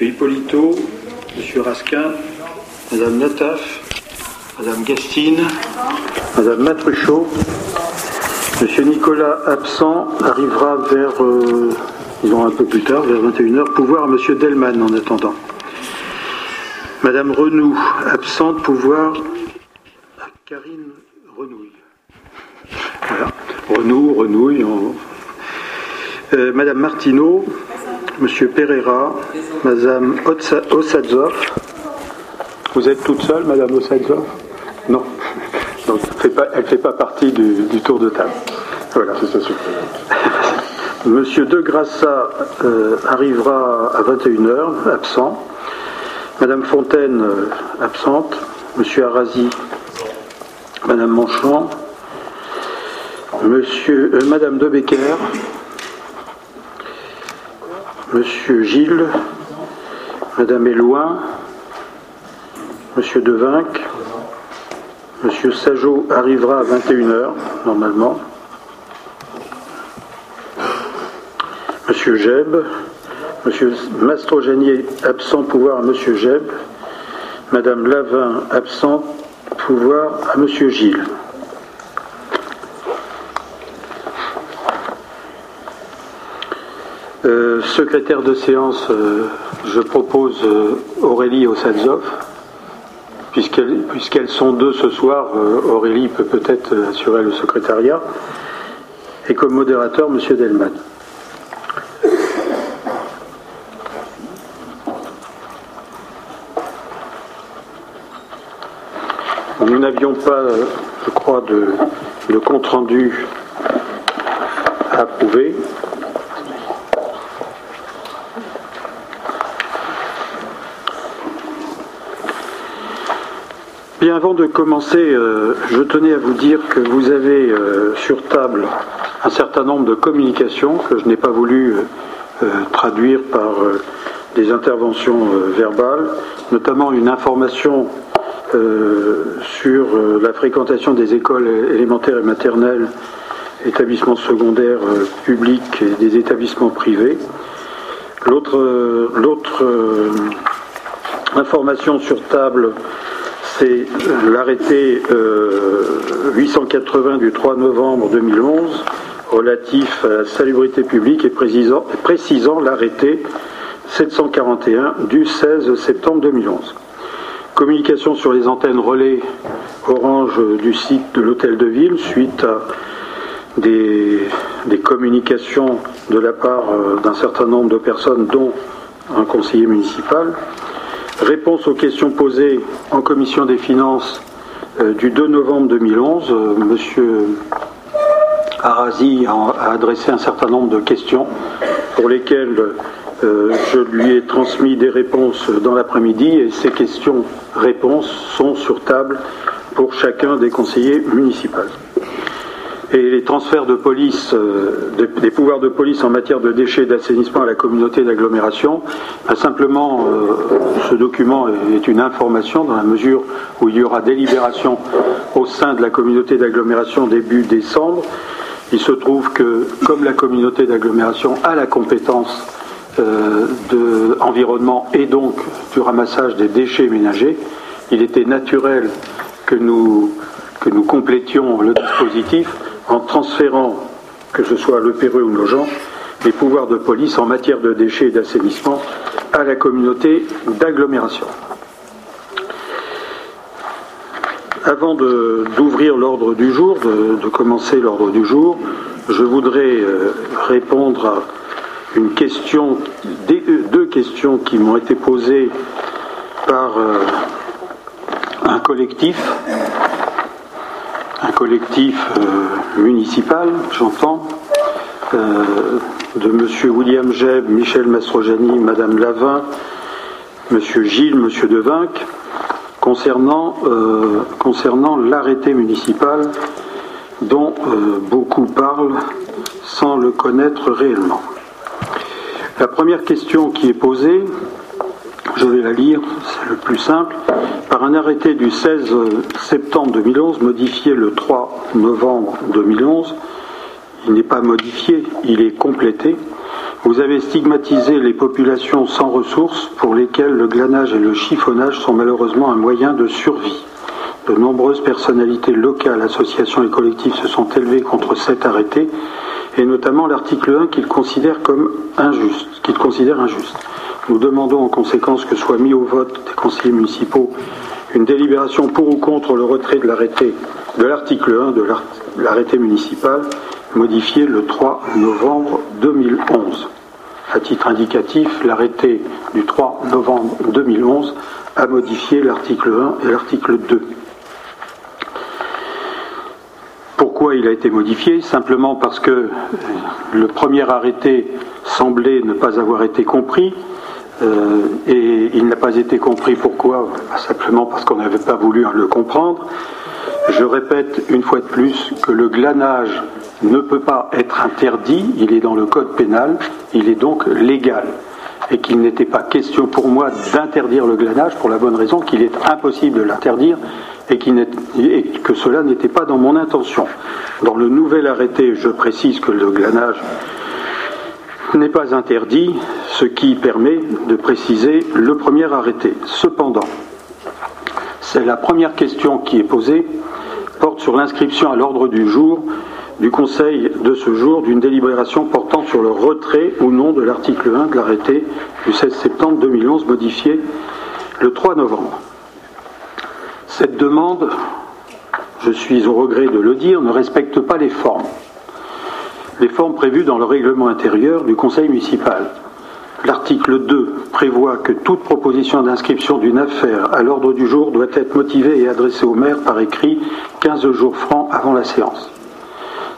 M. Hippolito, M. Rasquin, Mme Nataf, Mme Gastine, Mme Matruchot. M. Nicolas absent arrivera vers, euh, disons un peu plus tard, vers 21h, pouvoir à M. Delman en attendant. Madame Renou, absente, pouvoir à Karine Renouille. Voilà. Renou, Renouille. on- Euh, Madame Martineau, Monsieur Pereira, Madame Ossadzov. Vous êtes toute seule, Madame Ossadzov? Non. Donc, elle ne fait, pas partie du, du tour de table. Voilà. Monsieur De Grassa euh, arrivera à 21h, absent. Madame Fontaine, euh, absente. Monsieur Arasi, Madame Manchon. Monsieur, euh, Madame De Becker. Monsieur Gilles, Madame Éloin, Monsieur Devinck, Monsieur Sajot arrivera à 21h, normalement. Monsieur Jeb, Monsieur Mastrojanier absent pouvoir à Monsieur Jeb, Madame Lavin absent pouvoir à Monsieur Gilles. Euh, secrétaire de séance, euh, je propose euh, Aurélie Ossadzov. Puisqu'elles sont deux ce soir, Aurélie peut peut-être assurer le secrétariat. Et comme modérateur, M. Delman. Nous n'avions pas, je crois, de, de compte-rendu à avant de commencer, euh, je tenais à vous dire que vous avez euh, sur table un certain nombre de communications que je n'ai pas voulu euh, traduire par des interventions verbales, notamment une information sur la fréquentation des écoles élémentaires et maternelles, établissements secondaires publics et des établissements privés. L'autre information sur table, c'est l'arrêté euh, 880 du 3 novembre 2011 relatif à la salubrité publique et précisant, l'arrêté 741 du 16 septembre 2011. Communication sur les antennes relais orange du site de l'hôtel de ville suite à des, des communications de la part euh, d'un certain nombre de personnes, dont un conseiller municipal. Réponse aux questions posées en commission des finances euh, du 2 novembre 2011. Euh, Monsieur Arasi a, adressé un certain nombre de questions pour lesquelles euh, je lui ai transmis des réponses dans l'après-midi et ces questions-réponses sont sur table pour chacun des conseillers municipaux. Et les transferts de police, euh, des, pouvoirs de police en matière de déchets et d'assainissement à la communauté d'agglomération, ben, simplement, euh, ce document est une information dans la mesure où il y aura délibération au sein de la communauté d'agglomération début décembre. Il se trouve que, comme la communauté d'agglomération a la compétence euh, de et donc du ramassage des déchets ménagers, il était naturel que nous, que nous complétions le dispositif en transférant, que ce soit à l'EPRE ou Nogent, les pouvoirs de police en matière de déchets et d'assainissement à la communauté d'agglomération. Avant d'ouvrir l'ordre du jour, de, commencer l'ordre du jour, je voudrais euh, répondre à euh, deux questions qui m'ont été posées par euh, un collectif, un collectif euh, municipal, j'entends, euh, de M. William Jeb, Michel Mastrojani, Madame Lavin, M. Gilles, M. Devinck, concernant, euh, concernant l'arrêté municipal dont beaucoup parlent sans le connaître réellement. La première question qui est posée, je vais la lire, c'est le plus simple. Par un arrêté du 16 septembre 2011, modifié le 3 novembre 2011, il n'est pas modifié, il est complété. Vous avez stigmatisé les populations sans ressources pour lesquelles le glanage et le chiffonnage sont malheureusement un moyen de survie. De nombreuses personnalités locales, associations et collectifs se sont élevées contre cet arrêté, et notamment l'article 1 qu'ils considèrent comme injuste, qu'ils considèrent injuste. Nous demandons en conséquence que soit mis au vote des conseillers municipaux une délibération pour ou contre le retrait de l'arrêté de l'article 1 de l'arrêté municipal modifié le 3 novembre 2011. À titre indicatif, l'arrêté du 3 novembre 2011 a modifié l'article 1 et l'article 2. Pourquoi il a été modifié Simplement parce que le premier arrêté semblait ne pas avoir été compris. Euh, et il n'a pas été compris pourquoi? Simplement parce qu'on n'avait pas voulu le comprendre. Je répète une fois de plus que le glanage ne peut pas être interdit, il est dans le code pénal, il est donc légal. Et qu'il n'était pas question pour moi d'interdire le glanage pour la bonne raison qu'il est impossible de l'interdire et, que cela n'était pas dans mon intention. Dans le nouvel arrêté, je précise que le glanage n'est pas interdit, ce qui permet de préciser le premier arrêté. Cependant, c'est la première question qui est posée, porte sur l'inscription à l'ordre du jour du Conseil de ce jour d'une délibération portant sur le retrait ou non de l'article 1 de l'arrêté du 16 septembre 2011 modifié le 3 novembre. Cette demande, je suis au regret de le dire, ne respecte pas les formes. Les formes prévues dans le règlement intérieur du Conseil municipal. L'article 2 prévoit que toute proposition d'inscription d'une affaire à l'ordre du jour doit être motivée et adressée au maire par écrit 15 jours francs avant la séance.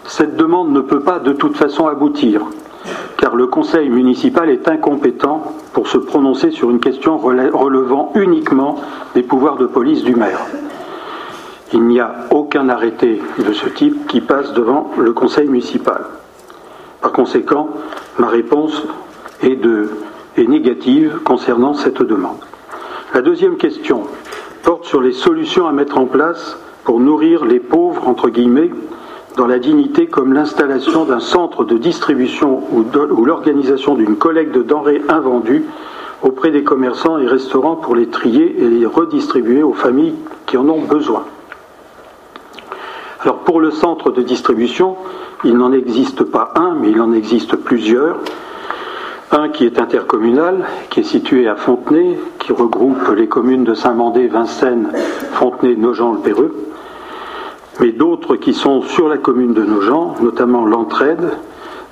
Cette demande ne peut pas de toute façon aboutir, car le conseil municipal est incompétent pour se prononcer sur une question relevant uniquement des pouvoirs de police du maire. Il n'y a aucun arrêté de ce type qui passe devant le conseil municipal. Par conséquent, ma réponse est, négative concernant cette demande. La deuxième question porte sur les solutions à mettre en place pour nourrir les pauvres, entre guillemets, dans la dignité comme l'installation d'un centre de distribution ou l'organisation d'une collecte de denrées invendues auprès des commerçants et restaurants pour les trier et les redistribuer aux familles qui en ont besoin. Alors pour le centre de distribution, il n'en existe pas un, mais il en existe plusieurs. Un qui est intercommunal, qui est situé à Fontenay, qui regroupe les communes de Saint-Mandé, Vincennes, Fontenay, Nogent-le-Péreux mais d'autres qui sont sur la commune de Nogent, notamment l'Entraide,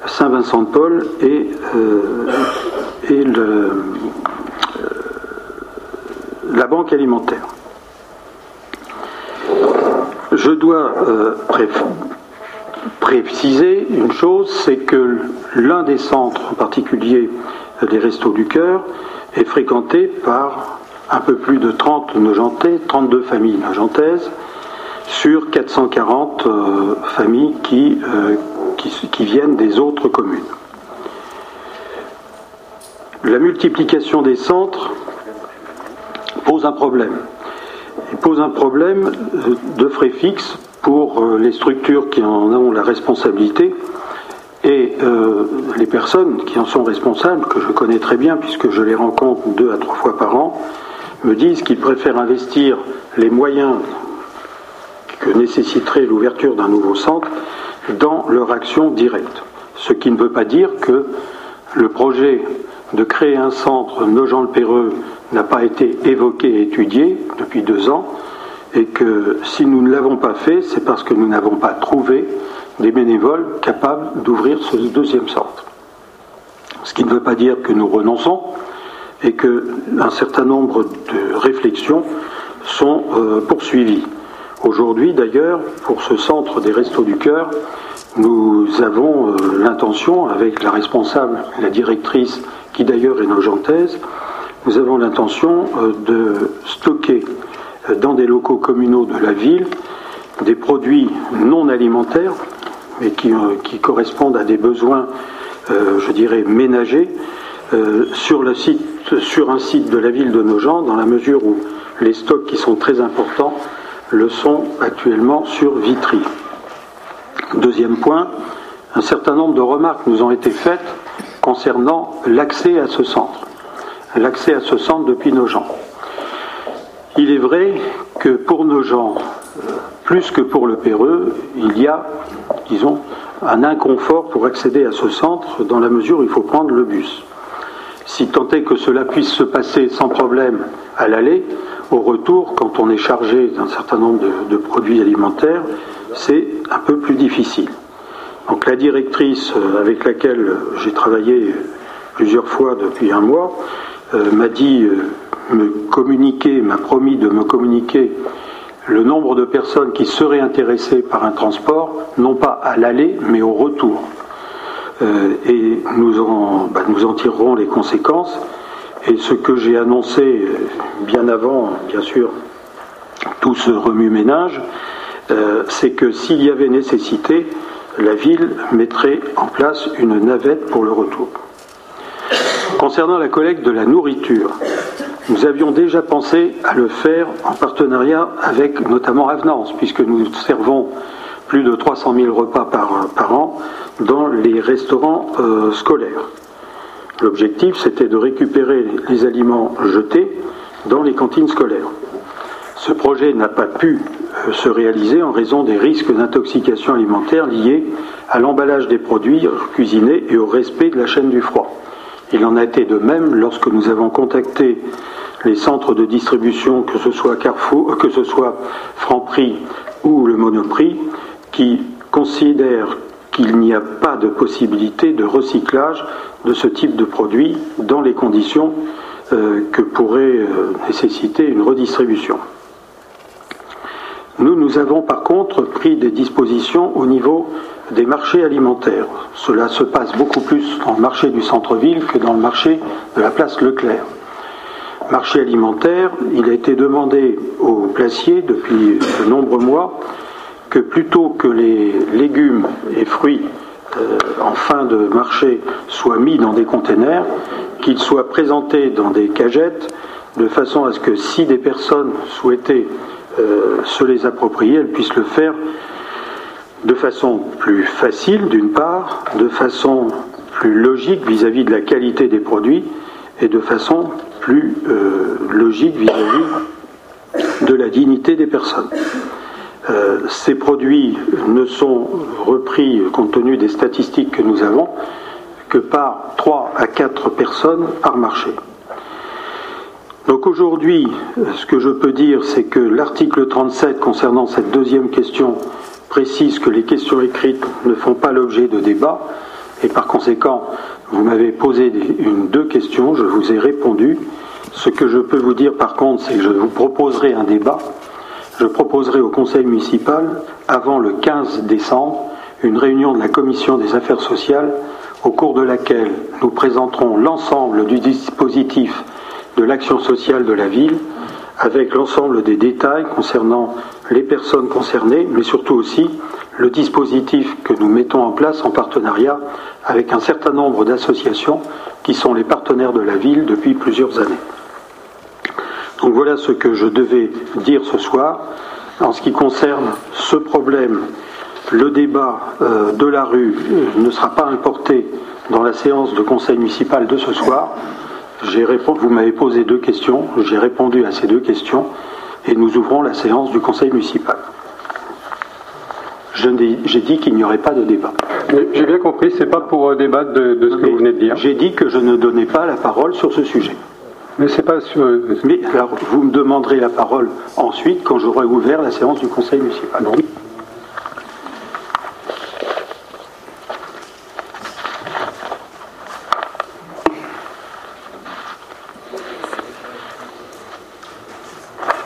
Saint-Vincent-de-Paul et, euh, euh, la banque alimentaire. Je dois euh, préciser une chose, c'est que l'un des centres, en particulier les Restos du Cœur, est fréquenté par un peu plus de 30 Nogentais, 32 familles nogentaises, sur 440 euh, familles euh, qui, qui, viennent des autres communes. La multiplication des centres pose un problème. Il pose un problème euh, de frais fixes pour les structures qui en ont la responsabilité et les personnes qui en sont responsables, que je connais très bien puisque je les rencontre deux à trois fois par an, me disent qu'ils préfèrent investir les moyens que nécessiterait l'ouverture d'un nouveau centre dans leur action directe. Ce qui ne veut pas dire que le projet de créer un centre Nogent-le-Péreux n'a pas été évoqué et étudié depuis deux ans, et que si nous ne l'avons pas fait, c'est parce que nous n'avons pas trouvé des bénévoles capables d'ouvrir ce deuxième centre. Ce qui ne veut pas dire que nous renonçons et qu'un certain nombre de réflexions sont euh, poursuivies. Aujourd'hui, d'ailleurs, pour ce centre des Restos du Cœur, nous avons euh, l'intention, avec la responsable, la directrice, qui d'ailleurs est nogentaise, nous avons l'intention euh, de stocker euh, dans des locaux communaux de la ville des produits non alimentaires, mais qui, correspondent à des besoins, je dirais, ménagers, sur, sur un site de la ville de Nogent, dans la mesure où les stocks qui sont très importants le sont actuellement sur Vitry. Deuxième point, un certain nombre de remarques nous ont été faites concernant l'accès à ce centre, l'accès à ce centre depuis nos gens. Il est vrai que pour nos gens, euh, plus que pour le Péreux, il y a, disons, un inconfort pour accéder à ce centre dans la mesure où il faut prendre le bus. Si tant est que cela puisse se passer sans problème à l'aller, au retour, quand on est chargé d'un certain nombre de, produits alimentaires, c'est un peu plus difficile. Donc la directrice euh, avec laquelle j'ai travaillé plusieurs fois depuis un mois euh, m'a dit, euh, me communiquer, m'a promis de me communiquer le nombre de personnes qui seraient intéressées par un transport, non pas à l'aller, mais au retour. et bah, nous en tirerons les conséquences. Et ce que j'ai annoncé bien avant, bien sûr, tout ce remue-ménage, euh, c'est que s'il y avait nécessité, la ville mettrait en place une navette pour le retour. Concernant la collecte de la nourriture, nous avions déjà pensé à le faire en partenariat avec notamment Avenance, puisque nous servons plus de 300 000 repas par, an dans les restaurants euh, scolaires. L'objectif, c'était de récupérer les aliments jetés dans les cantines scolaires. Ce projet n'a pas pu euh, se réaliser en raison des risques d'intoxication alimentaire liés à l'emballage des produits cuisinés et au respect de la chaîne du froid. Il en a été de même lorsque nous avons contacté les centres de distribution, que ce soit Carrefour, euh, que ce soit Franprix ou le Monoprix, qui considèrent qu'il n'y a pas de possibilité de recyclage de ce type de produit dans les conditions euh, que pourrait euh, nécessiter une redistribution. Nous, nous avons par contre pris des dispositions au niveau des marchés alimentaires. Cela se passe beaucoup plus dans le marché du centre-ville que dans le marché de la place Leclerc. Marché alimentaire, il a été demandé aux placiers depuis de nombreux mois que plutôt que les légumes et fruits euh, en fin de marché soient mis dans des containers, qu'ils soient présentés dans des cagettes, de façon à ce que si des personnes souhaitaient euh, se les approprier, elles puissent le faire de façon plus facile, d'une part, de façon plus logique vis-à-vis de la qualité des produits et de façon plus euh, logique vis à -vis de la dignité des personnes. Euh, ces produits ne sont repris, compte tenu des statistiques que nous avons, que par 3 à 4 personnes par marché. Donc aujourd'hui, ce que je peux dire, c'est que l'article 37 concernant cette deuxième question précise que les questions écrites ne font pas l'objet de débat, et par conséquent, vous m'avez posé une, deux questions, je vous ai répondu. Ce que je peux vous dire par contre, c'est que je vous proposerai un débat je proposerai au Conseil municipal, avant le 15 décembre, une réunion de la Commission des affaires sociales au cours de laquelle nous présenterons l'ensemble du dispositif de l'action sociale de la ville, avec l'ensemble des détails concernant les personnes concernées, mais surtout aussi le dispositif que nous mettons en place en partenariat avec un certain nombre d'associations qui sont les partenaires de la ville depuis plusieurs années. Donc voilà ce que je devais dire ce soir. En ce qui concerne ce problème, le débat euh, de la rue euh, ne sera pas importé dans la séance de conseil municipal de ce soir. vous m'avez posé deux questions, j'ai répondu à ces deux questions et nous ouvrons la séance du conseil municipal. J'ai dit qu'il n'y aurait pas de débat. J'ai bien compris, ce n'est pas pour euh, débattre de ce que vous venez de dire. J'ai dit que je ne donnais pas la parole sur ce sujet. Mais c'est pas sûr. Mais alors, vous me demanderez la parole ensuite quand j'aurai ouvert la séance du Conseil municipal. Non.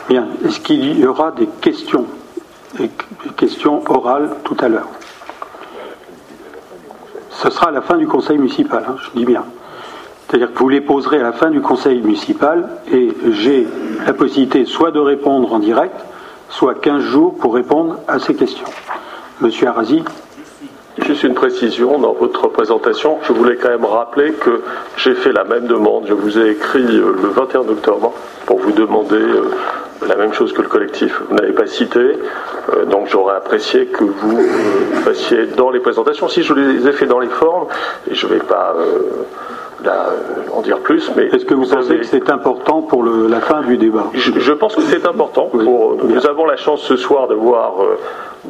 Bien. Est-ce qu'il y aura des questions, des questions orales tout à l'heure? Ce sera à la fin du Conseil municipal, hein, je dis bien. C'est-à-dire que vous les poserez à la fin du conseil municipal et j'ai la possibilité soit de répondre en direct, soit 15 jours pour répondre à ces questions. Monsieur Arasi Juste une précision dans votre présentation. Je voulais quand même rappeler que j'ai fait la même demande. Je vous ai écrit euh, le 21 octobre pour vous demander euh, la même chose que le collectif. Vous n'avez pas cité, euh, donc j'aurais apprécié que vous fassiez dans les présentations. Si je les ai fait dans les formes, et je ne vais pas en dire plus, mais est-ce que vous, pensez que c'est important pour la fin du débat? Je, pense que c'est important. nous avons la chance ce soir de voir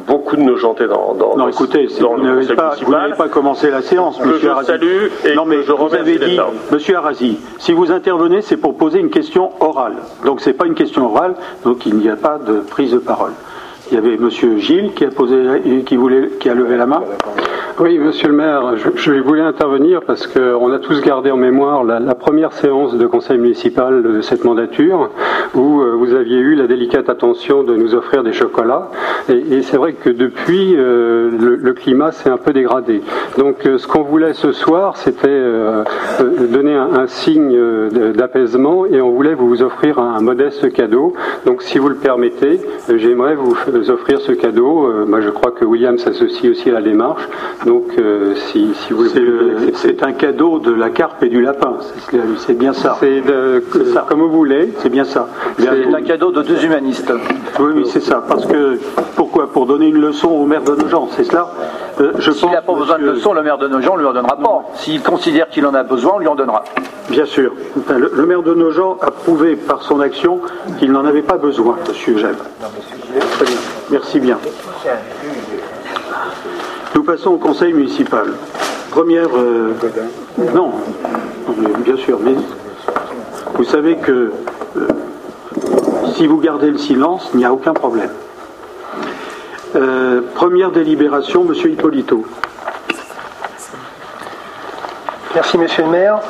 beaucoup de nos gens dans, dans Non, écoutez, vous n'avez pas, commencé la séance, que monsieur je salue et non, mais je vous avais dit, monsieur Arasi, si vous intervenez, c'est pour poser une question orale. Donc c'est pas une question orale, donc il n'y a pas de prise de parole. Il y avait monsieur Gilles qui a posé, qui voulait, qui a levé la main. Oui, monsieur le maire, je, voulais intervenir parce qu'on a tous gardé en mémoire la, première séance de conseil municipal de cette mandature où euh, vous aviez eu la délicate attention de nous offrir des chocolats. Et, c'est vrai que depuis, euh, le, climat s'est un peu dégradé. Donc euh, ce qu'on voulait ce soir, c'était donner un, signe d'apaisement et on voulait vous offrir un, modeste cadeau. Donc si vous le permettez, j'aimerais vous offrir ce cadeau. moi, je crois que William s'associe aussi à la démarche. Donc, euh, si, si, vous C'est un cadeau de la carpe et du lapin, c'est bien ça. C'est comme vous voulez, c'est bien ça. C'est un cadeau de deux humanistes. Oui, oui, c'est ça. Parce que, pourquoi? Pour donner une leçon au maire de Nogent, c'est cela? Euh, S'il n'a pas besoin de leçon, le maire de Nogent ne lui en donnera pas. S'il considère qu'il en a besoin, on lui en donnera. Bien sûr. le, maire de Nogent a prouvé par son action qu'il n'en avait pas besoin, monsieur Gève. Merci bien. Nous passons au conseil municipal. Première. Euh, non, bien sûr, mais vous savez que euh, si vous gardez le silence, il n'y a aucun problème. Euh, première délibération, Monsieur Hippolito. Merci, Monsieur le maire.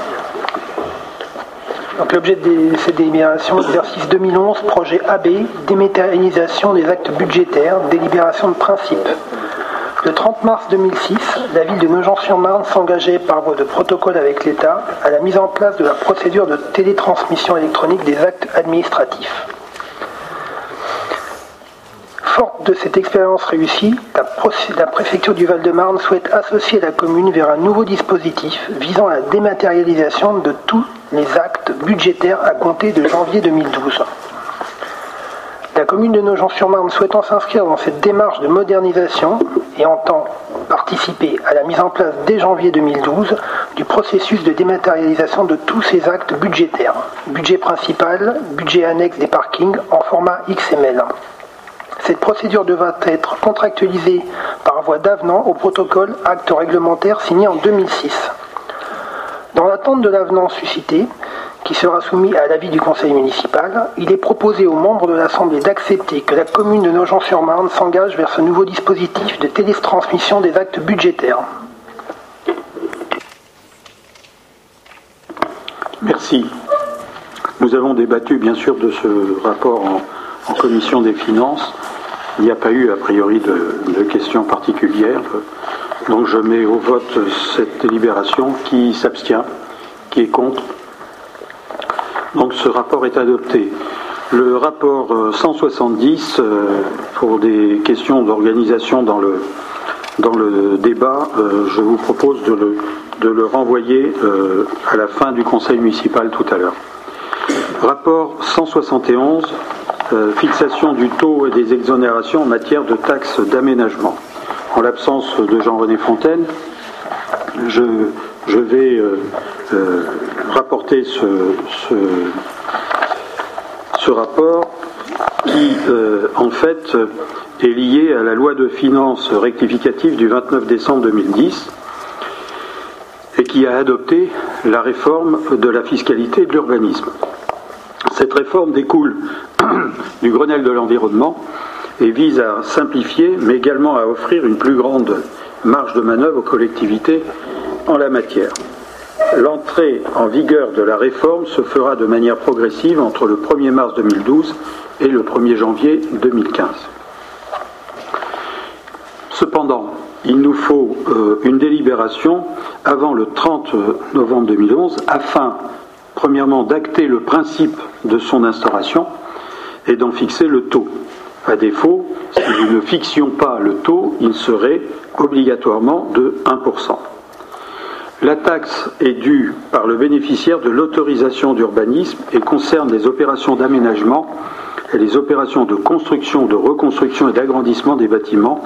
Donc l'objet de cette délibération, exercice 2011, projet AB, dématérialisation des actes budgétaires, délibération de principe. Le 30 mars 2006, la ville de Nogent-sur-Marne s'engageait par voie de protocole avec l'État à la mise en place de la procédure de télétransmission électronique des actes administratifs. Forte de cette expérience réussie, la, préfecture du Val-de-Marne souhaite associer la commune vers un nouveau dispositif visant à la dématérialisation de tous les actes budgétaires à compter de janvier 2012. La commune de Nogent-sur-Marne souhaitant s'inscrire dans cette démarche de modernisation et entend participer à la mise en place dès janvier 2012 du processus de dématérialisation de tous ces actes budgétaires. Budget principal, budget annexe des parkings en format XML. Cette procédure devra être contractualisée par voie d'avenant au protocole acte réglementaire signé en 2006. Dans l'attente de l'avenant suscité, qui sera soumis à l'avis du conseil municipal, il est proposé aux membres de l'Assemblée d'accepter que la commune de Nogent-sur-Marne s'engage vers ce nouveau dispositif de télétransmission des actes budgétaires. Merci. Nous avons débattu bien sûr de ce rapport en, commission des finances. Il n'y a pas eu a priori de, de questions particulières. Donc je mets au vote cette délibération qui s'abstient, qui est contre. Donc ce rapport est adopté. Le rapport 170, euh, euh, pour des questions d'organisation dans le, dans le débat, euh, je vous propose de le, de le renvoyer à la fin du conseil municipal tout à l'heure. Rapport 171, fixation du taux et des exonérations en matière de taxes d'aménagement. En l'absence de Jean-René Fontaine, je, je vais rapporter ce, rapport qui, euh, en fait, est lié à la loi de finances rectificative du 29 décembre 2010 et qui a adopté la réforme de la fiscalité et de l'urbanisme. Cette réforme découle du Grenelle de l'environnement et vise à simplifier, mais également à offrir une plus grande marge de manœuvre aux collectivités en la matière. L'entrée en vigueur de la réforme se fera de manière progressive entre le 1er mars 2012 et le 1er janvier 2015. Cependant, il nous faut euh, une délibération avant le 30 novembre 2011 afin, premièrement, d'acter le principe de son instauration et d'en fixer le taux. À défaut, si nous ne fixions pas le taux, il serait obligatoirement de 1%. La taxe est due par le bénéficiaire de l'autorisation d'urbanisme et concerne les opérations d'aménagement et les opérations de construction, de reconstruction et d'agrandissement des bâtiments,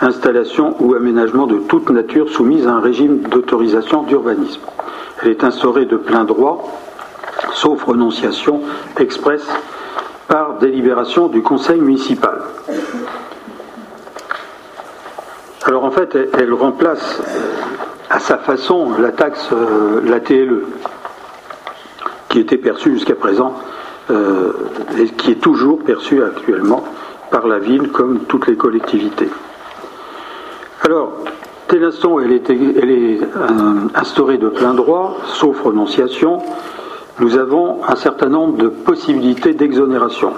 installations ou aménagements de toute nature soumises à un régime d'autorisation d'urbanisme. Elle est instaurée de plein droit, sauf renonciation expresse par délibération du conseil municipal. Alors en fait, elle, remplace à sa façon la taxe, euh, la TLE, qui était perçue jusqu'à présent euh, et qui est toujours perçue actuellement par la ville comme toutes les collectivités. Alors, dès l'instant est, elle est euh, instaurée de plein droit, sauf renonciation, nous avons un certain nombre de possibilités d'exonération.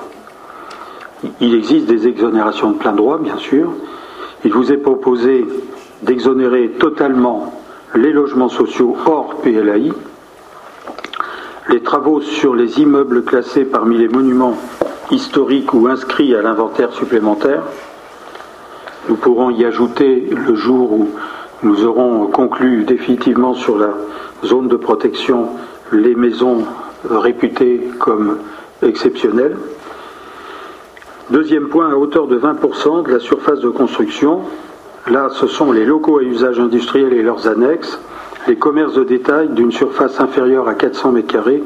Il existe des exonérations de plein droit, bien sûr. Il vous est proposé d'exonérer totalement les logements sociaux hors PLAI, les travaux sur les immeubles classés parmi les monuments historiques ou inscrits à l'inventaire supplémentaire. Nous pourrons y ajouter le jour où nous aurons conclu définitivement sur la zone de protection les maisons réputées comme exceptionnelles. Deuxième point, à hauteur de 20% de la surface de construction. Là, ce sont les locaux à usage industriel et leurs annexes, les commerces de détail d'une surface inférieure à 400 m2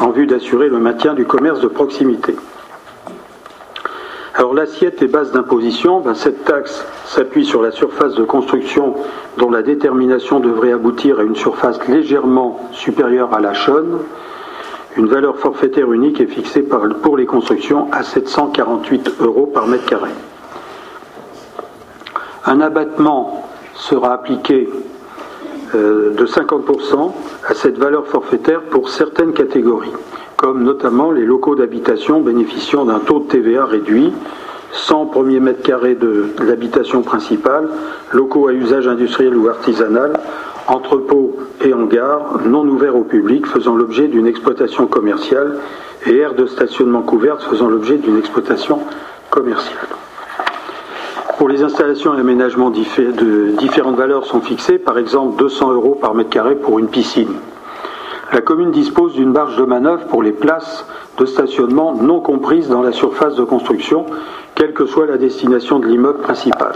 en vue d'assurer le maintien du commerce de proximité. Alors l'assiette et base d'imposition, ben, cette taxe s'appuie sur la surface de construction dont la détermination devrait aboutir à une surface légèrement supérieure à la chaune. Une valeur forfaitaire unique est fixée pour les constructions à 748 euros par mètre carré. Un abattement sera appliqué euh, de 50% à cette valeur forfaitaire pour certaines catégories comme notamment les locaux d'habitation bénéficiant d'un taux de TVA réduit, 100 premiers mètres carrés de, l'habitation principale, locaux à usage industriel ou artisanal, entrepôts et hangars non ouverts au public faisant l'objet d'une exploitation commerciale et aires de stationnement couvertes faisant l'objet d'une exploitation commerciale. Pour les installations et aménagements de différentes valeurs sont fixées, par exemple 200 euros par mètre carré pour une piscine. La commune dispose d'une marge de manœuvre pour les places de stationnement non comprises dans la surface de construction, quelle que soit la destination de l'immeuble principal.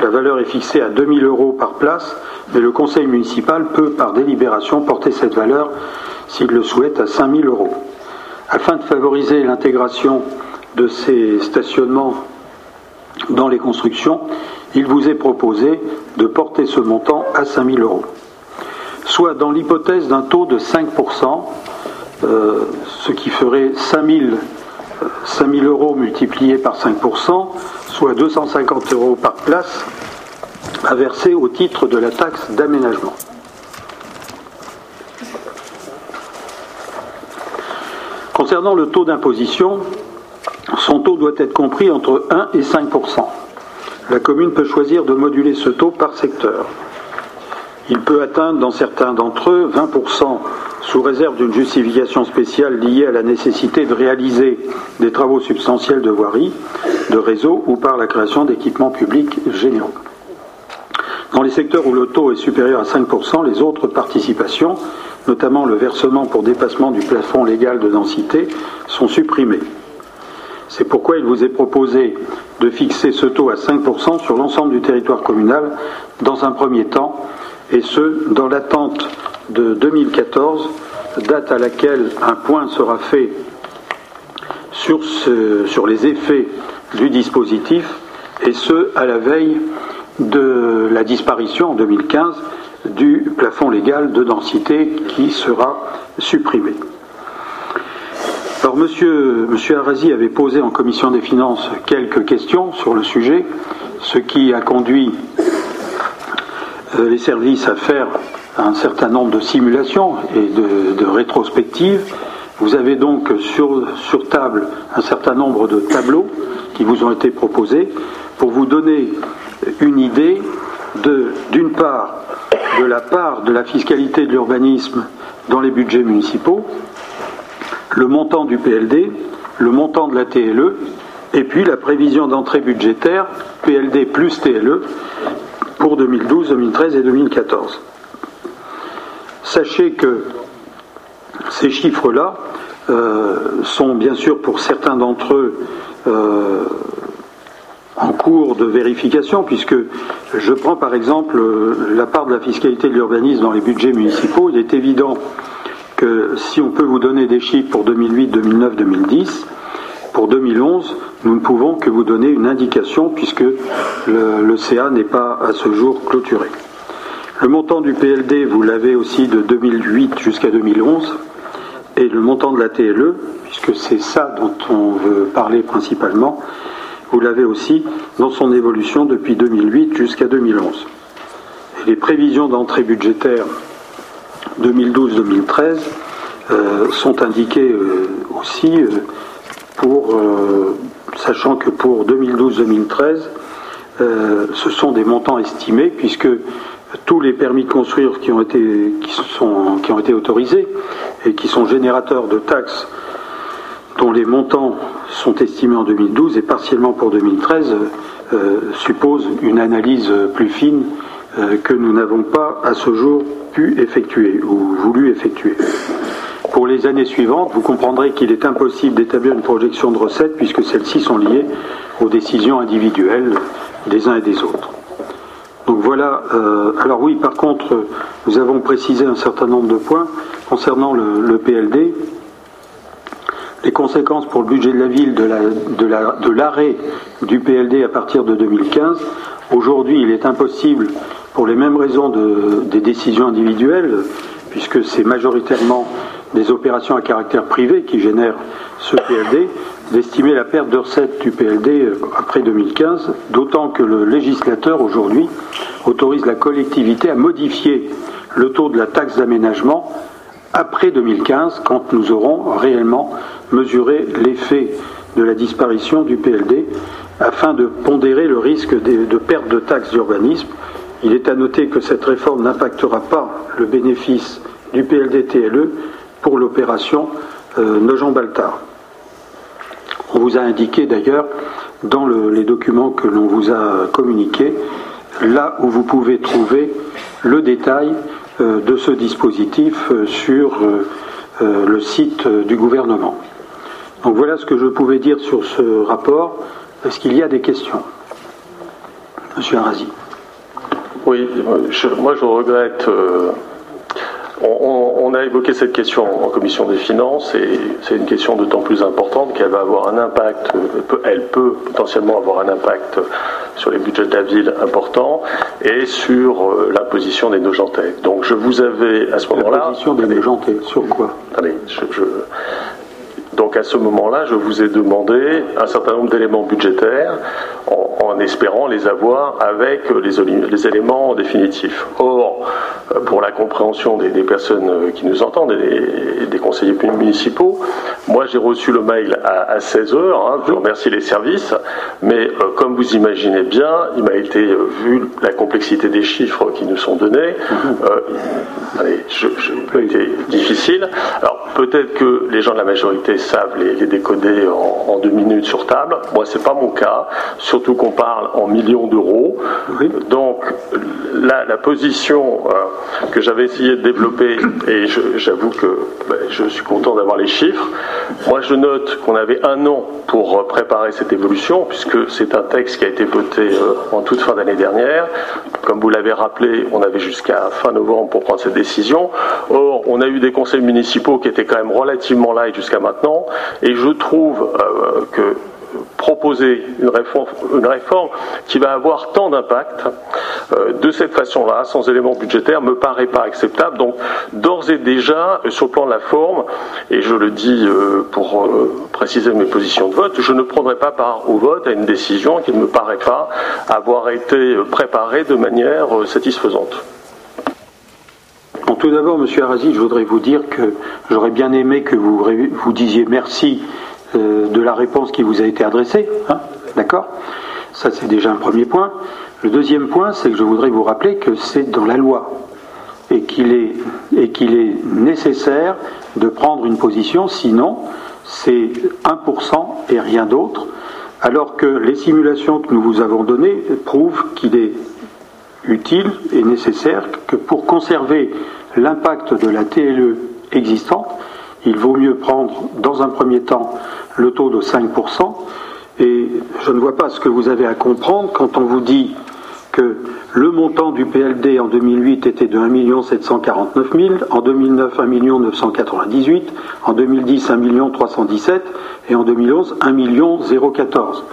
La valeur est fixée à 2000 euros par place, mais le conseil municipal peut, par délibération, porter cette valeur, s'il le souhaite, à 5000 euros. Afin de favoriser l'intégration de ces stationnements dans les constructions, il vous est proposé de porter ce montant à 5000 euros soit dans l'hypothèse d'un taux de 5%, euh, ce qui ferait 5000 000 euros multipliés par 5%, soit 250 euros par place, à verser au titre de la taxe d'aménagement. Concernant le taux d'imposition, son taux doit être compris entre 1 et 5% La commune peut choisir de moduler ce taux par secteur. Il peut atteindre dans certains d'entre eux 20% sous réserve d'une justification spéciale liée à la nécessité de réaliser des travaux substantiels de voirie, de réseau ou par la création d'équipements publics généraux. Dans les secteurs où le taux est supérieur à 5%, les autres participations, notamment le versement pour dépassement du plafond légal de densité, sont supprimées. C'est pourquoi il vous est proposé de fixer ce taux à 5% sur l'ensemble du territoire communal dans un premier temps et ce, dans l'attente de 2014, date à laquelle un point sera fait sur, les effets du dispositif, et ce, à la veille de la disparition en 2015 du plafond légal de densité qui sera supprimé. Alors, monsieur, monsieur avait posé en commission des finances quelques questions sur le sujet, ce qui a conduit euh, les services à faire un certain nombre de simulations et de, rétrospectives. Vous avez donc sur, table un certain nombre de tableaux qui vous ont été proposés pour vous donner une idée d'une part, de la part de la fiscalité de l'urbanisme dans les budgets municipaux, le montant du PLD, le montant de la TLE, et puis la prévision d'entrée budgétaire, PLD plus TLE, pour 2012, 2013 et 2014. sachez que ces chiffres-là euh, sont bien sûr pour certains d'entre eux euh, en cours de vérification, puisque je prends par exemple la part de la fiscalité de l'urbanisme dans les budgets municipaux. Il est évident que si on peut vous donner des chiffres pour 2008, 2009, 2010, pour 2011, nous ne pouvons que vous donner une indication puisque le, le CA n'est pas à ce jour clôturé. Le montant du PLD, vous l'avez aussi de 2008 jusqu'à 2011, et le montant de la TLE, puisque c'est ça dont on veut parler principalement, vous l'avez aussi dans son évolution depuis 2008 jusqu'à 2011. Et les prévisions d'entrée budgétaire 2012-2013 euh, sont indiquées euh, aussi euh, pour, sachant que pour 2012-2013, ce sont des montants estimés puisque tous les permis de construire qui ont été, qui sont, qui ont été autorisés et qui sont générateurs de taxes dont les montants sont estimés en 2012 et partiellement pour 2013 euh, supposent une analyse plus fine que nous n'avons pas à ce jour pu effectuer ou voulu effectuer. Pour les années suivantes, vous comprendrez qu'il est impossible d'établir une projection de recettes puisque celles-ci sont liées aux décisions individuelles des uns et des autres. Donc voilà. Euh, alors oui, par contre, nous avons précisé un certain nombre de points concernant le, PLD. Les conséquences pour le budget de la ville de l'arrêt du PLD à partir de 2015. Aujourd'hui, il est impossible, pour les mêmes raisons des décisions individuelles, puisque c'est majoritairement des opérations à caractère privé qui génèrent ce PLD, d'estimer la perte de recettes du PLD après 2015, d'autant que le législateur aujourd'hui autorise la collectivité à modifier le taux de la taxe d'aménagement après 2015, quand nous aurons réellement mesuré l'effet de la disparition du PLD, afin de pondérer le risque de, perte de taxes d'urbanisme. Il est à noter que cette réforme n'impactera pas le bénéfice du PLD-TLE pour l'opération euh, Nogent-Baltard. On vous a indiqué d'ailleurs dans les documents que l'on vous a communiqués là où vous pouvez trouver le détail euh, de ce dispositif euh, sur euh, le site du gouvernement. Donc voilà ce que je pouvais dire sur ce rapport. Est-ce qu'il y a des questions? Monsieur Arasi. Oui, moi je regrette on, a évoqué cette question en commission des finances et c'est une question d'autant plus importante qu'elle va avoir un impact, elle peut potentiellement avoir un impact sur les budgets de la ville important et sur euh, l'imposition des Nogentais. Donc je vous avais à ce moment-là. L'imposition des Nogentais, sur quoi? Allez, donc à ce moment-là, je vous ai demandé un certain nombre d'éléments budgétaires en, espérant les avoir avec les, éléments définitifs. Or, pour la compréhension des, personnes qui nous entendent et des, conseillers municipaux, moi j'ai reçu le mail à, 16 heures. Hein, je remercie les services, mais euh, comme vous imaginez bien, il m'a été euh, vu la complexité des chiffres qui nous sont donnés. Euh, allez, je, été difficile. Alors peut-être que les gens de la majorité savent les, décoder en, deux minutes sur table. Moi, c'est pas mon cas, surtout qu'on parle en millions d'euros. Donc, la, la position euh, que j'avais essayé de développer, et j'avoue que ben, je suis content d'avoir les chiffres. Moi, je note qu'on avait un an pour préparer cette évolution, puisque c'est un texte qui a été voté euh, en toute fin d'année dernière. Comme vous l'avez rappelé, on avait jusqu'à fin novembre pour prendre cette décision. Or, on a eu des conseils municipaux qui étaient quand même relativement light jusqu'à maintenant, et je trouve euh, que proposer une réforme, qui va avoir tant d'impact euh, de cette façon-là, sans éléments budgétaires, me paraît pas acceptable. Donc, d'ores et déjà, sur le plan de la forme, et je le dis euh, pour préciser mes positions de vote, je ne prendrai pas part au vote à une décision qui ne me paraît pas avoir été préparée de manière satisfaisante tout d'abord, Monsieur Arasi, je voudrais vous dire que j'aurais bien aimé que vous, vous disiez merci euh, de la réponse qui vous a été adressée. Hein, d'accord? Ça, c'est déjà un premier point. Le deuxième point, c'est que je voudrais vous rappeler que c'est dans la loi et qu'il est, et qu'il est nécessaire de prendre une position, sinon c'est 1% et rien d'autre, alors que les simulations que nous vous avons données prouvent qu'il est utile et nécessaire que pour conserver l'impact de la TLE existante, il vaut mieux prendre dans un premier temps le taux de 5%, et je ne vois pas ce que vous avez à comprendre quand on vous dit que le montant du PLD en 2008 était de 1 749 000, en 2009 1 998 en 2010 1 317 et en 2011 1 014.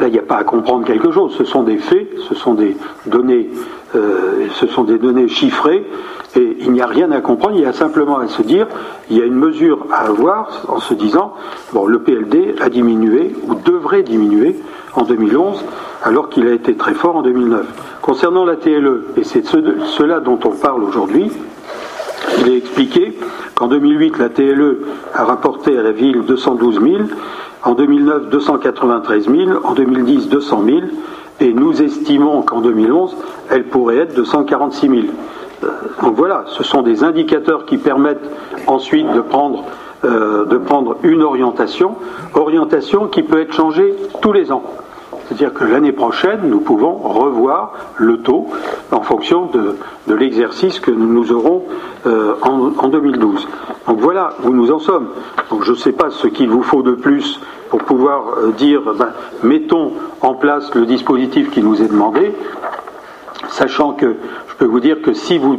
Là il n'y a pas à comprendre quelque chose, ce sont des faits, ce sont des données, euh, ce sont des données chiffrées et il n'y a rien à comprendre, il y a simplement à se dire, il y a une mesure à avoir en se disant, bon, le PLD a diminué ou devrait diminuer en 2011 alors qu'il a été très fort en 2009. Concernant la TLE, et c'est cela dont on parle aujourd'hui, il est expliqué qu'en 2008, la TLE a rapporté à la ville 212 000, en 2009 293 000, en 2010 200 000, et nous estimons qu'en 2011, elle pourrait être de 146 000. Euh, donc voilà, ce sont des indicateurs qui permettent ensuite de prendre, euh, de prendre une orientation, orientation qui peut être changée tous les ans. C'est-à-dire que l'année prochaine, nous pouvons revoir le taux en fonction de, l'exercice que nous aurons euh, en, 2012. Donc voilà où nous en sommes. Donc je ne sais pas ce qu'il vous faut de plus pour pouvoir euh, dire, ben, mettons en place le dispositif qui nous est demandé, sachant que je peux vous dire que si vous,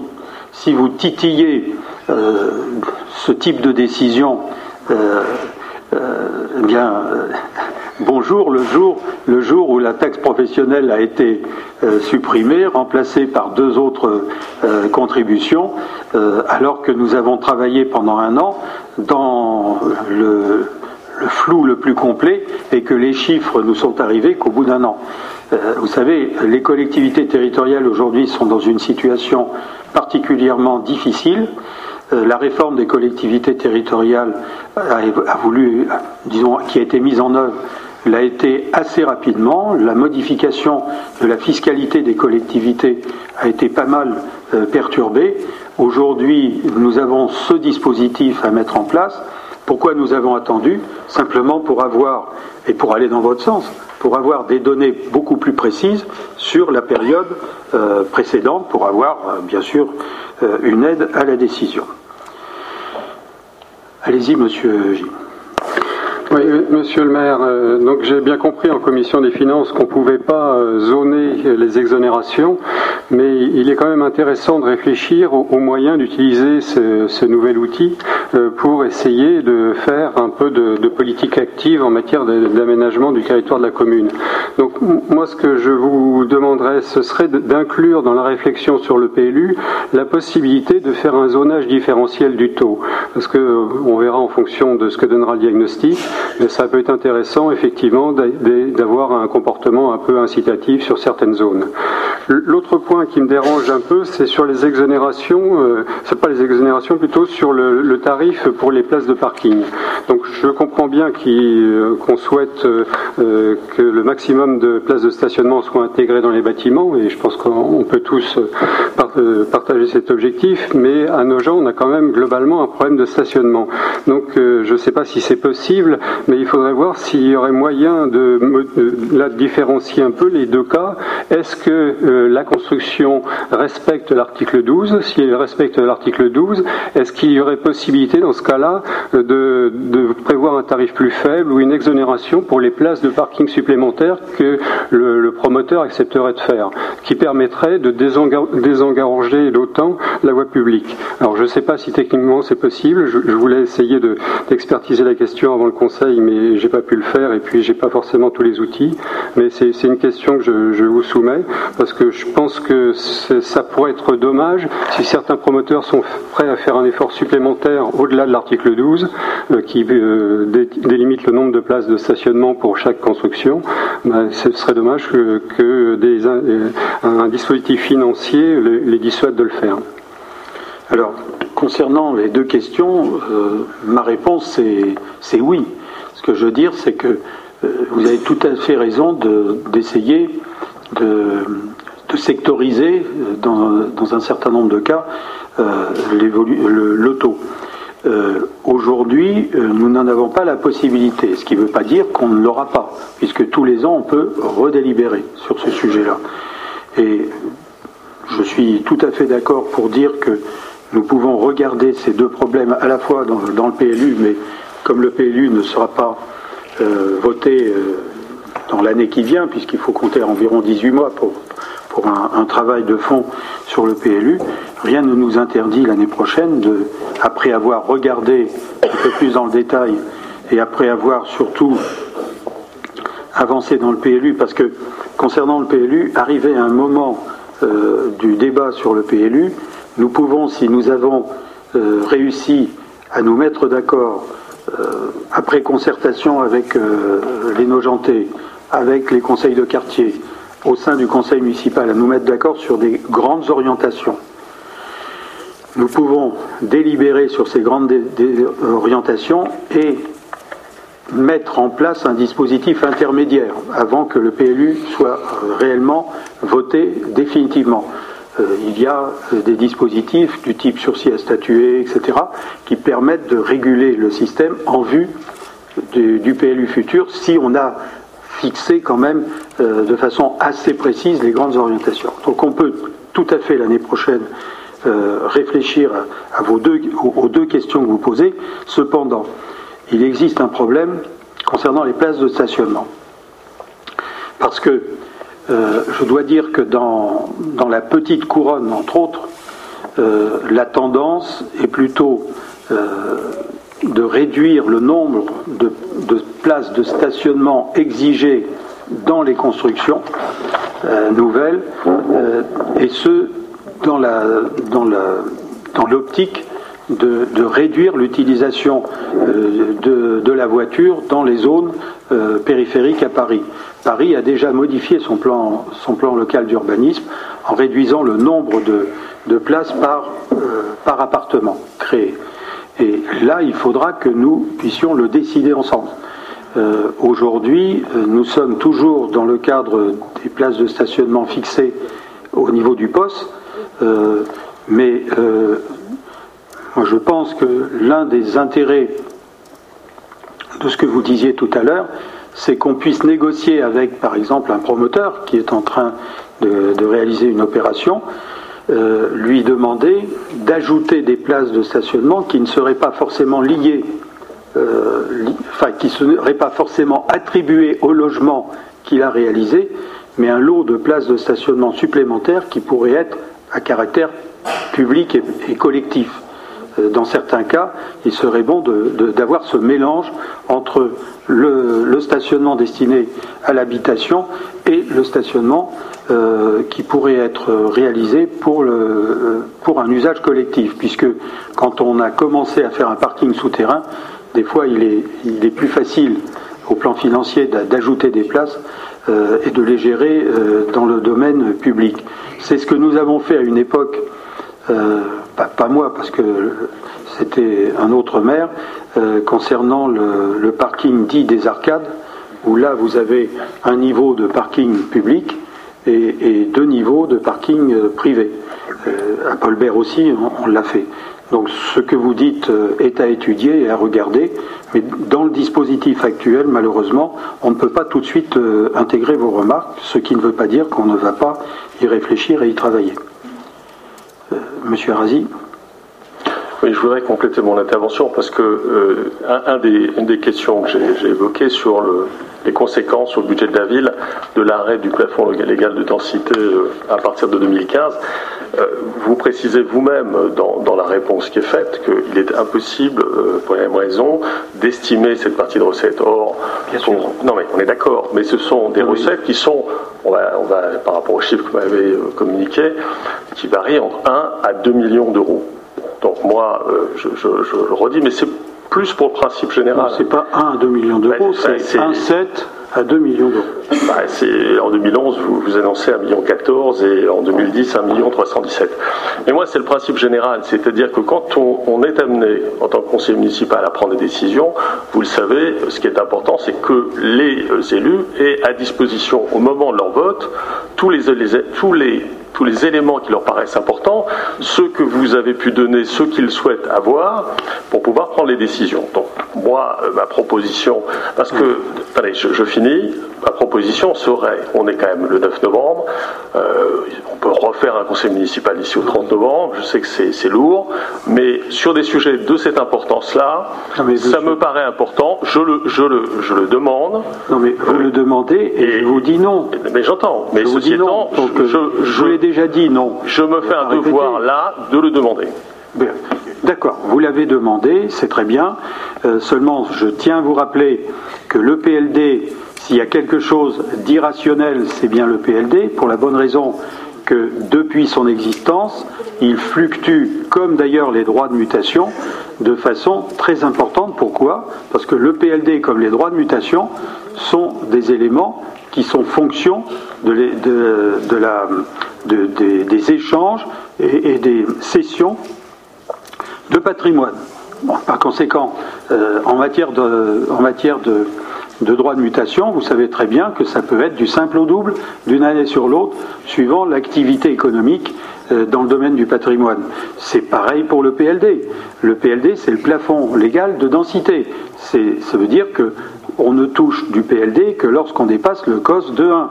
si vous titillez euh, ce type de décision, eh bien, bonjour le jour, le jour où la taxe professionnelle a été euh, supprimée, remplacée par deux autres euh, contributions, euh, alors que nous avons travaillé pendant un an dans le, flou le plus complet et que les chiffres nous sont arrivés qu'au bout d'un an. vous savez, les collectivités territoriales aujourd'hui sont dans une situation particulièrement difficile. La réforme des collectivités territoriales qui a été mise en œuvre l'a été assez rapidement. La modification de la fiscalité des collectivités a été pas mal euh, perturbée. Aujourd'hui, nous avons ce dispositif à mettre en place. Pourquoi nous avons attendu Simplement pour avoir, et pour aller dans votre sens, pour avoir des données beaucoup plus précises sur la période euh, précédente, pour avoir, euh, bien sûr, une aide à la décision. Allez-y, monsieur Gilles. Oui, monsieur le maire, euh, donc j'ai bien compris en commission des finances qu'on ne pouvait pas euh, zoner les exonérations, mais il est quand même intéressant de réfléchir aux, moyens d'utiliser ce, nouvel outil euh, pour essayer de faire un peu de, de politique active en matière d'aménagement du territoire de la commune. Donc moi, ce que je vous demanderais, ce serait d'inclure dans la réflexion sur le PLU la possibilité de faire un zonage différentiel du taux, parce que on verra en fonction de ce que donnera le diagnostic ça peut être intéressant effectivement d'avoir un comportement un peu incitatif sur certaines zones. L'autre point qui me dérange un peu, c'est sur les exonérations, euh, c'est pas les exonérations, plutôt sur le, tarif pour les places de parking. Donc je comprends bien euh, qu'on souhaite euh, que le maximum de places de stationnement soient intégrées dans les bâtiments, et je pense qu'on peut tous partager cet objectif, mais à nos gens, on a quand même globalement un problème de stationnement. Donc je ne sais pas si c'est possible mais il faudrait voir s'il y aurait moyen de, différencier un peu les deux cas. Est-ce que euh, la construction respecte l'article 12 Si elle respecte l'article 12, est-ce qu'il y aurait possibilité dans ce cas-là euh, de, prévoir un tarif plus faible ou une exonération pour les places de parking supplémentaires que le, promoteur accepterait de faire, qui permettrait de désengorger d'autant la voie publique? Alors je ne sais pas si techniquement c'est possible, je, voulais essayer d'expertiser la question avant le Conseil mais j'ai pas pu le faire et puis j'ai pas forcément tous les outils. Mais c'est une question que je, vous soumets parce que je pense que ça pourrait être dommage si certains promoteurs sont prêts à faire un effort supplémentaire au-delà de l'article 12 euh, qui euh, délimite le nombre de places de stationnement pour chaque construction. Ben, ce serait dommage que, des, un, dispositif financier les, dissuade de le faire. Alors, concernant les deux questions, euh, ma réponse c'est oui que je veux dire, c'est que euh, vous avez tout à fait raison d'essayer de, sectoriser, euh, dans, un certain nombre de cas, euh, le, taux. Aujourd'hui, nous n'en avons pas la possibilité, ce qui ne veut pas dire qu'on ne l'aura pas, puisque tous les ans, on peut redélibérer sur ce sujet-là. Et je suis tout à fait d'accord pour dire que nous pouvons regarder ces deux problèmes à la fois dans, le PLU, mais comme le PLU ne sera pas euh, voté euh, dans l'année qui vient, puisqu'il faut compter environ 18 mois pour, pour un, travail de fond sur le PLU, rien ne nous interdit l'année prochaine, de, après avoir regardé un peu plus dans le détail et après avoir surtout avancé dans le PLU, parce que concernant le PLU, arrivé à un moment euh, du débat sur le PLU, nous pouvons, si nous avons réussi à nous mettre d'accord après concertation avec les Nogentais, avec les conseils de quartier, au sein du conseil municipal, à nous mettre d'accord sur des grandes orientations. Nous pouvons délibérer sur ces grandes orientations et mettre en place un dispositif intermédiaire avant que le PLU soit réellement voté définitivement. Euh, il y a euh, des dispositifs du type sursis à statuer, etc., qui permettent de réguler le système en vue du, PLU futur si on a fixé quand même euh, de façon assez précise les grandes orientations. Donc on peut tout à fait l'année prochaine réfléchir à, vos deux, aux deux questions que vous posez. Cependant, il existe un problème concernant les places de stationnement. Parce que euh, je dois dire que dans, dans, la petite couronne, entre autres, euh, la tendance est plutôt euh, de réduire le nombre de, de, places de stationnement exigées dans les constructions nouvelles, et ce, dans l'optique dans la, dans de, de, réduire l'utilisation de, de, la voiture dans les zones périphériques à Paris. Paris a déjà modifié son plan, local d'urbanisme en réduisant le nombre de, places par, euh, par appartement créé. Et là, il faudra que nous puissions le décider ensemble. Euh, aujourd'hui, euh, nous sommes toujours dans le cadre des places de stationnement fixées au niveau du poste, mais je pense que l'un des intérêts de ce que vous disiez tout à l'heure, c'est qu'on puisse négocier avec, par exemple, un promoteur qui est en train de, réaliser une opération, euh, lui demander d'ajouter des places de stationnement qui ne seraient pas forcément liées, euh, enfin, qui ne seraient pas forcément attribuées au logement qu'il a réalisé, mais un lot de places de stationnement supplémentaires qui pourraient être à caractère public et collectif. Euh, dans certains cas, il serait bon d'avoir ce mélange entre le, stationnement destiné à l'habitation et le stationnement euh, qui pourrait être réalisé pour, un usage collectif, puisque quand on a commencé à faire un parking souterrain, des fois il est, il est plus facile au plan financier d'ajouter des places euh, et de les gérer dans le domaine public. C'est ce que nous avons fait à une époque pas, moi parce que c'était un autre maire, euh, concernant le, parking dit des arcades, où là vous avez un niveau de parking public et, deux niveaux de parking euh, privé. Euh, à Paulbert aussi, on, l'a fait. Donc ce que vous dites est à étudier et à regarder, mais dans le dispositif actuel, malheureusement, on ne peut pas tout de suite intégrer vos remarques, ce qui ne veut pas dire qu'on ne va pas y réfléchir et y travailler. Monsieur Razi oui, je voudrais compléter mon intervention parce que euh, un, des, une des questions que j'ai évoquées sur le, les conséquences sur le budget de la ville de l'arrêt du plafond légal de densité euh, à partir de 2015, euh, vous précisez vous-même dans, dans, la réponse qui est faite qu'il est impossible, pour la même raison, d'estimer cette partie de recettes. Or, non mais on est d'accord, mais ce sont des recettes qui sont, on va, on va, par rapport aux chiffres que vous m'avez communiqués, qui varient entre 1 à 2 millions d'euros. Donc moi, euh, je, le redis, mais c'est plus pour le principe général. C'est pas 1 à 2 millions d'euros, c'est 1,7 à 2 millions d'euros. Bah, en 2011, vous, vous annoncez 1,14 million et en 2010, 1 million 317. Mais moi, c'est le principe général, c'est-à-dire que quand on, est amené, en tant que conseiller municipal, à prendre des décisions, vous le savez, ce qui est important, c'est que les euh, élus aient à disposition, au moment de leur vote, tous les, tous les tous les éléments qui leur paraissent importants, ceux que vous avez pu donner, ceux qu'ils souhaitent avoir, pour pouvoir prendre les décisions. Donc, moi, euh, ma proposition, parce que, allez, je, finis, ma proposition serait, on est quand même le 9 novembre, on peut refaire un conseil municipal ici au 30 novembre, je sais que c'est lourd, mais sur des sujets de cette importance-là, ça me paraît important, je le, je le, je le demande. Non mais vous le demandez et, je vous dis non. Mais j'entends, mais ceci étant, je, je, je l'ai déjà dit non. Je me fais un devoir là de le demander. D'accord, vous l'avez demandé, c'est très bien. Euh, seulement, je tiens à vous rappeler que le PLD, s'il y a quelque chose d'irrationnel, c'est bien le PLD, pour la bonne raison que depuis son existence, il fluctue, comme d'ailleurs les droits de mutation, de façon très importante. Pourquoi? Parce que le PLD, comme les droits de mutation, sont des éléments qui sont fonction des échanges et, des cessions de patrimoine. par conséquent, euh, en matière de de droit de mutation, vous savez très bien que ça peut être du simple au double d'une année sur l'autre, suivant l'activité économique euh, dans le domaine du patrimoine. C'est pareil pour le PLD. Le PLD, c'est le plafond légal de densité. Ça veut dire que on ne touche du PLD que lorsqu'on dépasse le COS de 1.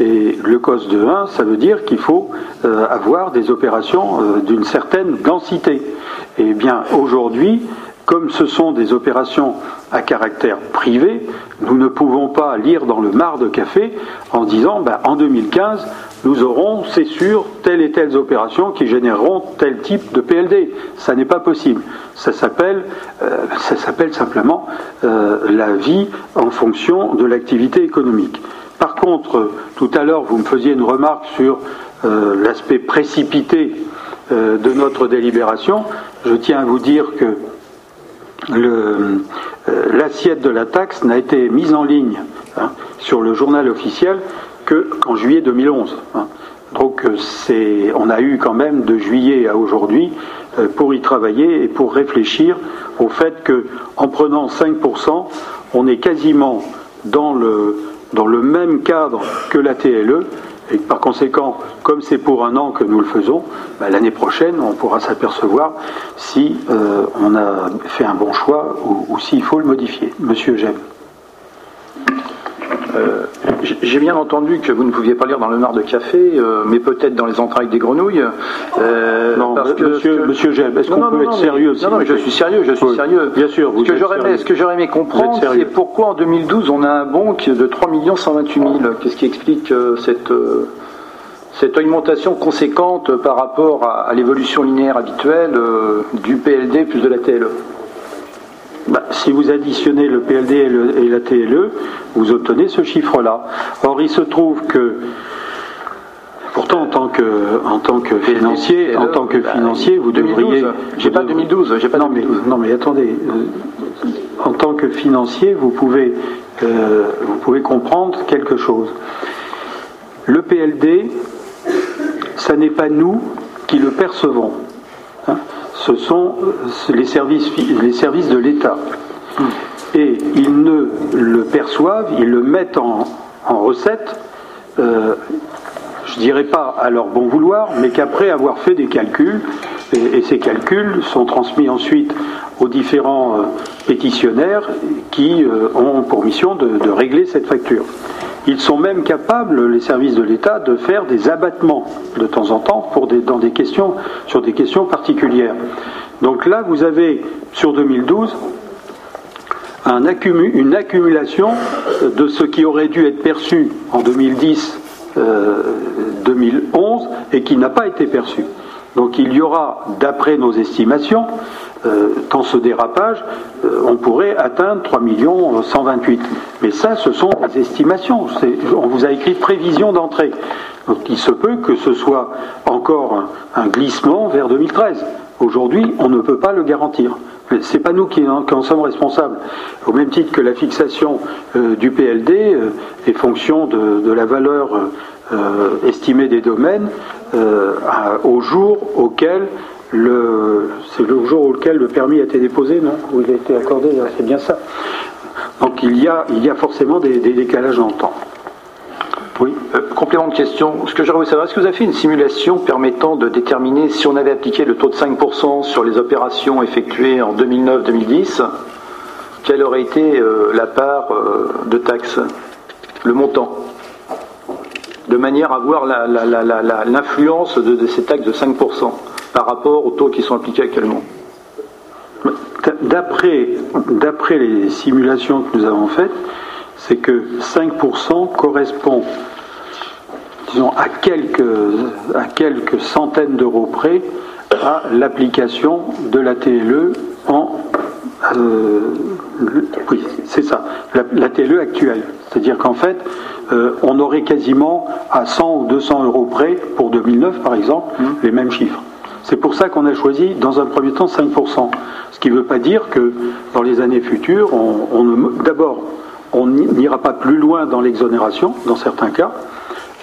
Et le COS de 1, ça veut dire qu'il faut euh, avoir des opérations euh, d'une certaine densité. Et bien aujourd'hui, comme ce sont des opérations à caractère privé, nous ne pouvons pas lire dans le mar de café en disant ben, en 2015, nous aurons, c'est sûr, telle et telle opération qui généreront tel type de PLD. Ça n'est pas possible. Ça s'appelle, euh, simplement euh, la vie en fonction de l'activité économique. Par contre, tout à l'heure, vous me faisiez une remarque sur euh, l'aspect précipité de notre délibération. Je tiens à vous dire que l'assiette de la taxe n'a été mise en ligne hein, sur le journal officiel que qu'en juillet 2011. Hein. Donc euh, on a eu quand même de juillet à aujourd'hui euh, pour y travailler et pour réfléchir au fait que en prenant 5%, on est quasiment dans le même cadre que la TLE et par conséquent, comme c'est pour un an que nous le faisons, bah, l'année prochaine, on pourra s'apercevoir si euh, on a fait un bon choix ou, s'il faut le modifier. Monsieur Gem. Euh, j'ai bien entendu que vous ne pouviez pas lire dans le mar de café, euh, mais peut-être dans les entrailles des grenouilles. non, parce que, monsieur, monsieur est-ce qu'on peut être sérieux Non, non, je suis sérieux, je suis sérieux. Bien sûr, vous ce, que j'aurais aimé, ce que j'aurais aimé comprendre, c'est pourquoi en 2012 on a un bon de 3 128 000. Qu'est-ce qui explique cette cette augmentation conséquente par rapport à, l'évolution linéaire habituelle du PLD plus de la TLE bah, si vous additionnez le PLD et, la TLE, vous obtenez ce chiffre-là. Or, il se trouve que Pourtant, en tant que, en tant que financier, en tant que bah, financier, vous devriez. J'ai pas 2012. J'ai pas non, Mais, non, mais attendez. Euh, en tant que financier, vous pouvez, euh, vous pouvez comprendre quelque chose. Le PLD, ce n'est pas nous qui le percevons. Hein ce sont les services, les services de l'État. Et ils ne le perçoivent, ils le mettent en, recette, euh, je dirais pas à leur bon vouloir, mais qu'après avoir fait des calculs, et, ces calculs sont transmis ensuite aux différents euh, pétitionnaires qui euh, ont pour mission de régler cette facture. Ils sont même capables, les services de l'État, de faire des abattements de temps en temps pour dans des questions, sur des questions particulières. Donc là, vous avez, sur 2012, un une accumulation de ce qui aurait dû être perçu en 2010, 2011 euh, et qui n'a pas été perçu. Donc il y aura, d'après nos estimations, euh, dans ce dérapage, euh, on pourrait atteindre 3 128 Mais ça, ce sont des estimations. On vous a écrit prévision d'entrée. Donc il se peut que ce soit encore un, glissement vers 2013. Aujourd'hui, on ne peut pas le garantir. Ce n'est pas nous qui en, sommes responsables. Au même titre que la fixation euh, du PLD est fonction de, la valeur estimée des domaines au jour auquel c'est le jour auquel le permis a été déposé, non? Où il a été accordé, c'est bien ça. Donc il y a, il y a forcément des, décalages dans le temps. Oui. Euh, complément de question. Ce que j'aurais voulu savoir, est-ce que vous avez fait une simulation permettant de déterminer si on avait appliqué le taux de 5% sur les opérations effectuées en 2009-2010, quelle aurait été euh, la part euh, de taxes le montant, de manière à voir l'influence de, de ces taxes de 5% par rapport aux taux qui sont appliqués actuellement? D'après les simulations que nous avons faites, c'est que 5% correspond disons, à quelques, à quelques centaines d'euros près à l'application de la TLE en. Euh, oui, c'est ça, la, TLE actuelle. C'est-à-dire qu'en fait, euh, on aurait quasiment à 100 ou 200 euros près, pour 2009 par exemple, mmh. les mêmes chiffres. C'est pour ça qu'on a choisi, dans un premier temps, 5%. Ce qui ne veut pas dire que dans les années futures, on, d'abord, on n'ira pas plus loin dans l'exonération, dans certains cas,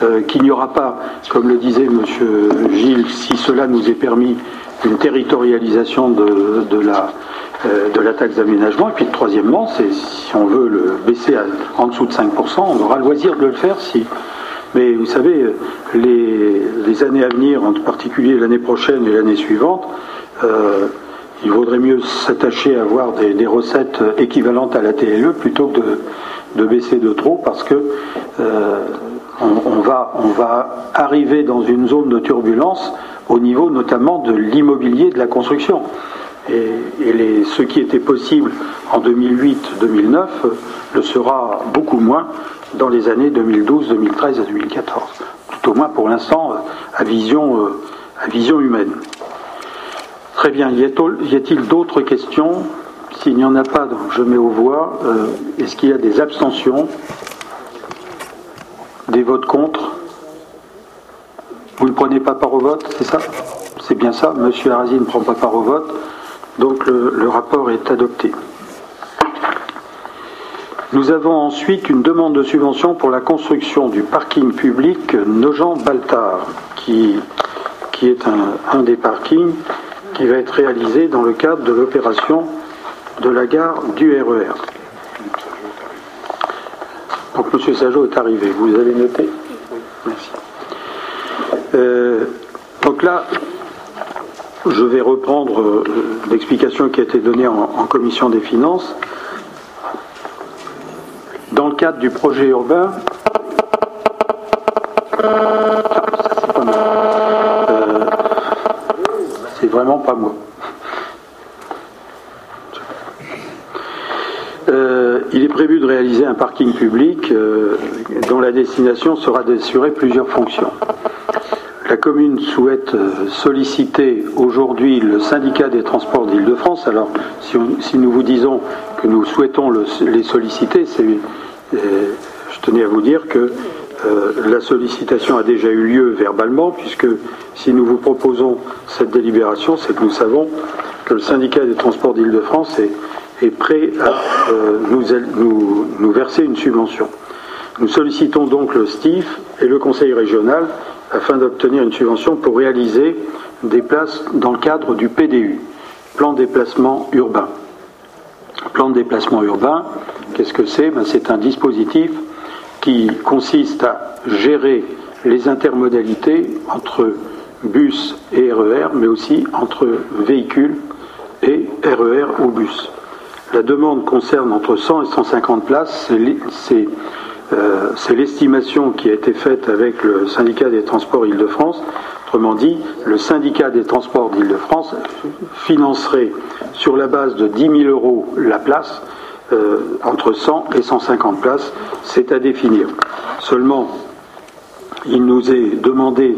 euh, qu'il n'y aura pas, comme le disait M. Gilles, si cela nous est permis, une territorialisation de, la, euh, de la taxe d'aménagement. Et puis troisièmement, c'est si on veut le baisser en dessous de 5%, on aura le loisir de le faire si mais vous savez, les, années à venir, en particulier l'année prochaine et l'année suivante, euh, il vaudrait mieux s'attacher à avoir des, recettes équivalentes à la TLE plutôt que de, baisser de trop parce que euh, on, va, on va arriver dans une zone de turbulence au niveau notamment de l'immobilier de la construction. Et, ce qui était possible en 2008-2009 le sera beaucoup moins dans les années 2012, 2013 et 2014. Tout au moins pour l'instant à vision, euh, à vision humaine. Très bien. Y a-t-il d'autres questions? S'il n'y en a pas, donc je mets aux voix. Euh, est-ce qu'il y a des abstentions? Des votes contre? Vous ne prenez pas part au vote, c'est ça? C'est bien ça. Monsieur Arasi ne prend pas part au vote. Donc le rapport est adopté. Nous avons ensuite une demande de subvention pour la construction du parking public Nogent-Baltard, qui, qui est un, des parkings qui va être réalisé dans le cadre de l'opération de la gare du RER. E Donc M. Sajot est arrivé. Vous avez noté? Merci. Euh, donc là, je vais reprendre euh, l'explication qui a été donnée en commission des finances dans le cadre du projet urbain, euh. Euh, il est prévu de réaliser un parking public euh, dont la destination sera d'assurer plusieurs fonctions. La commune souhaite solliciter aujourd'hui le syndicat des transports d'Île-de-France. Alors, si, nous vous disons que nous souhaitons les solliciter, c'est tenais à vous dire que euh, la sollicitation a déjà eu lieu verbalement, puisque si nous vous proposons cette délibération, c'est que nous savons que le syndicat des transports d'Île-de-France est, prêt à euh, nous, nous, verser une subvention. Nous sollicitons donc le STIF et le Conseil régional afin d'obtenir une subvention pour réaliser des places dans le cadre du PDU, plan de déplacement urbain. Plan de déplacement urbain, Qu'est-ce que c'est? Ben, C'est un dispositif qui consiste à gérer les intermodalités entre bus et RER, e mais aussi entre véhicules et RER e ou bus. La demande concerne entre 100 et 150 places. Euh, c'est l'estimation qui a été faite avec le syndicat des transports Île-de-France. Autrement dit, le syndicat des transports d'Île-de-France financerait sur la base de 10 000 euros la place euh, entre 100 et 150 places, c'est à définir. Seulement, il nous est demandé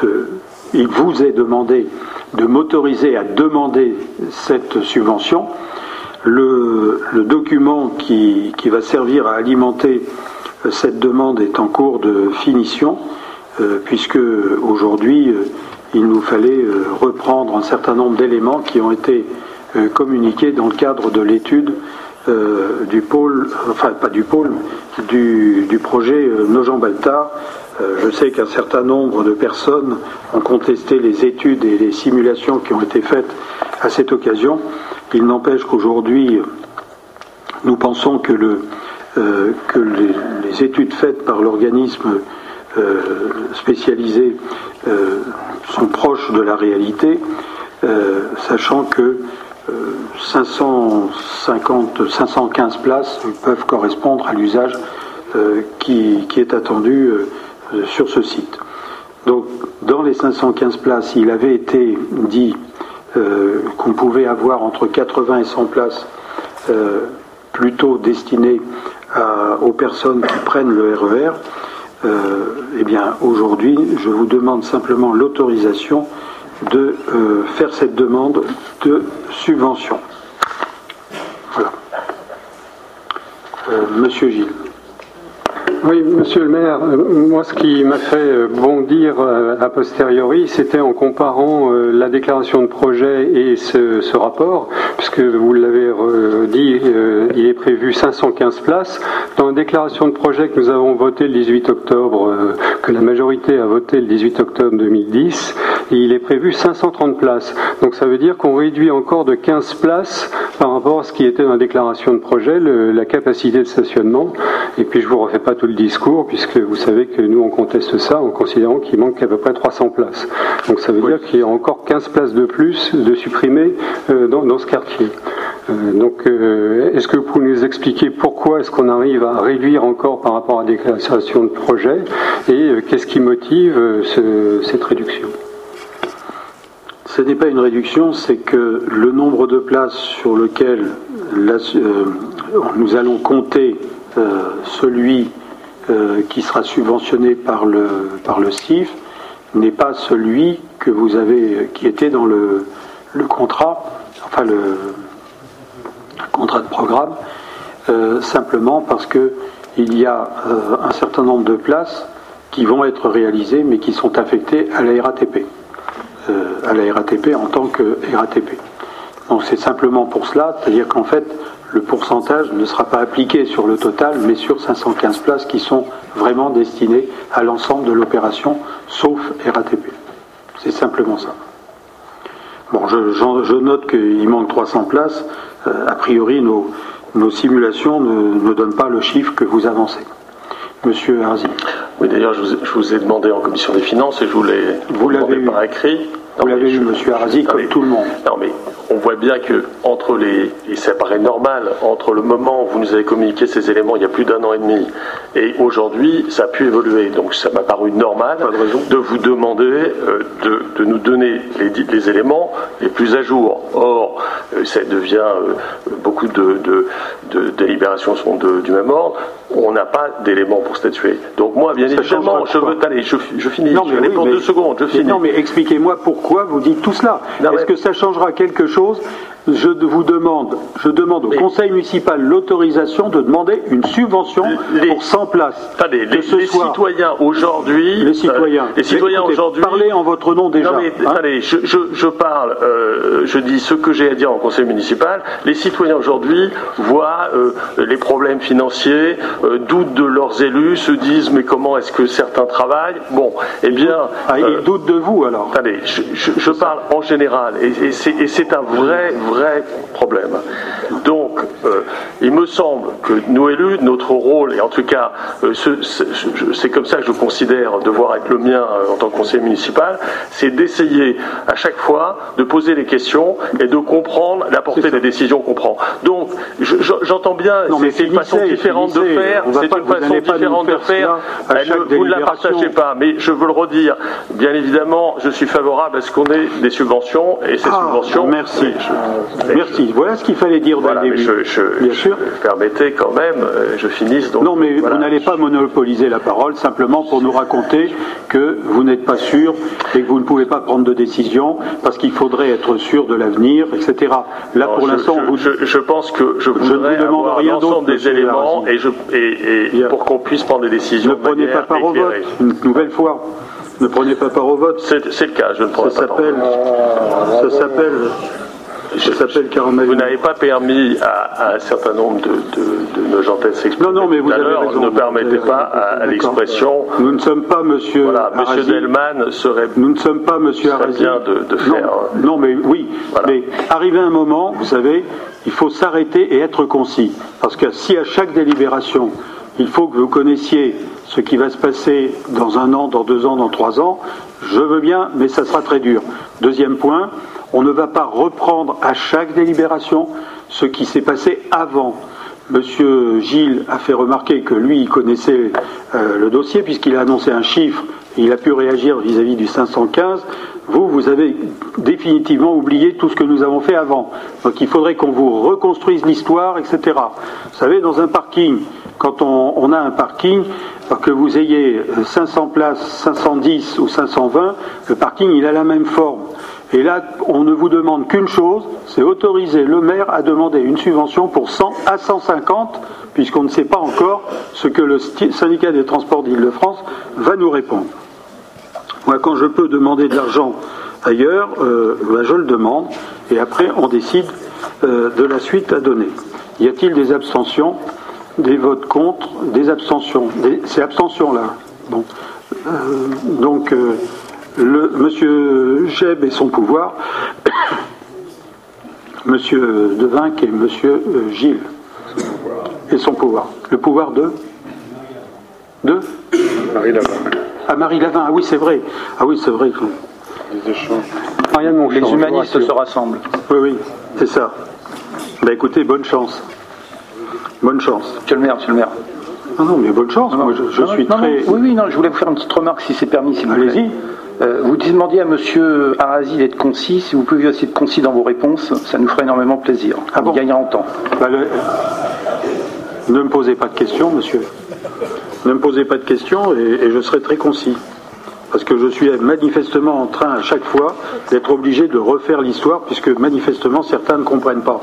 de, il vous est demandé de m'autoriser à demander cette subvention. Le, document qui, va servir à alimenter cette demande est en cours de finition, euh, puisque aujourd'hui, euh, il nous fallait reprendre un certain nombre d'éléments qui ont été communiqués dans le cadre de l'étude euh, du pôle, enfin pas du pôle, du, projet euh, Nogent-Baltard. Euh, je sais qu'un certain nombre de personnes ont contesté les études et les simulations qui ont été faites à cette occasion. Il n'empêche qu'aujourd'hui, nous pensons que les, études faites par l'organisme spécialisé sont proches de la réalité, sachant que 550, 515 places peuvent correspondre à l'usage qui, qui, est attendu sur ce site. Donc, dans les 515 places, il avait été dit qu'on pouvait avoir entre 80 et 100 places plutôt destinées aux personnes qui prennent le RER. E eh bien, aujourd'hui, je vous demande simplement l'autorisation de euh, faire cette demande de subvention. Voilà. Euh, Monsieur Gilles. Oui, monsieur le maire, euh, moi ce qui m'a fait euh, bondir euh, a posteriori, c'était en comparant la déclaration de projet et ce, rapport, puisque vous l'avez dit, il est prévu 515 places. Dans la déclaration de projet que nous avons votée le 18 octobre, que la majorité a voté le 18 octobre 2010, il est prévu 530 places. Donc ça veut dire qu'on réduit encore de 15 places par rapport à ce qui était dans la déclaration de projet, la capacité de stationnement. Et puis je vous refais pas tout le discours, puisque vous savez que nous on conteste ça en considérant qu'il manque à peu près 300 places. Donc ça veut dire qu'il y a encore 15 places de plus de supprimer euh, dans, ce quartier. Euh, donc euh, est-ce que vous pouvez nous expliquer pourquoi est-ce qu'on arrive à réduire encore par rapport à la déclaration de projet et qu'est-ce qui motive cette réduction? Ce n'est pas une réduction, c'est que le nombre de places sur lequel nous allons compter celui euh, qui sera subventionné par le, par le CIF n'est pas celui que vous avez, qui était dans le, contrat, enfin le, contrat de programme, euh, simplement parce que il y a euh, un certain nombre de places qui vont être réalisées mais qui sont affectées à la RATP, à la RATP en tant que RATP. Donc c'est simplement pour cela, c'est-à-dire qu'en fait, le pourcentage ne sera pas appliqué sur le total, mais sur 515 places qui sont vraiment destinées à l'ensemble de l'opération, sauf RATP. C'est simplement ça. Bon, je, note qu'il manque 300 places. Euh, a priori, nos, simulations ne, donnent pas le chiffre que vous avancez. Monsieur Harzi. Oui, d'ailleurs, je, vous ai demandé en commission des finances et je vous l'ai vous l'avez par écrit. Vous l'avez eu, Monsieur Arasi, comme tout le monde. Non, mais on voit bien que entre les, et ça paraît normal, entre le moment où vous nous avez communiqué ces éléments il y a plus d'un an et demi et aujourd'hui, ça a pu évoluer. Donc ça m'a paru normal de, vous demander euh, de, nous donner les, les, éléments les plus à jour. Or, euh, ça devient euh, beaucoup de, délibérations sont du même ordre. On n'a pas d'éléments pour statuer. Donc moi, bien évidemment, je veux aller, je, finis. Non, mais pour deux secondes, je finis. Non, mais expliquez-moi pourquoi vous dites tout cela. Est-ce que ça changera quelque chose shows je vous demande, je demande au conseil municipal l'autorisation de demander une subvention pour 100 places. Attendez, les, citoyens aujourd'hui, les citoyens, euh, les citoyens aujourd'hui, parlez en votre nom déjà. Non mais hein. je, parle, euh, je dis ce que j'ai à dire en conseil municipal. Les citoyens aujourd'hui voient euh, les problèmes financiers, doutent de leurs élus, se disent mais comment est-ce que certains travaillent? Bon, eh bien, ah, ils doutent de vous alors. Attendez, je, parle en général et, et c'est un vrai, vrai vrai problème. Donc, euh, il me semble que nous élus, notre rôle, et en tout cas, euh, c'est comme ça que je considère devoir être le mien euh, en tant que conseiller municipal, c'est d'essayer à chaque fois de poser les questions et de comprendre la portée des décisions qu'on prend. Donc, j'entends bien, c'est une façon différente de faire, c'est une façon différente de faire, vous ne la partagez pas, mais je veux le redire, bien évidemment, je suis favorable à ce qu'on ait des subventions, et ces ah, subventions... Merci. Merci. Voilà ce qu'il fallait dire voilà, dès le début. Je, Bien sûr. Permettez quand même, euh, je finisse. Donc, non, mais vous n'allez pas monopoliser la parole simplement pour nous raconter que vous n'êtes pas sûr et que vous ne pouvez pas prendre de décision parce qu'il faudrait être sûr de l'avenir, etc. Là, pour l'instant, vous... je, pense que je voudrais je ne demande avoir l'ensemble des éléments et, pour qu'on puisse prendre des décisions. Ne prenez pas part au vote une nouvelle fois. Ne prenez pas part au vote. C'est le cas, je ne prends ça pas part au vote. Ça s'appelle vous n'avez pas permis à, un certain nombre de, de, nos gens de s'exprimer. Non, non, mais vous avez raison. Ne permettez pas à, l'expression. Nous ne sommes pas Monsieur. Voilà, Monsieur Delman serait. Nous ne sommes pas Monsieur Arasi. bien de, faire. Non, mais oui. Mais arrivé un moment, vous savez, il faut s'arrêter et être concis, parce que si à chaque délibération, il faut que vous connaissiez ce qui va se passer dans un an, dans deux ans, dans trois ans, je veux bien, mais ça sera très dur. Deuxième point, on ne va pas reprendre à chaque délibération ce qui s'est passé avant. Monsieur Gilles a fait remarquer que lui, il connaissait euh, le dossier puisqu'il a annoncé un chiffre, il a pu réagir vis-à-vis du 515. Vous, vous avez définitivement oublié tout ce que nous avons fait avant. Donc il faudrait qu'on vous reconstruise l'histoire, etc. Vous savez, dans un parking, quand on, a un parking, que vous ayez 500 places, 510 ou 520, le parking, il a la même forme. Et là, on ne vous demande qu'une chose, c'est autoriser le maire à demander une subvention pour 100 à 150, puisqu'on ne sait pas encore ce que le syndicat des transports d'Île-de-France va nous répondre. Moi, quand je peux demander de l'argent ailleurs, euh, ben, je le demande, et après, on décide euh, de la suite à donner. Y a-t-il des abstentions, des votes contre, des abstentions C'est abstention là. Bon. Euh, donc le, Monsieur Jeb et son pouvoir, Monsieur Devinck et Monsieur euh, Gilles et son pouvoir. Le pouvoir de? De? Marie Lavin. Ah, Marie Lavin, ah oui, c'est vrai. Ah oui, c'est vrai. Les Les humanistes se rassemblent. Oui, oui, c'est ça. Bah écoutez, bonne chance. Bonne chance. Monsieur le maire, monsieur le maire. Non, non, mais bonne chance. Moi, je, suis très. oui, oui, non, je voulais vous faire une petite remarque si c'est permis, si vous Allez-y. Euh, vous demandiez à Monsieur Arasi d'être concis. Si vous pouviez aussi être concis dans vos réponses, ça nous ferait énormément plaisir. Ah bon On gagnera en temps. Bah, ne me posez pas de questions, monsieur. Ne me posez pas de questions et, je serai très concis. Parce que je suis manifestement en train à chaque fois d'être obligé de refaire l'histoire, puisque manifestement certains ne comprennent pas.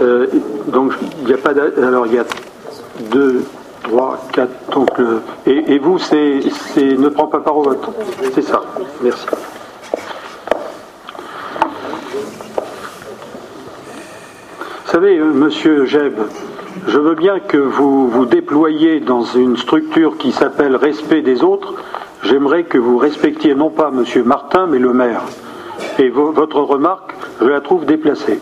Euh, donc il n'y a pas. Alors il y a deux, 3, 4. Donc, et, vous, c'est ne prend pas part au vote. C'est ça. Merci. Vous savez, euh, monsieur Jeb, je veux bien que vous vous déployiez dans une structure qui s'appelle respect des autres. J'aimerais que vous respectiez non pas monsieur Martin, mais le maire. Et votre remarque, je la trouve déplacée.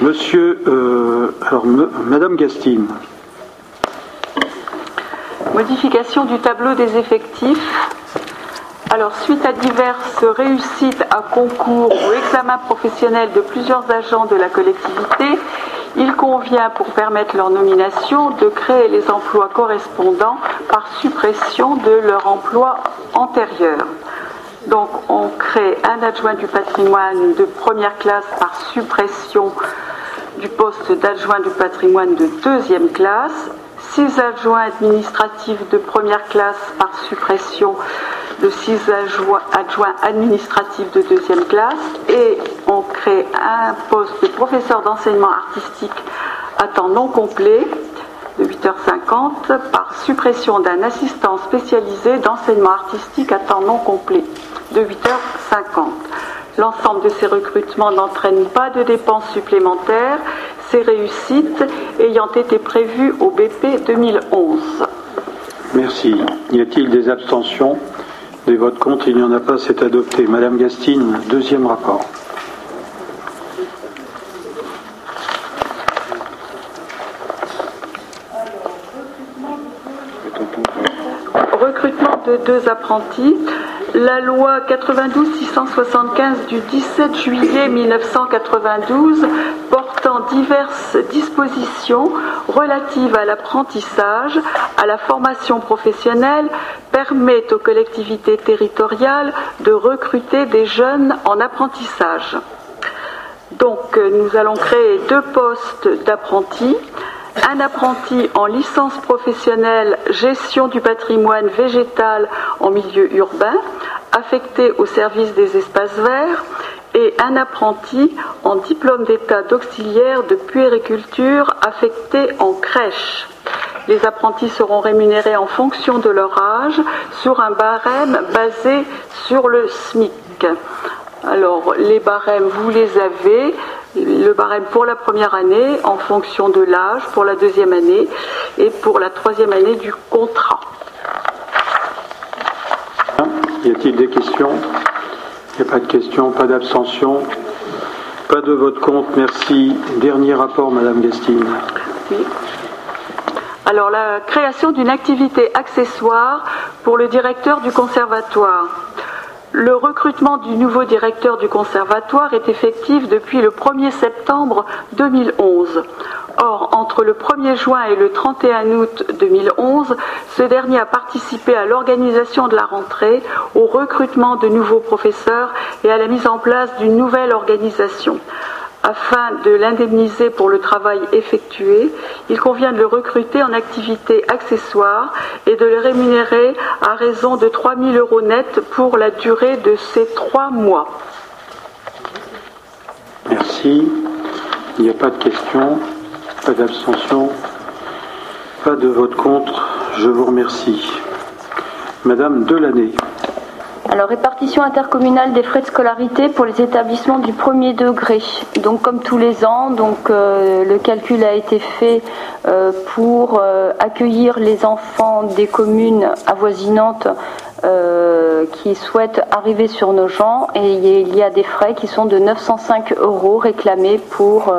Monsieur, euh, alors, Madame Gastine. Modification du tableau des effectifs. Alors, suite à diverses réussites à concours ou examens professionnels de plusieurs agents de la collectivité, il convient, pour permettre leur nomination, de créer les emplois correspondants par suppression de leur emploi antérieur. Donc, on crée un adjoint du patrimoine de première classe par suppression du poste d'adjoint du patrimoine de deuxième classe. Six adjoints administratifs de première classe par suppression de six adjoints, administratifs de deuxième classe. Et on crée un poste de professeur d'enseignement artistique à temps non complet de 8h50 par suppression d'un assistant spécialisé d'enseignement artistique à temps non complet de 8h50. L'ensemble de ces recrutements n'entraîne pas de dépenses supplémentaires ces réussites ayant été prévues au BP 2011. Merci. Y a-t-il des abstentions? Des votes contre Il n'y en a pas, c'est adopté. Madame Gastine, deuxième rapport. Recrutement de deux apprentis. La loi 92-675 du 17 juillet 1992 portant diverses dispositions relatives à l'apprentissage, à la formation professionnelle, permet aux collectivités territoriales de recruter des jeunes en apprentissage. Donc nous allons créer deux postes d'apprentis un apprenti en licence professionnelle gestion du patrimoine végétal en milieu urbain, affecté au service des espaces verts, et un apprenti en diplôme d'état d'auxiliaire de puériculture affecté en crèche. Les apprentis seront rémunérés en fonction de leur âge sur un barème basé sur le SMIC. Alors, les barèmes, vous les avez le barème pour la première année en fonction de l'âge, pour la deuxième année et pour la troisième année du contrat. Y a-t-il des questions? Il n'y a pas de questions, pas d'abstention, pas de vote contre, merci. Dernier rapport, Madame Gastine. Oui. Alors, la création d'une activité accessoire pour le directeur du conservatoire. Le recrutement du nouveau directeur du conservatoire est effectif depuis le 1er septembre 2011. Or, entre le 1er juin et le 31 août 2011, ce dernier a participé à l'organisation de la rentrée, au recrutement de nouveaux professeurs et à la mise en place d'une nouvelle organisation. Afin de l'indemniser pour le travail effectué, il convient de le recruter en activité accessoire et de le rémunérer à raison de 3 000 euros net pour la durée de ces trois mois. Merci. Il n'y a pas de questions, pas d'abstention, pas de vote contre. Je vous remercie. Madame Delaney. Alors, répartition intercommunale des frais de scolarité pour les établissements du premier degré. Donc, comme tous les ans, euh, le calcul a été fait euh, pour euh, accueillir les enfants des communes avoisinantes qui souhaitent arriver sur nos gens et il y a des frais qui sont de 905 euros réclamés pour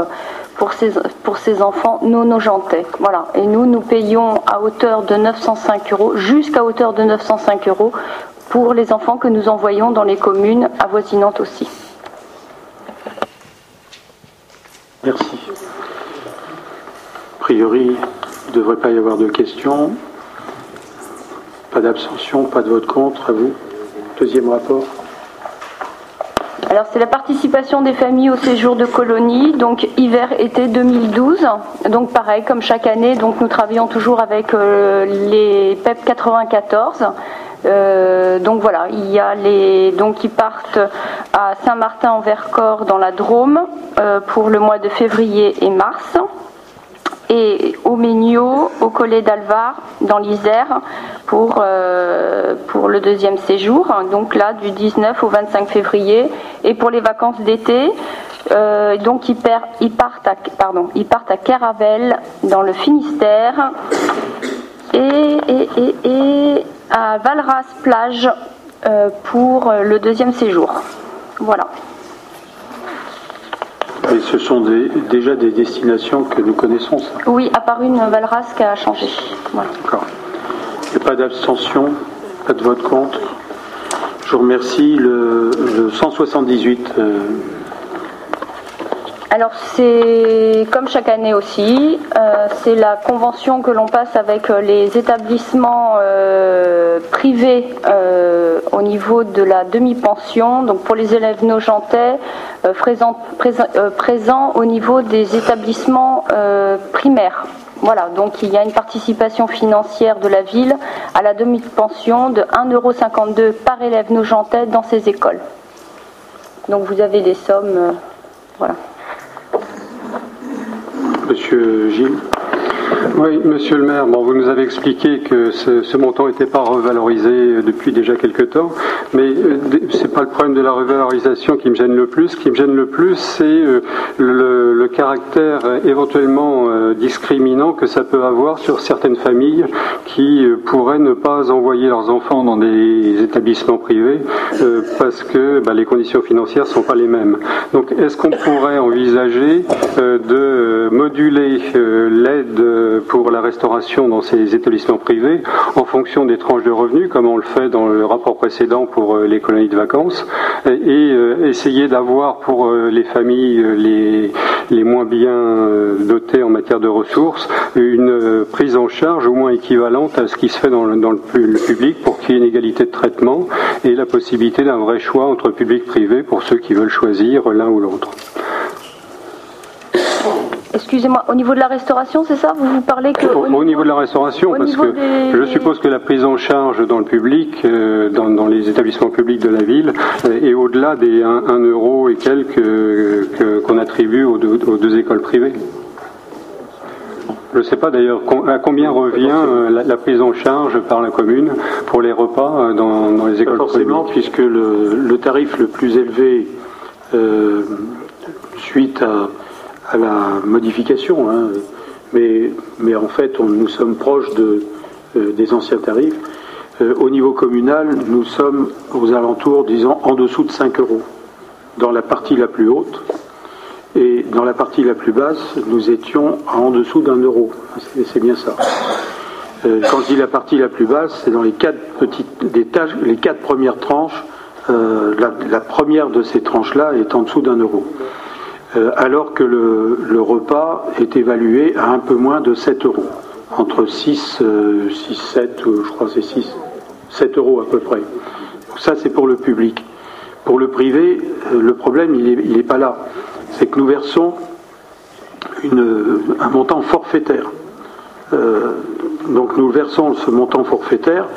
ces, enfants non nojentais. Voilà. Et nous, nous payons à hauteur de 905 euros, jusqu'à hauteur de 905 euros pour les enfants que nous envoyons dans les communes avoisinantes aussi. Merci. A priori, il ne devrait pas y avoir de questions. Pas d'abstention, pas de vote contre. À vous. Deuxième rapport. Alors c'est la participation des familles au séjour de colonie, donc hiver-été 2012. Donc pareil, comme chaque année, donc nous travaillons toujours avec euh, les PEP 94 euh, donc voilà, il y a les donc qui partent à Saint-Martin en Vercors dans la Drôme euh, pour le mois de février et mars. Et au Ménio, au Collet d'Alvar, dans l'Isère, pour, euh, le deuxième séjour, donc là du 19 au 25 février, et pour les vacances d'été, donc ils, ils, partent ils partent à Caravel, dans le Finistère, et, et, et, et à Valras plage euh, pour le deuxième séjour. Voilà. Et ce sont déjà des destinations que nous connaissons, ça? Oui, à part une Valras qui a changé. D'accord. Il n'y a pas d'abstention, pas de vote contre? Je vous remercie. Le, 178. Alors c'est comme chaque année aussi, euh, c'est la convention que l'on passe avec euh, les établissements euh, privés au niveau de la demi-pension, donc pour les élèves nojentais présents, au niveau des établissements primaires. Voilà, donc il y a une participation financière de la ville à la demi-pension de 1,52€ par élève nojentais dans ces écoles. Donc vous avez des sommes, voilà. Monsieur Gilles. Oui, monsieur le maire, bon, vous nous avez expliqué que ce, montant n'était pas revalorisé depuis déjà quelques temps, mais euh, ce n'est pas le problème de la revalorisation qui me gêne le plus. Ce qui me gêne le plus, c'est euh, le, caractère éventuellement euh, discriminant que ça peut avoir sur certaines familles qui pourraient ne pas envoyer leurs enfants dans des établissements privés parce que bah, les conditions financières ne sont pas les mêmes. Donc, est-ce qu'on pourrait envisager de moduler l'aide pour la restauration dans ces établissements privés en fonction des tranches de revenus, comme on le fait dans le rapport précédent pour euh, les colonies de vacances, et euh, essayer d'avoir pour euh, les familles les, les moins bien dotées en matière de ressources une prise en charge au moins équivalente à ce qui se fait dans le, dans le, public pour qu'il y ait une égalité de traitement et la possibilité d'un vrai choix entre public et privé pour ceux qui veulent choisir l'un ou l'autre. Excusez-moi, au niveau de la restauration, c'est ça Vous vous parlez que. Au, niveau, de la restauration, parce que je suppose que la prise en charge dans le public, euh, dans, les établissements publics de la ville, est au-delà des 1, euro et quelques qu'on attribue aux deux, écoles privées. Je ne sais pas d'ailleurs à combien revient euh, la, prise en charge par la commune pour les repas euh, dans, les écoles forcément, puisque le, tarif le plus élevé suite à à la modification, hein. mais, mais en fait, nous sommes proches de, euh, des anciens tarifs. Euh, au niveau communal, nous sommes aux alentours, disons, en dessous de 5 euros dans la partie la plus haute. Et dans la partie la plus basse, nous étions en dessous d'un euro. C'est bien ça. Euh, quand je dis la partie la plus basse, c'est dans les quatre petites, des tâches, les quatre premières tranches. la, première de ces tranches-là est en dessous d'un euro. Alors que le, repas est évalué à un peu moins de 7 euros, entre 6, 6 7, je crois c'est 6, 7 euros à peu près. ça c'est pour le public. Pour le privé, le problème il n'est pas là. C'est que nous versons un montant forfaitaire. Euh, donc nous versons ce montant forfaitaire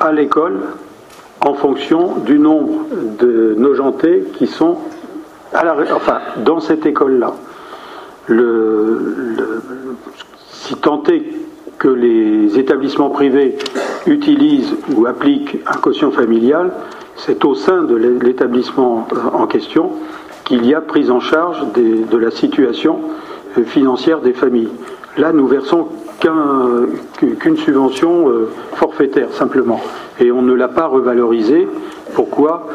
à l'école en fonction du nombre de nojentés qui sont la, enfin, dans cette école-là. si tant est que les établissements privés utilisent ou appliquent un quotient familial, c'est au sein de l'établissement euh, en question qu'il y a prise en charge de la situation euh, financière des familles. Là, nous versons qu'une subvention euh, forfaitaire, simplement. Et on ne l'a pas revalorisée. Pourquoi?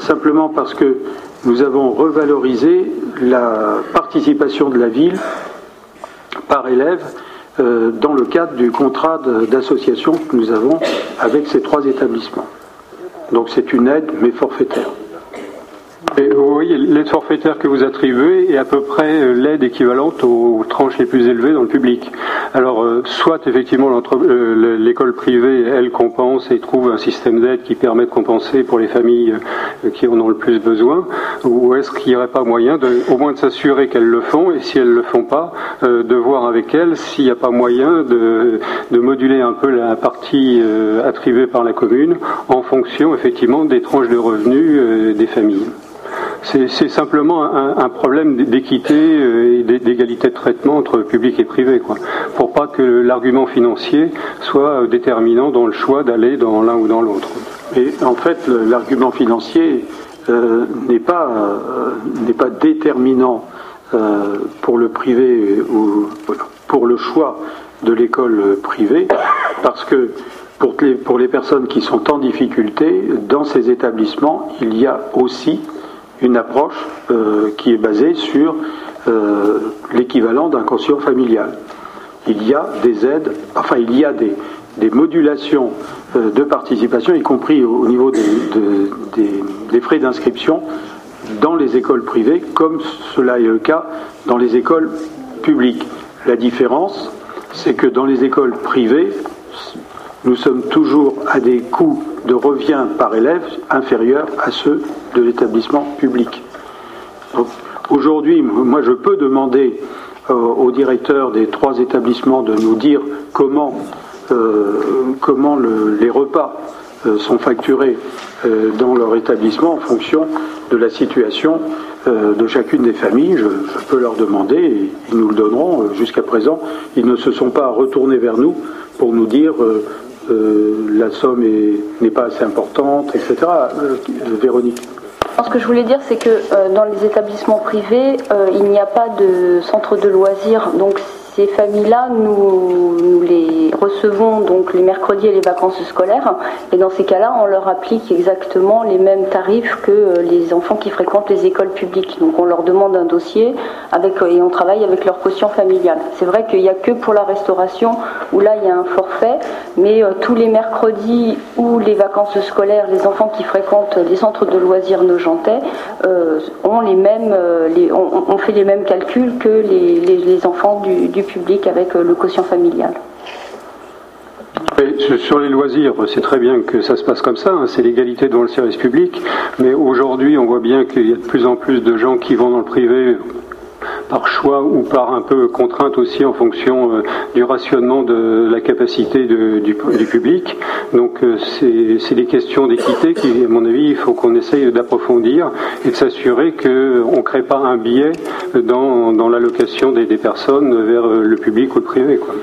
Simplement parce que nous avons revalorisé la participation de la ville par élève euh, dans le cadre du contrat d'association que nous avons avec ces trois établissements. Donc c'est une aide, mais forfaitaire. Et vous voyez, l'aide forfaitaire que vous attribuez est à peu près euh, l'aide équivalente aux tranches les plus élevées dans le public. Alors, euh, soit effectivement euh, l'école privée, elle compense et trouve un système d'aide qui permet de compenser pour les familles qui en ont le plus besoin, ou est-ce qu'il n'y aurait pas moyen de, au moins de s'assurer qu'elles le font, et si elles ne le font pas, de voir avec elles s'il n'y a pas moyen de, de, moduler un peu la partie attribuée par la commune en fonction effectivement des tranches de revenus des familles. C'est simplement un, problème d'équité euh, et d'égalité de traitement entre public et privé, quoi, pour pas que l'argument financier soit euh, déterminant dans le choix d'aller dans l'un ou dans l'autre. Et en fait, l'argument financier euh, n'est pas pas déterminant pour le privé ou pour le choix de l'école privée, parce que pour les, pour les personnes qui sont en difficulté, dans ces établissements, il y a aussi une approche euh, qui est basée sur euh, l'équivalent d'un quotient familial. Il y a des aides, enfin il y a des, modulations euh, de participation, y compris au, niveau des, frais d'inscription dans les écoles privées, comme cela est le cas dans les écoles publiques. La différence, c'est que dans les écoles privées, nous sommes toujours à des coûts de revient par élève inférieurs à ceux de l'établissement public. Aujourd'hui, moi je peux demander euh, au directeur des trois établissements de nous dire comment, euh, comment les repas euh, sont facturés dans leur établissement en fonction de la situation de chacune des familles. Je, peux leur demander et ils nous le donneront. Jusqu'à présent, ils ne se sont pas retournés vers nous pour nous dire la somme n'est pas assez importante, etc. Véronique ce que je voulais dire, c'est que euh, dans les établissements privés, euh, il n'y a pas de centre de loisirs. Donc ces familles-là, nous, les recevons donc les mercredis et les vacances scolaires. Et dans ces cas-là, on leur applique exactement les mêmes tarifs que euh, les enfants qui fréquentent les écoles publiques. Donc on leur demande un dossier avec, et on travaille avec leur quotient familial. C'est vrai qu'il n'y a que pour la restauration où là il y a un forfait, mais euh, tous les mercredis ou les vacances scolaires, les enfants qui fréquentent les centres de loisirs nojentais euh, ont les mêmes, on, fait les mêmes calculs que les, enfants du, du public avec euh, le quotient familial. sur les loisirs, c'est très bien que ça se passe comme ça, hein, c'est l'égalité devant le service public, mais aujourd'hui on voit bien qu'il y a de plus en plus de gens qui vont dans le privé par choix ou par un peu contrainte aussi en fonction euh, du rationnement de la capacité du, public. Donc euh, c'est des questions d'équité qui, à mon avis, il faut qu'on essaye d'approfondir et de s'assurer qu'on ne crée pas un biais dans, l'allocation des, personnes vers le public ou le privé. Quoi.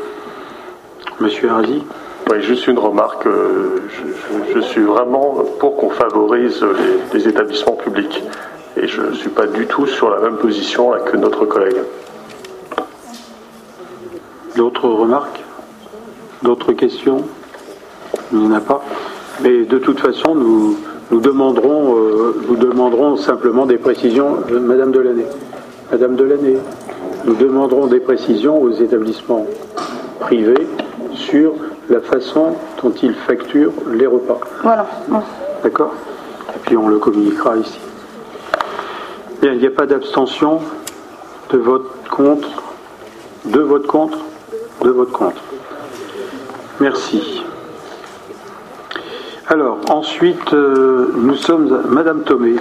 Monsieur Hardy oui, juste une remarque. Je, suis vraiment pour qu'on favorise les établissements publics. Et je ne suis pas du tout sur la même position que notre collègue. D'autres remarques? D'autres questions? Il n'y en a pas. Mais de toute façon, nous, nous, demanderons, euh, nous demanderons simplement des précisions. Euh, Madame Delaney. Madame Delaney. Nous demanderons des précisions aux établissements privés sur la façon dont ils facturent les repas. Voilà. D'accord? Et puis on le communiquera ici. Bien, il n'y a pas d'abstention de vote contre De vote contre De vote contre. Merci. Alors, ensuite, euh, nous sommes à Madame Thomé.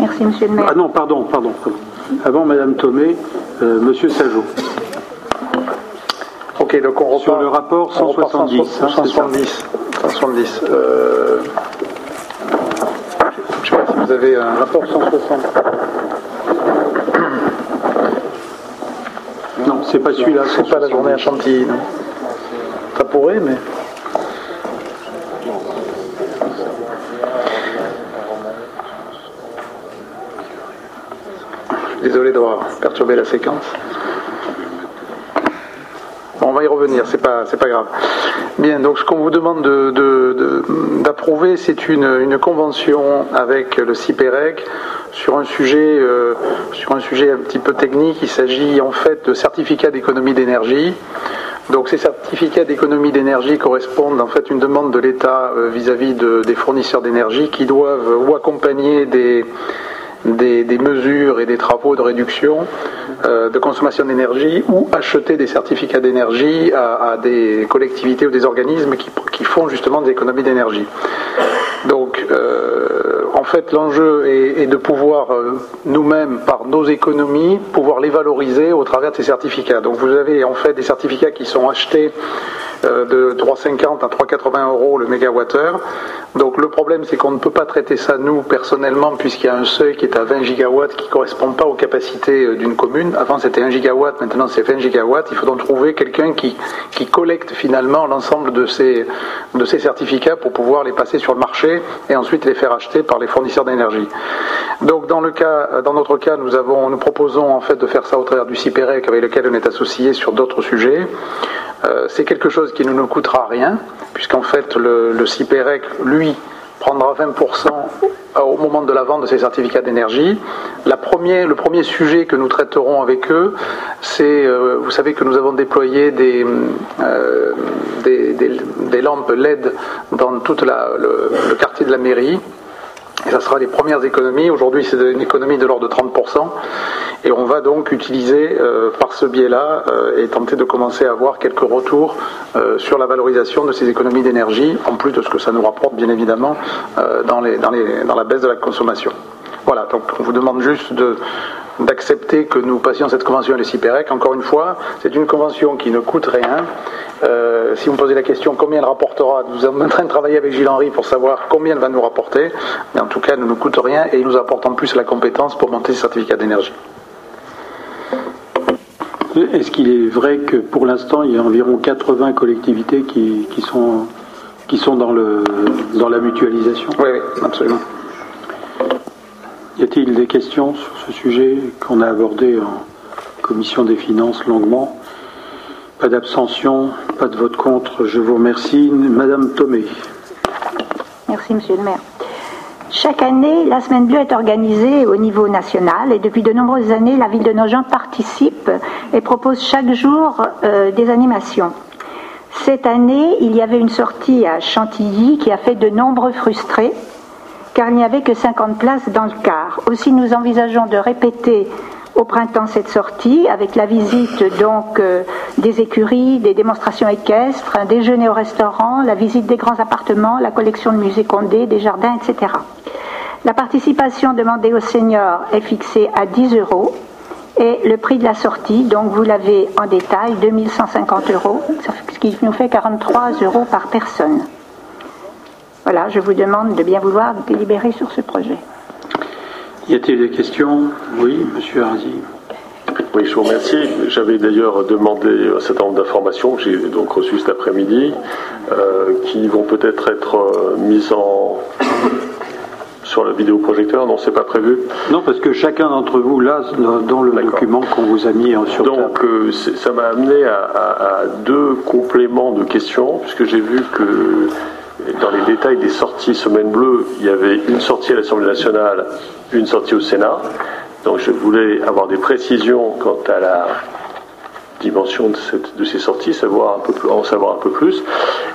Merci, Monsieur le maire. Ah non, pardon, pardon. Avant Madame Thomé, euh, Monsieur Sajot. Ok, donc on repart. Sur le rapport 170. 170. 170. Euh, je sais pas si vous avez un rapport 160. Non, c'est pas celui-là. C'est pas la journée à Chantilly, non. Ça pourrait, mais. Désolé d'avoir perturbé la séquence. Y revenir, c'est pas, c'est pas grave. Bien, donc ce qu'on vous demande d'approuver, de, c'est une, convention avec le CIPEREC sur un sujet, euh, sur un sujet un petit peu technique. Il s'agit en fait de certificats d'économie d'énergie. Donc ces certificats d'économie d'énergie correspondent en fait à une demande de l'État euh, vis-à-vis de, des fournisseurs d'énergie qui doivent ou accompagner des des, mesures et des travaux de réduction euh, de consommation d'énergie ou acheter des certificats d'énergie à, des collectivités ou des organismes qui, font justement des économies d'énergie. Donc, euh, en fait, l'enjeu est, est, de pouvoir euh, nous-mêmes, par nos économies, pouvoir les valoriser au travers de ces certificats. Donc, vous avez en fait des certificats qui sont achetés de 3,50 à 3,80 euros le mégawattheure. Donc le problème c'est qu'on ne peut pas traiter ça nous personnellement puisqu'il y a un seuil qui est à 20 gigawatts qui ne correspond pas aux capacités d'une commune. Avant c'était 1 gigawatt, maintenant c'est 20 gigawatts. Il faut donc trouver quelqu'un qui, collecte finalement l'ensemble de ces, certificats pour pouvoir les passer sur le marché et ensuite les faire acheter par les fournisseurs d'énergie. Donc dans, dans notre cas, nous, proposons en fait de faire ça au travers du CIPEREC avec lequel on est associé sur d'autres sujets. Euh, c'est quelque chose qui ne nous coûtera rien, puisqu'en fait le, CIPEREC, lui, prendra 20% au moment de la vente de ces certificats d'énergie. Le premier sujet que nous traiterons avec eux, c'est, euh, vous savez que nous avons déployé des, euh, des, lampes LED dans tout le quartier de la mairie. Et ça sera les premières économies. Aujourd'hui, c'est une économie de l'ordre de 30%. Et on va donc utiliser euh, par ce biais-là euh, et tenter de commencer à avoir quelques retours euh, sur la valorisation de ces économies d'énergie, en plus de ce que ça nous rapporte, bien évidemment, dans, la baisse de la consommation. Voilà, donc on vous demande juste de, d'accepter que nous passions cette convention à l'ECIPEREC. Encore une fois, c'est une convention qui ne coûte rien. Euh, si vous me posez la question combien elle rapportera, nous sommes en train de travailler avec Gilles Henry pour savoir combien elle va nous rapporter. Mais en tout cas, elle ne nous coûte rien et il nous apporte en plus la compétence pour monter ces certificats d'énergie. Est-ce qu'il est vrai que pour l'instant, il y a environ 80 collectivités qui, qui sont, qui sont dans, le, dans la mutualisation? Oui, oui, absolument. Y a-t-il des questions sur ce sujet qu'on a abordé en commission des finances longuement? Pas d'abstention, pas de vote contre. Je vous remercie. Madame Thomé. Merci, Monsieur le maire. Chaque année, la Semaine bleue est organisée au niveau national et depuis de nombreuses années, la ville de Nogent participe et propose chaque jour euh, des animations. Cette année, il y avait une sortie à Chantilly qui a fait de nombreux frustrés car il n'y avait que 50 places dans le car. Aussi, nous envisageons de répéter au printemps cette sortie avec la visite donc euh, des écuries, des démonstrations équestres, un déjeuner au restaurant, la visite des grands appartements, la collection de musée Condé, des jardins, etc. La participation demandée aux seniors est fixée à 10 euros et le prix de la sortie, donc vous l'avez en détail, 2150 euros, ce qui nous fait 43 euros par personne. Voilà, je vous demande de bien vouloir délibérer sur ce projet. Y a-t-il des questions? Oui, monsieur Hardy. Oui, je vous remercie. J'avais d'ailleurs demandé un certain nombre d'informations que j'ai donc reçues cet après-midi, euh, qui vont peut-être être, euh, mises en sur le vidéoprojecteur. Non, c'est pas prévu. Non, parce que chacun d'entre vous, là, dans le document qu'on vous a mis sur Donc, euh, ça m'a amené à, à, à, deux compléments de questions, puisque j'ai vu que dans les détails des sorties Semaine Bleue, il y avait une sortie à l'Assemblée nationale, une sortie au Sénat. Donc je voulais avoir des précisions quant à la dimension de, ces sorties, savoir un peu plus, en savoir un peu plus.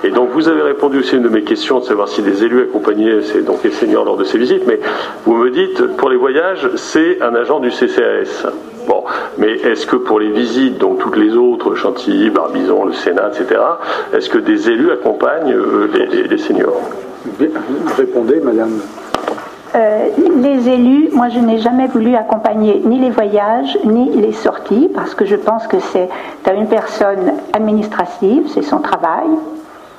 Et donc vous avez répondu aussi à une de mes questions, de savoir si les élus accompagnaient donc les seniors lors de ces visites, mais vous me dites, pour les voyages, c'est un agent du CCAS. Bon, mais est-ce que pour les visites, donc toutes les autres, Chantilly, Barbizon, le Sénat, etc., est-ce que des élus accompagnent euh, les, seniors? Répondez, madame. Euh, les élus, moi je n'ai jamais voulu accompagner ni les voyages ni les sorties parce que je pense que c'est à une personne administrative, c'est son travail.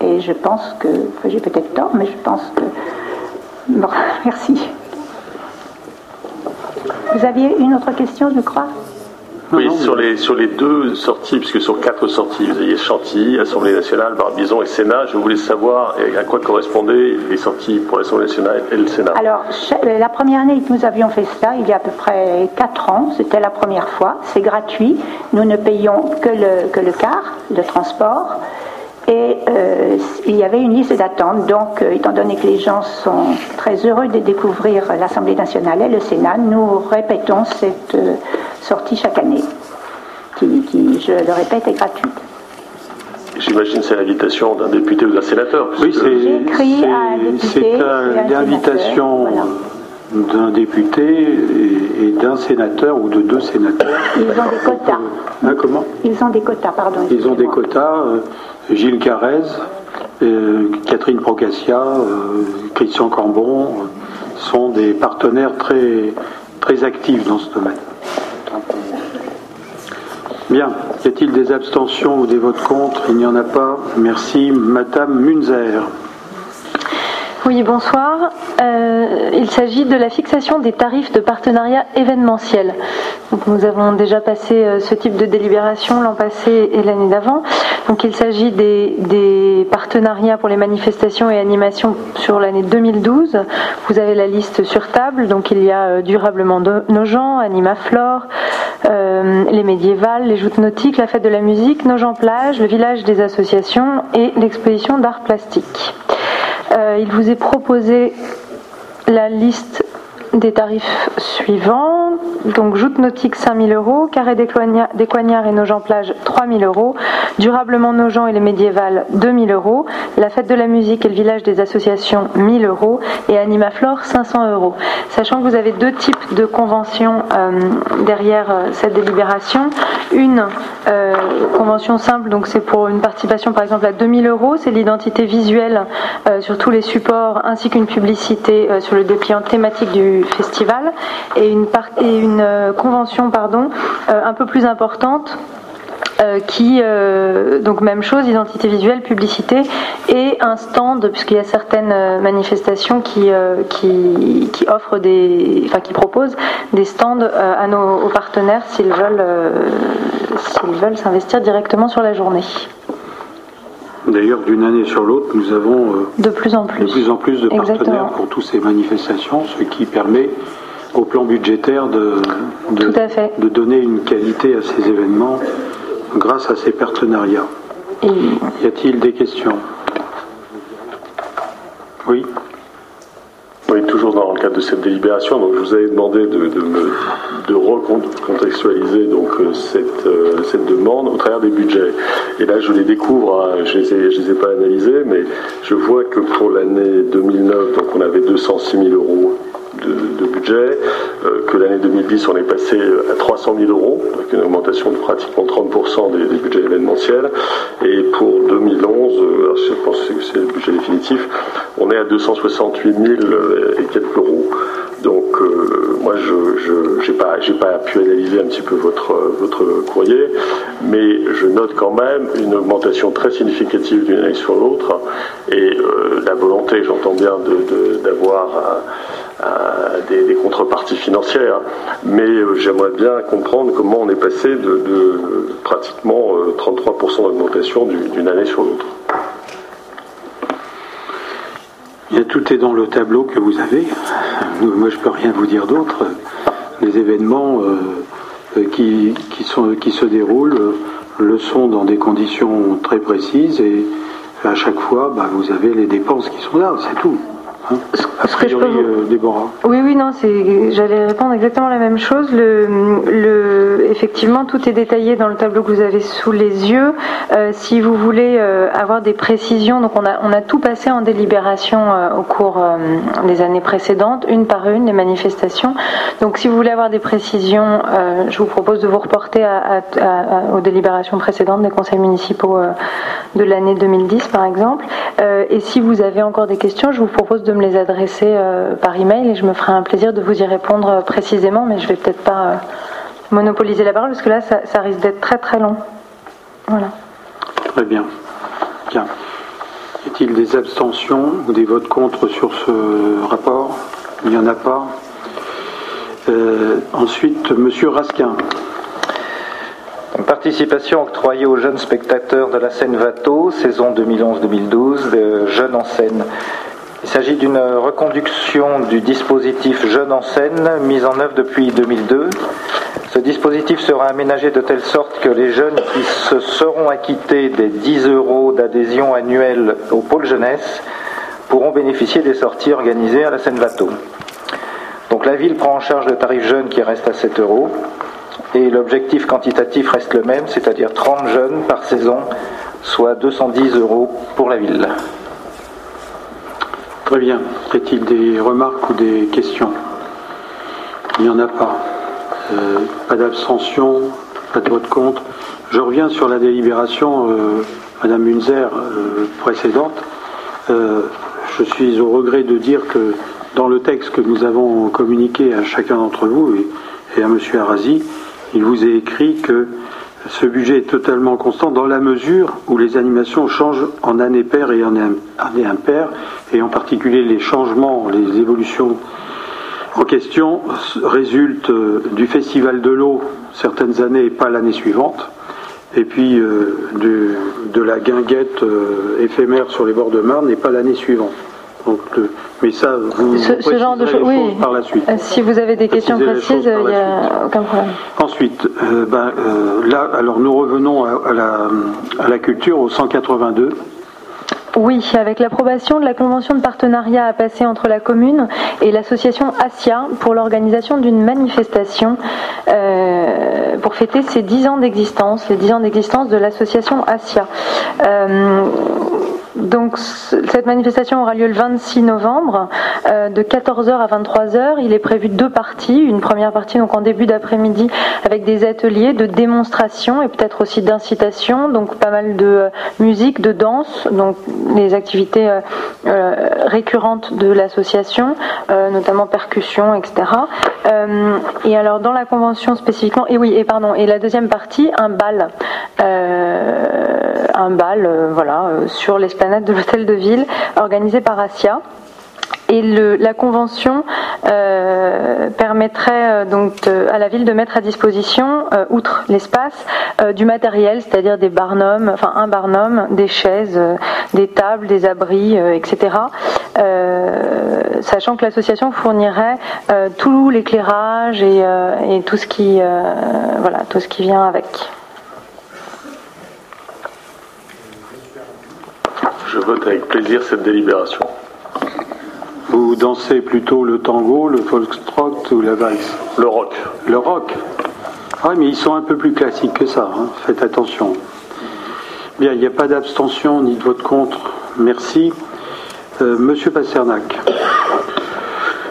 Et je pense que, j'ai peut-être tort, mais je pense que. Bon, merci. Vous aviez une autre question, je crois oui, sur les, sur les deux sorties, puisque sur quatre sorties, vous aviez Chantilly, Assemblée nationale, Barbizon et Sénat, je voulais savoir à quoi correspondaient les sorties pour l'Assemblée nationale et le Sénat. Alors, euh, la première année que nous avions fait ça, il y a à peu près quatre ans, c'était la première fois, c'est gratuit, nous ne payons que le, que le car, le transport. Et euh, il y avait une liste d'attente. Donc, euh, étant donné que les gens sont très heureux de découvrir l'Assemblée nationale et le Sénat, nous répétons cette euh, sortie chaque année, qui, je le répète, est gratuite. J'imagine c'est l'invitation d'un député ou d'un sénateur. Oui, c'est l'invitation d'un député et, d'un sénateur ou de deux sénateurs. Ils ont des quotas. Hein, comment? Ils ont des quotas, pardon. Ils ont des quotas. Gilles Carrez, euh, Catherine Procassia, euh, Christian Cambon euh, sont des partenaires très, très actifs dans ce domaine. Bien. Y a-t-il des abstentions ou des votes contre? Il n'y en a pas. Merci. Madame Munzer. Oui, bonsoir. Euh, il s'agit de la fixation des tarifs de partenariat événementiel. Nous avons déjà passé euh, ce type de délibération l'an passé et l'année d'avant. Donc il s'agit des, partenariats pour les manifestations et animations sur l'année 2012. Vous avez la liste sur table. Donc il y a euh, Durablement Nogent, Animaflore, les médiévales, les joutes nautiques, la fête de la musique, Nogent Plage, le village des associations et l'exposition d'art plastique. Euh, il vous est proposé la liste des tarifs suivants. Donc, joute nautique 5000 euros, carré des, Coignards et Nogent plage 3000 euros, durablement Nogent et les médiévales 2000 euros, la fête de la musique et le village des associations 1000 euros et Animaflore 500 euros. Sachant que vous avez deux types de conventions euh, derrière euh, cette délibération. Une euh, convention simple, donc c'est pour une participation par exemple à 2000 euros, c'est l'identité visuelle sur tous les supports ainsi qu'une publicité sur le dépliant thématique du festival et une, et une euh, convention pardon, euh, un peu plus importante euh, qui, donc même chose, identité visuelle, publicité, et un stand, puisqu'il y a certaines manifestations qui, qui, qui, offrent des, enfin qui proposent des stands à nos partenaires s'ils veulent, s'ils veulent s'investir directement sur la journée. D'ailleurs, d'une année sur l'autre, nous avons de plus en plus. de, plus en plus de partenaires pour toutes ces manifestations, ce qui permet au plan budgétaire de, de, donner une qualité à ces événements grâce à ces partenariats. Y a-t-il des questions? Oui dans le cadre de cette délibération. Donc, je vous avais demandé de, de, recontextualiser donc euh, cette, euh, cette demande au travers des budgets. Et là, je les découvre. Hein, je les ai, je les ai pas analysés, mais je vois que pour l'année 2009, donc on avait 206 000 euros de, budget, euh, que l'année 2010 on est passé à 300 000 euros, avec une augmentation de pratiquement 30% des, budgets événementiels, et pour 2011, euh, je pense que c'est le budget définitif, on est à 268 000 et quelques euros. Donc moi je n'ai pas, pas pu analyser un petit peu votre, votre courrier, mais je note quand même une augmentation très significative d'une année sur l'autre et euh, la volonté, j'entends bien, d'avoir des, contreparties financières. Mais euh, j'aimerais bien comprendre comment on est passé de, pratiquement 33% euh, d'augmentation d'une année sur l'autre. Tout est dans le tableau que vous avez. Moi, je peux rien vous dire d'autre. Les événements euh, qui, qui se déroulent le sont dans des conditions très précises et à chaque fois, bah, vous avez les dépenses qui sont là, c'est tout. Hein ce que je peux euh, Déborah. Oui, oui, non, c'est. J'allais répondre exactement la même chose. Le, le, effectivement, tout est détaillé dans le tableau que vous avez sous les yeux. Euh, si vous voulez euh, avoir des précisions, donc on a, on a tout passé en délibération au cours des années précédentes, une par une, les manifestations. Donc, si vous voulez avoir des précisions, je vous propose de vous reporter à, aux délibérations précédentes des conseils municipaux de l'année 2010, par exemple. et si vous avez encore des questions, je vous propose de me les adresser euh, par email et je me ferai un plaisir de vous y répondre euh, précisément, mais je vais peut-être pas euh, monopoliser la parole parce que là, ça, risque d'être très très long. Voilà. Très bien. Bien. Y a-t-il des abstentions ou des votes contre sur ce rapport? Il n'y en a pas. ensuite, Monsieur Raskin. Participation octroyée aux jeunes spectateurs de la scène Vato, saison 2011-2012, de Jeunes en scène. Il s'agit d'une reconduction du dispositif Jeunes en scène mis en œuvre depuis 2002. Ce dispositif sera aménagé de telle sorte que les jeunes qui se seront acquittés des 10 euros d'adhésion annuelle au pôle jeunesse pourront bénéficier des sorties organisées à la scène Vato. Donc la ville prend en charge le tarif jeune qui reste à 7 euros et l'objectif quantitatif reste le même, c'est-à-dire 30 jeunes par saison, soit 210 euros pour la ville. Très bien. Y a-t-il des remarques ou des questions? Il n'y en a pas. Euh, pas d'abstention, pas de vote contre. Je reviens sur la délibération, euh, Madame Munzer, euh, précédente. je suis au regret de dire que dans le texte que nous avons communiqué à chacun d'entre vous et, et à Monsieur Arasi, il vous est écrit que ce budget est totalement constant dans la mesure où les animations changent en année paire et en année impaire, et en particulier les changements, les évolutions en question résultent euh, du festival de l'eau certaines années et pas l'année suivante, et puis euh, de, la guinguette euh, éphémère sur les bords de Marne et pas l'année suivante. Donc, mais ça, vous, ce, genre de choses, oui. par la suite. Euh, si vous avez des questions précises, il n'y a aucun problème. Ensuite, euh, ben, euh, là, alors nous revenons à, la, à la culture au 182. Oui, avec l'approbation de la convention de partenariat à passer entre la commune et l'association ASIA pour l'organisation d'une manifestation pour fêter ses 10 ans d'existence, les 10 ans d'existence de l'association ASIA. Donc cette manifestation aura lieu le 26 novembre euh, de 14h à 23h. Il est prévu deux parties. Une première partie donc en début d'après-midi avec des ateliers de démonstration et peut-être aussi d'incitation. Donc pas mal de euh, musique, de danse, donc les activités euh, récurrentes de l'association, notamment percussion, etc. et alors dans la convention spécifiquement, et oui, et pardon, et la deuxième partie, un bal, un bal, voilà, sur l'espace de l'hôtel de ville organisé par ASIA. Et la convention euh, permettrait euh, donc à la ville de mettre à disposition, euh, outre l'espace, du matériel, c'est-à-dire des barnums, enfin un barnum, des chaises, des tables, des abris, etc. sachant que l'association fournirait tout l'éclairage et, et, tout ce qui voilà tout ce qui vient avec. Je vote avec plaisir cette délibération. Vous dansez plutôt le tango, le foxtrot ou la valse? Le rock. Le rock Ah, mais ils sont un peu plus classiques que ça, hein. faites attention. Bien, il n'y a pas d'abstention ni de vote contre. Merci. Euh, Monsieur Pasternak.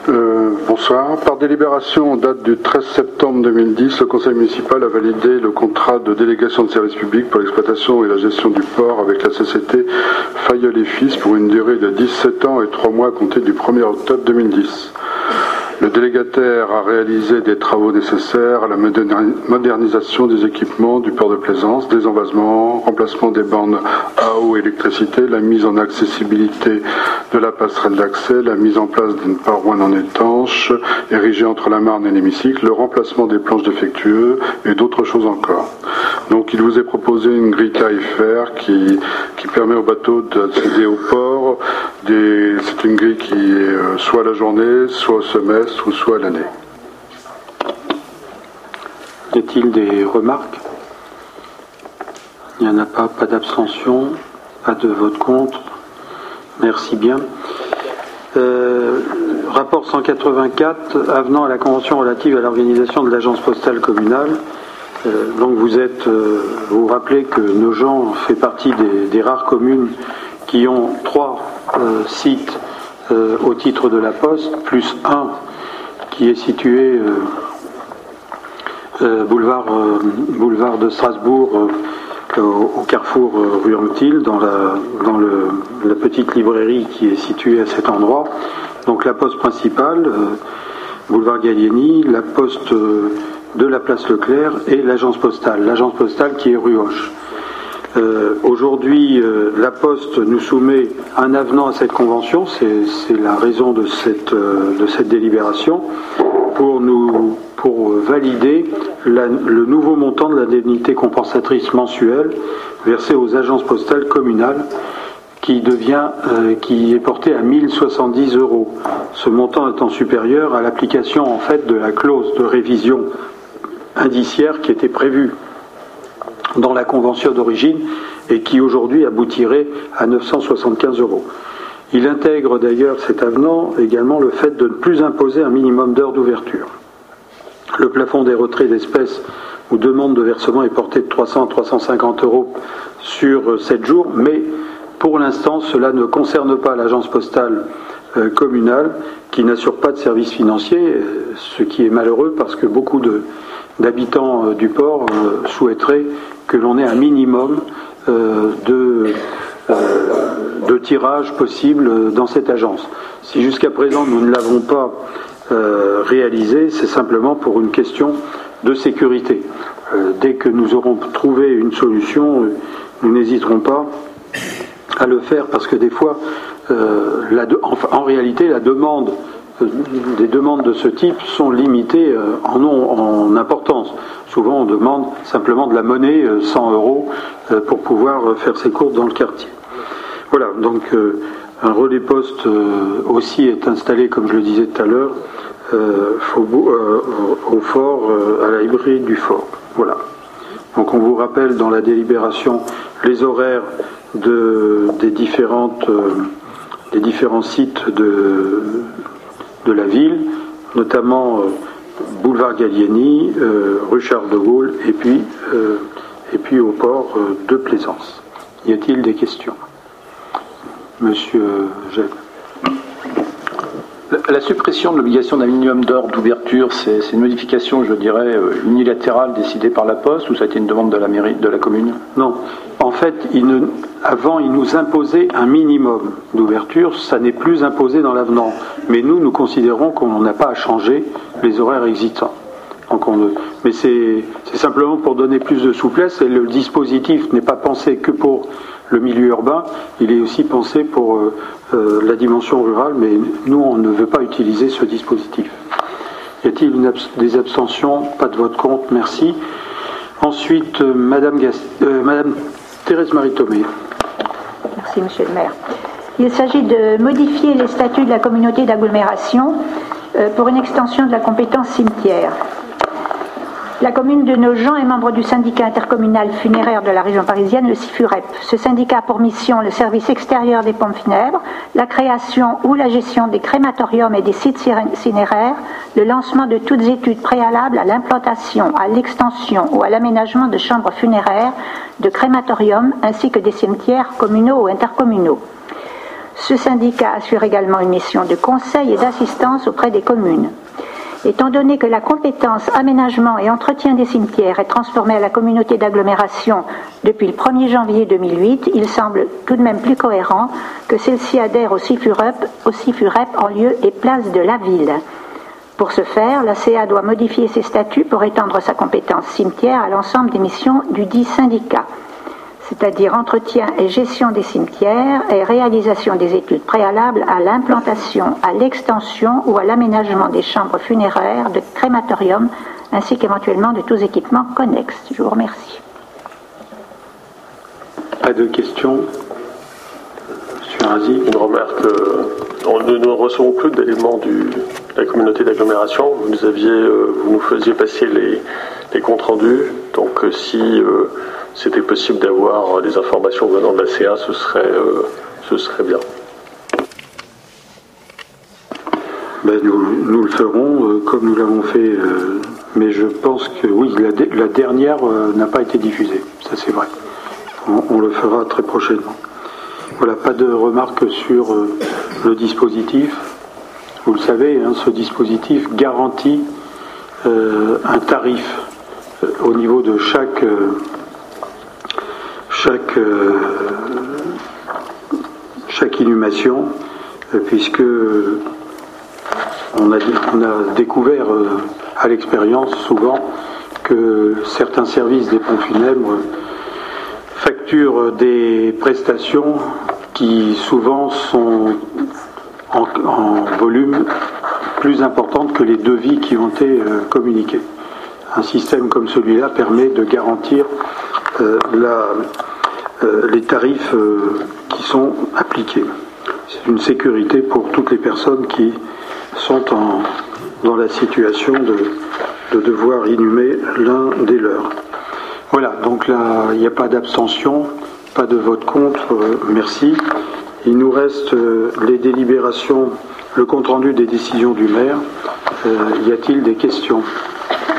Euh, bonsoir. Par délibération en date du 13 septembre 2010, le Conseil municipal a validé le contrat de délégation de service public pour l'exploitation et la gestion du port avec la société Fayol et Fils pour une durée de 17 ans et 3 mois à compter du 1er octobre 2010. Le délégataire a réalisé des travaux nécessaires à la modernisation des équipements du port de plaisance, des envasements, remplacement des bornes à eau et électricité, la mise en accessibilité de la passerelle d'accès, la mise en place d'une paroi non étanche érigée entre la Marne et l'hémicycle, le remplacement des planches défectueuses et d'autres choses encore. Donc il vous est proposé une grille tarifaire qui, qui permet aux bateaux d'accéder au port. C'est une grille qui est euh, soit la journée, soit au semestre ou soit l'année. Y a-t-il des remarques? Il n'y en a pas, pas d'abstention, pas de vote contre. Merci bien. rapport 184, avenant à la convention relative à l'organisation de l'agence postale communale. donc vous êtes, vous, vous rappelez que nos gens fait partie des, rares communes qui ont trois sites au titre de la poste, plus un qui est situé boulevard, boulevard de Strasbourg au, carrefour euh, rue Anquetil, dans, la, dans le, la petite librairie qui est située à cet endroit. Donc la poste principale, euh, boulevard Gallieni, la poste euh, de la place Leclerc et l'agence postale. L'agence postale qui est rue Hoche. Aujourd'hui, la Poste nous soumet un avenant à cette convention, c'est la raison de cette, de cette délibération, pour nous pour valider le nouveau montant de l'indemnité compensatrice mensuelle versée aux agences postales communales qui devient, euh, qui est porté à 1070 euros. Ce montant étant supérieur à l'application en fait de la clause de révision indiciaire qui était prévue dans la convention d'origine et qui aujourd'hui aboutirait à 975 euros. Il intègre d'ailleurs cet avenant également le fait de ne plus imposer un minimum d'heures d'ouverture. Le plafond des retraits d'espèces ou demandes de versement est porté de 300 à 350 euros sur 7 jours, mais pour l'instant, cela ne concerne pas l'agence postale euh, communale qui n'assure pas de services financiers, ce qui est malheureux parce que beaucoup d'habitants euh, du port euh, souhaiteraient que l'on ait un minimum de, de tirage possible dans cette agence. Si jusqu'à présent nous ne l'avons pas euh, réalisé, c'est simplement pour une question de sécurité. Euh, dès que nous aurons trouvé une solution, euh, nous n'hésiterons pas à le faire parce que des fois, en, réalité, la demande, des demandes de ce type sont limitées en, en importance. Souvent, on demande simplement de la monnaie, 100 euros, pour pouvoir faire ses courses dans le quartier. Voilà, donc un relais poste aussi est installé, comme je le disais tout à l'heure, euh, euh, au fort, euh, à la hybride du fort. Voilà. Donc on vous rappelle dans la délibération les horaires des différents sites de, de la ville, notamment boulevard Gallieni, rue Charles de Gaulle et puis, et puis au port de Plaisance. Y a-t-il des questions? Monsieur Gève la suppression de l'obligation d'un minimum d'heures d'ouverture, c'est une modification, je dirais, euh, unilatérale décidée par la Poste ou ça a été une demande de la mairie, de la commune? Non. En fait, avant, il nous imposait un minimum d'ouverture. Ça n'est plus imposé dans l'avenant. Mais nous, nous considérons qu'on n'a pas à changer les horaires existants. Mais c'est simplement pour donner plus de souplesse et le dispositif n'est pas pensé que pour le milieu urbain, il est aussi pensé pour euh, euh, la dimension rurale, mais nous, on ne veut pas utiliser ce dispositif. Y a-t-il des abstentions? Pas de vote contre, merci. Ensuite, euh, Madame, Madame Thérèse Marie-Thomé. Merci, Monsieur le maire. Il s'agit de modifier les statuts de la communauté d'agglomération pour une extension de la compétence cimetière. La commune de Nogent est membre du syndicat intercommunal funéraire de la région parisienne, le CIFUREP. Ce syndicat a pour mission le service extérieur des pompes funèbres, la création ou la gestion des crématoriums et des sites cinéraires, le lancement de toutes études préalables à l'implantation, à l'extension ou à l'aménagement de chambres funéraires, de crématoriums ainsi que des cimetières communaux ou intercommunaux. Ce syndicat assure également une mission de conseil et d'assistance auprès des communes. Étant donné que la compétence aménagement et entretien des cimetières est transformée à la communauté d'agglomération depuis le 1er janvier 2008, il semble tout de même plus cohérent que celle-ci adhère au CIFUREP, au CIFUREP en lieu et place de la ville. Pour ce faire, la CA doit modifier ses statuts pour étendre sa compétence cimetière à l'ensemble des missions du dit syndicat c'est-à-dire entretien et gestion des cimetières et réalisation des études préalables à l'implantation, à l'extension ou à l'aménagement des chambres funéraires, de crématorium, ainsi qu'éventuellement de tous équipements connexes. Je vous remercie. Pas de questions Monsieur Razi? Une remarque. on ne nous recevons plus d'éléments de la communauté d'agglomération. Vous nous aviez, euh, vous nous faisiez passer les, comptes rendus. Donc euh, si euh, c'était possible d'avoir des informations venant de la CA, ce serait, euh, ce serait bien. ben, nous, le ferons comme nous l'avons fait, mais je pense que oui, la, dernière n'a pas été diffusée, ça c'est vrai. On, le fera très prochainement. Voilà, pas de remarques sur le dispositif. Vous le savez, hein, ce dispositif garantit un tarif au niveau de chaque chaque, euh, chaque inhumation, euh, puisque on a, découvert euh, à l'expérience souvent que certains services des ponts funèbres facturent des prestations qui souvent sont en, volume plus importantes que les devis qui ont été communiqués. Un système comme celui-là permet de garantir la, euh, les tarifs euh, qui sont appliqués. C'est une sécurité pour toutes les personnes qui sont dans la situation de, devoir inhumer l'un des leurs. Voilà, donc là, il n'y a pas d'abstention, pas de vote contre, euh, merci. Il nous reste les délibérations, le compte-rendu des décisions du maire. y a-t-il des questions?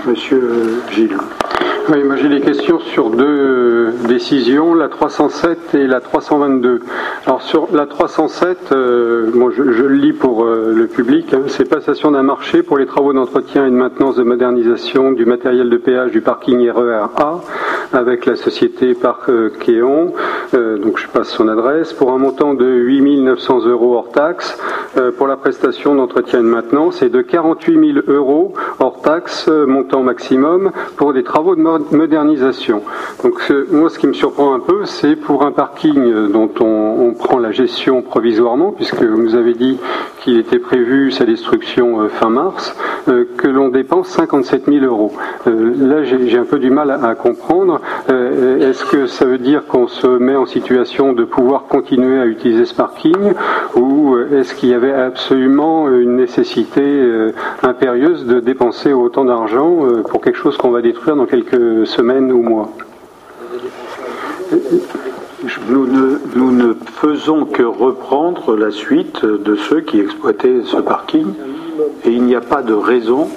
Monsieur Gilles. Oui, moi j'ai des questions sur deux euh, décisions, la 307 et la 322. Alors sur la 307, euh, je, le lis pour euh, le public, hein, c'est passation d'un marché pour les travaux d'entretien et de maintenance de modernisation du matériel de péage du parking RER A avec la société Parc Kéon, donc je passe son adresse, pour un montant de 8 900 euros hors taxe pour la prestation d'entretien et de maintenance et de 48 000 euros hors taxe, montant maximum, pour des travaux de modernisation. Donc moi, ce qui me surprend un peu, c'est pour un parking dont on, prend la gestion provisoirement, puisque vous nous avez dit qu'il était prévu sa destruction euh, fin mars, euh, que l'on dépense 57 000 euros. Euh, là, j'ai un peu du mal à, comprendre. Est-ce que ça veut dire qu'on se met en situation de pouvoir continuer à utiliser ce parking, ou est-ce qu'il y avait absolument une nécessité impérieuse de dépenser autant d'argent pour quelque chose qu'on va détruire dans quelques semaines ou mois. Nous ne, nous ne, faisons que reprendre la suite de ceux qui exploitaient ce parking et il n'y a pas de raison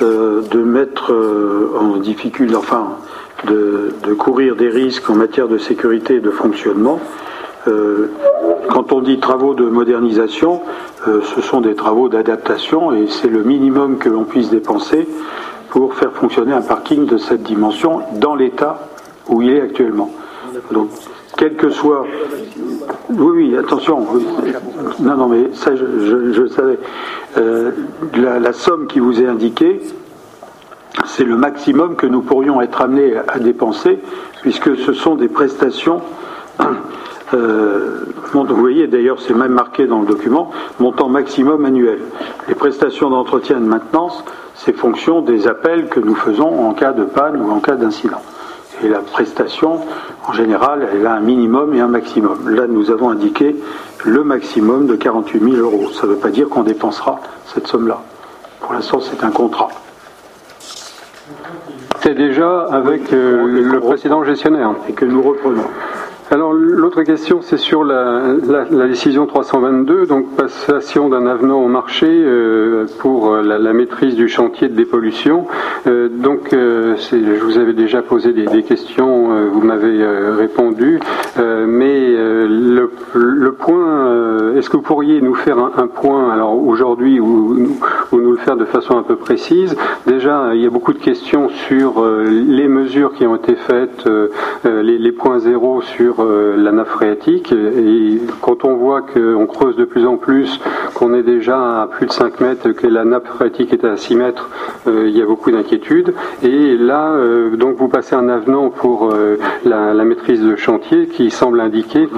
euh, de mettre euh, en difficulté, enfin, de, courir des risques en matière de sécurité et de fonctionnement. Euh, quand on dit travaux de modernisation, ce sont des travaux d'adaptation et c'est le minimum que l'on puisse dépenser pour faire fonctionner un parking de cette dimension dans l'état où il est actuellement. Donc, quel que soit. Oui, oui, attention. Non, non, mais ça, je, je, savais. Euh, la, somme qui vous est indiquée, c'est le maximum que nous pourrions être amenés à dépenser, puisque ce sont des prestations. Euh, vous voyez, d'ailleurs, c'est même marqué dans le document, montant maximum annuel. Les prestations d'entretien et de maintenance c'est fonction des appels que nous faisons en cas de panne ou en cas d'incident. Et la prestation, en général, elle a un minimum et un maximum. Là, nous avons indiqué le maximum de 48 000 euros. Ça ne veut pas dire qu'on dépensera cette somme-là. Pour l'instant, c'est un contrat. C'est déjà avec euh, le précédent gestionnaire. Et que nous reprenons. Alors l'autre question, c'est sur la, décision 322, donc passation d'un avenant au marché euh, pour la, maîtrise du chantier de dépollution. Euh, donc je vous avais déjà posé des, questions, vous m'avez répondu, mais le, point, est-ce que vous pourriez nous faire un, point, alors aujourd'hui, ou, nous le faire de façon un peu précise? Déjà, il y a beaucoup de questions sur les mesures qui ont été faites, les, les points zéro sur euh, la nappe phréatique. Et quand on voit qu'on creuse de plus en plus, qu'on est déjà à plus de 5 mètres, que la nappe phréatique est à 6 mètres, euh, il y a beaucoup d'inquiétudes. Et là, euh, donc vous passez un avenant pour la, maîtrise de chantier qui semble indiquer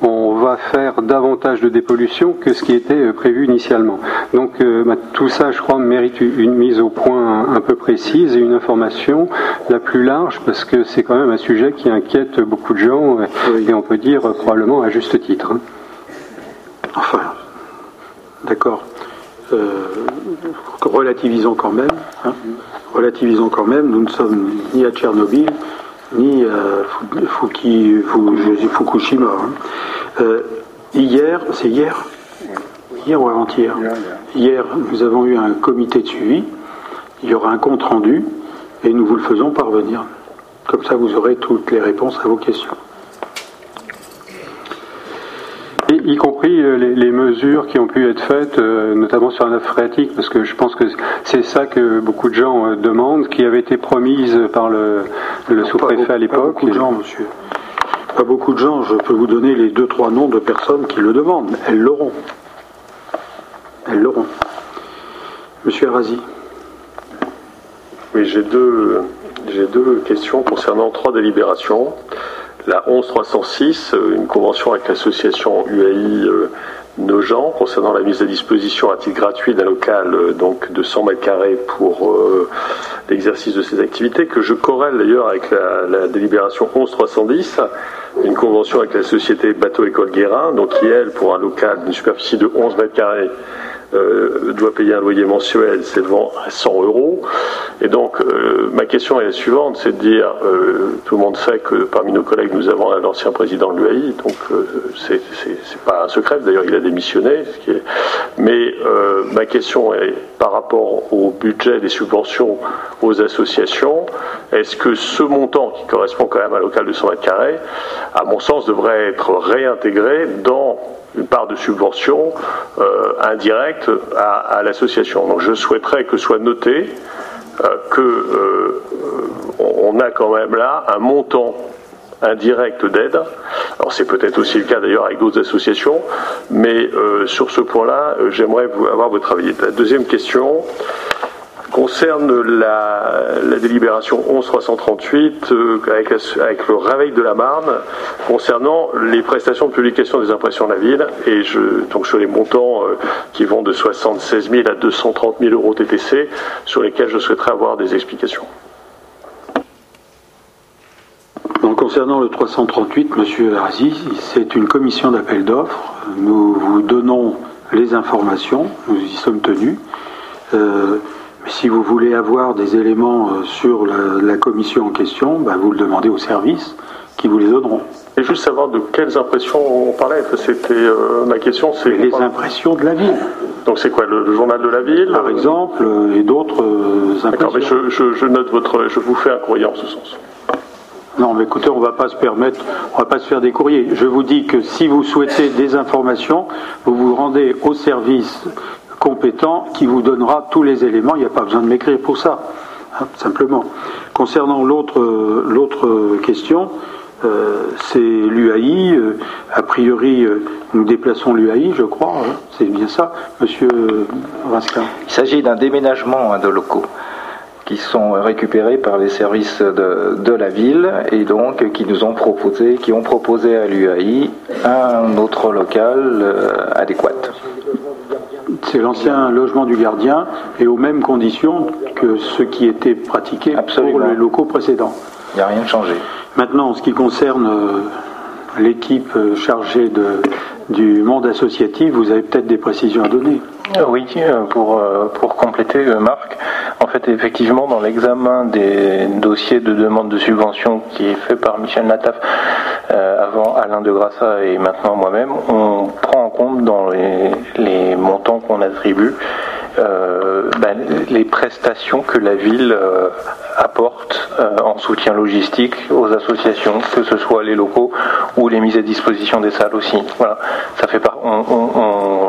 qu'on va faire davantage de dépollution que ce qui était prévu initialement. Donc bah, tout ça, je crois, mérite une mise au point un peu précise et une information la plus large parce que c'est quand même un sujet qui inquiète beaucoup de gens et on peut dire probablement à juste titre. Hein. Enfin, d'accord. Euh, relativisons quand même. Hein. relativisons quand même. Nous ne sommes ni à Tchernobyl, ni à Fukushima. Hein. Euh, hier, c'est hier? Hier ou avant-hier? Hier, nous avons eu un comité de suivi. Il y aura un compte rendu et nous vous le faisons parvenir. Comme ça, vous aurez toutes les réponses à vos questions. Y compris euh, les, mesures qui ont pu être faites, euh, notamment sur la nappe phréatique, parce que je pense que c'est ça que beaucoup de gens euh, demandent, qui avait été promise par le, sous-préfet à l'époque. Pas beaucoup de gens, monsieur. Pas beaucoup de gens. Je peux vous donner les deux, trois noms de personnes qui le demandent. Elles l'auront. Elles l'auront. Monsieur Arazi. Oui, j'ai deux, j'ai deux questions concernant trois délibérations la 11306, euh, une convention avec l'association UAI euh, Nogent concernant la mise à disposition à titre gratuit d'un local euh, donc de 100 mètres carrés pour l'exercice de ces activités, que je corrèle d'ailleurs avec la, la, délibération 11310, une convention avec la société Bateau École Guérin, donc qui elle, pour un local d'une superficie de 11 mètres carrés, euh, doit payer un loyer mensuel s'élevant à 100 euros. Et donc, euh, ma question est la suivante, c'est de dire, euh, tout le monde sait que parmi nos collègues, nous avons l'ancien président de l'UAI, donc c'est pas un secret, d'ailleurs il a démissionné. Mais ma question est, par rapport au budget des subventions aux associations, est-ce que ce montant, qui correspond quand même à un local de 100 mètres carrés, à mon sens, devrait être réintégré dans une part de subvention euh, indirecte à, l'association. Donc je souhaiterais que soit noté euh, euh, a quand même là un montant indirect d'aide. Alors c'est peut-être aussi le cas d'ailleurs avec d'autres associations, mais sur ce point-là, j'aimerais avoir votre avis. La deuxième question, concerne la, délibération 11338 euh, avec, avec, le réveil de la Marne concernant les prestations de publication des impressions de la ville et je, donc sur les montants euh, qui vont de 76 000 à 230 000 euros TTC sur lesquels je souhaiterais avoir des explications. Donc, concernant le 338, Monsieur Aziz, c'est une commission d'appel d'offres. Nous vous donnons les informations, nous y sommes tenus. Euh, si vous voulez avoir des éléments euh, sur la, commission en question, ben, vous le demandez au service qui vous les donneront. Et juste savoir de quelles impressions on parlait. C'était euh, ma question. C'est les impressions de la ville. Donc c'est quoi le, journal de la ville Par exemple, euh, et d'autres impressions. D'accord, mais je, note votre, je vous fais un courrier en ce sens. Non, mais écoutez, on ne va pas se permettre, on va pas se faire des courriers. Je vous dis que si vous souhaitez des informations, vous vous rendez au service compétent qui vous donnera tous les éléments. Il n'y a pas besoin de m'écrire pour ça, hein, simplement. Concernant l'autre question, euh, c'est l'UAI. Euh, a priori, euh, nous déplaçons l'UAI, je crois. Hein, c'est bien ça, Monsieur Raskin. Il s'agit d'un déménagement hein, de locaux qui sont récupérés par les services de, de, la ville et donc qui nous ont proposé, qui ont proposé à l'UAI un autre local adéquat c'est l'ancien logement du gardien et aux mêmes conditions que ce qui était pratiqué pour les locaux précédents. Il n'y a rien de changé. Maintenant, en ce qui concerne euh, l'équipe euh, chargée du monde associatif, vous avez peut-être des précisions à donner. Euh, oui, pour, pour compléter, Marc, en fait, effectivement, dans l'examen des dossiers de demande de subvention qui est fait par Michel Nataf, avant Alain de Grassa et maintenant moi-même, on prend en compte dans les, montants qu'on attribue euh, ben, les prestations que la ville euh, apporte euh, en soutien logistique aux associations, que ce soit les locaux ou les mises à disposition des salles aussi. Voilà, ça fait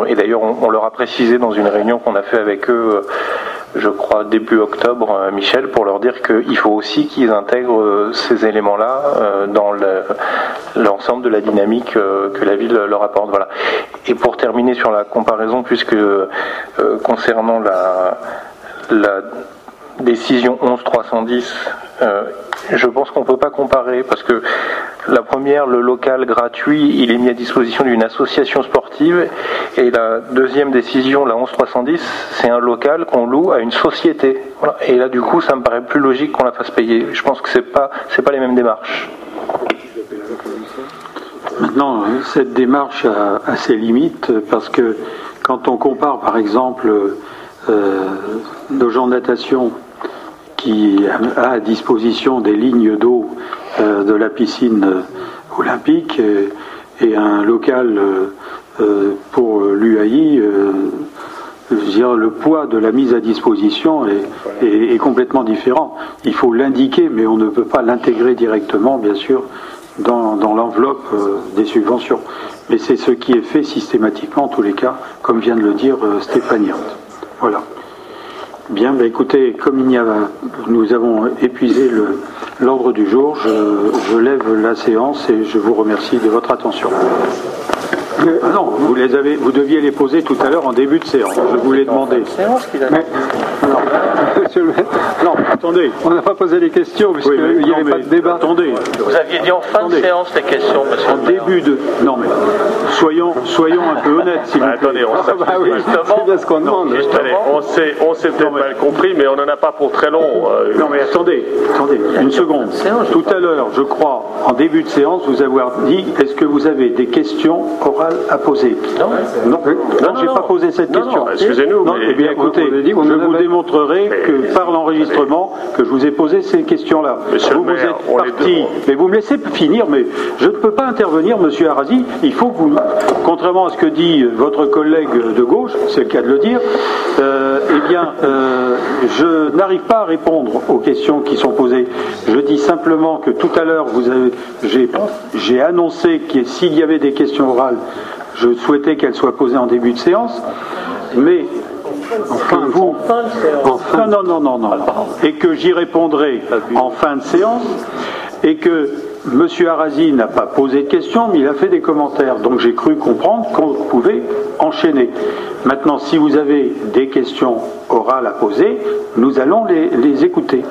et d'ailleurs on, leur a précisé dans une réunion qu'on a fait avec eux je crois, début octobre, euh, Michel, pour leur dire qu'il faut aussi qu'ils intègrent euh, ces éléments-là euh, dans l'ensemble de la dynamique que la ville leur apporte. Voilà. Et pour terminer sur la comparaison, puisque concernant la, la décision 11310, euh, je pense qu'on ne peut pas comparer parce que la première, le local gratuit, il est mis à disposition d'une association sportive et la deuxième décision, la 11310, c'est un local qu'on loue à une société. Et là, du coup, ça me paraît plus logique qu'on la fasse payer. Je pense que c'est pas, c'est pas les mêmes démarches. Maintenant, cette démarche a, ses limites parce que quand on compare, par exemple, euh, nos gens de natation qui a à disposition des lignes d'eau euh, de la piscine euh, olympique et, un local euh, pour l'UAI, le poids de la mise à disposition est, complètement différent. Il faut l'indiquer, mais on ne peut pas l'intégrer directement, bien sûr, dans, l'enveloppe euh, des subventions. Mais c'est ce qui est fait systématiquement, en tous les cas, comme vient de le dire euh, Stéphane Voilà. Bien, bah, écoutez, comme il nous avons épuisé l'ordre du jour, je lève la séance et je vous remercie de votre attention. Ah non, vous les avez, vous deviez les poser tout à l'heure en début de séance. Je vous l'ai demandé. Mais, non, attendez. On n'a pas posé les questions puisqu'il n'y avait pas de débat. Attendez. Vous aviez dit en fin de séance les questions, monsieur. En début de. Non mais soyons, soyons un peu honnêtes, s'il vous plaît. Attendez, on ah, bah oui, bien ce qu'on demande. on s'est, on s'est peut-être mal compris, mais on n'en a pas pour très long. Euh. Non mais attendez, attendez, une seconde. Tout à l'heure, je crois, en début de séance, vous avoir dit, est-ce que vous avez des questions orales à poser. Non, non, non, je n'ai pas posé cette question. Excusez-nous. Mais... Eh bien, écoutez, je vous démontrerai que par l'enregistrement, que je vous ai posé ces questions-là. Vous, vous êtes parti, mais vous me laissez finir, mais je ne peux pas intervenir, Monsieur Arasi. Il faut que vous, contrairement à ce que dit votre collègue de gauche, c'est le cas de le dire, euh, eh bien, euh, je n'arrive pas à répondre aux questions qui sont posées. Je dis simplement que tout à l'heure, j'ai annoncé que s'il y avait des questions orales, je souhaitais qu'elle soit posée en début de séance, mais enfin vous, enfin, non, non, non, non, et que j'y répondrai en fin de séance, et que M. Arasi n'a pas posé de questions, mais il a fait des commentaires. Donc j'ai cru comprendre qu'on pouvait enchaîner. Maintenant, si vous avez des questions orales à poser, nous allons les, écouter.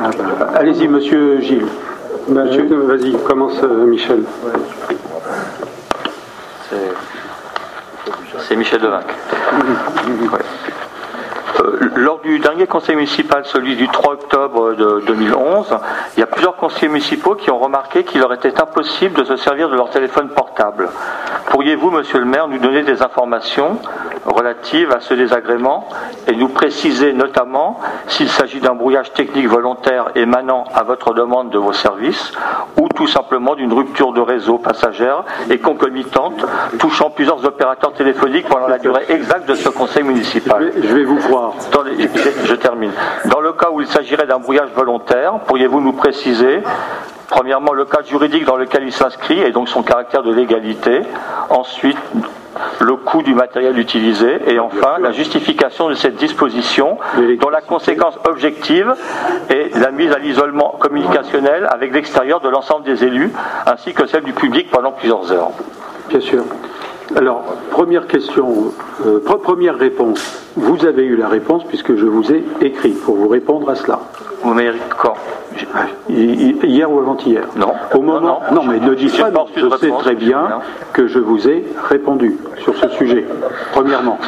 Ah ben, allez-y, Monsieur Gilles. Monsieur, vas-y, commence, euh, Michel. C'est Michel Devinck. Lors du dernier conseil municipal, celui du 3 octobre de 2011, il y a plusieurs conseillers municipaux qui ont remarqué qu'il leur était impossible de se servir de leur téléphone portable. Pourriez-vous, monsieur le maire, nous donner des informations relatives à ce désagrément et nous préciser notamment s'il s'agit d'un brouillage technique volontaire émanant à votre demande de vos services ou tout simplement d'une rupture de réseau passagère et concomitante touchant plusieurs opérateurs téléphoniques pendant la durée exacte de ce conseil municipal. Je termine. Dans le cas où il s'agirait d'un brouillage volontaire, pourriez-vous nous préciser Premièrement, le cadre juridique dans lequel il s'inscrit et donc son caractère de légalité. Ensuite, le coût du matériel utilisé et enfin la justification de cette disposition dont la conséquence objective est la mise à l'isolement communicationnel avec l'extérieur de l'ensemble des élus ainsi que celle du public pendant plusieurs heures. Bien sûr. Alors, première question, euh, première réponse. Vous avez eu la réponse puisque je vous ai écrit pour vous répondre à cela. Vous m'avez quand? Hier ou avant-hier? Non. Au moment. Non, mais ne dites pas. Je sais très bien que je vous ai répondu sur ce sujet. Premièrement.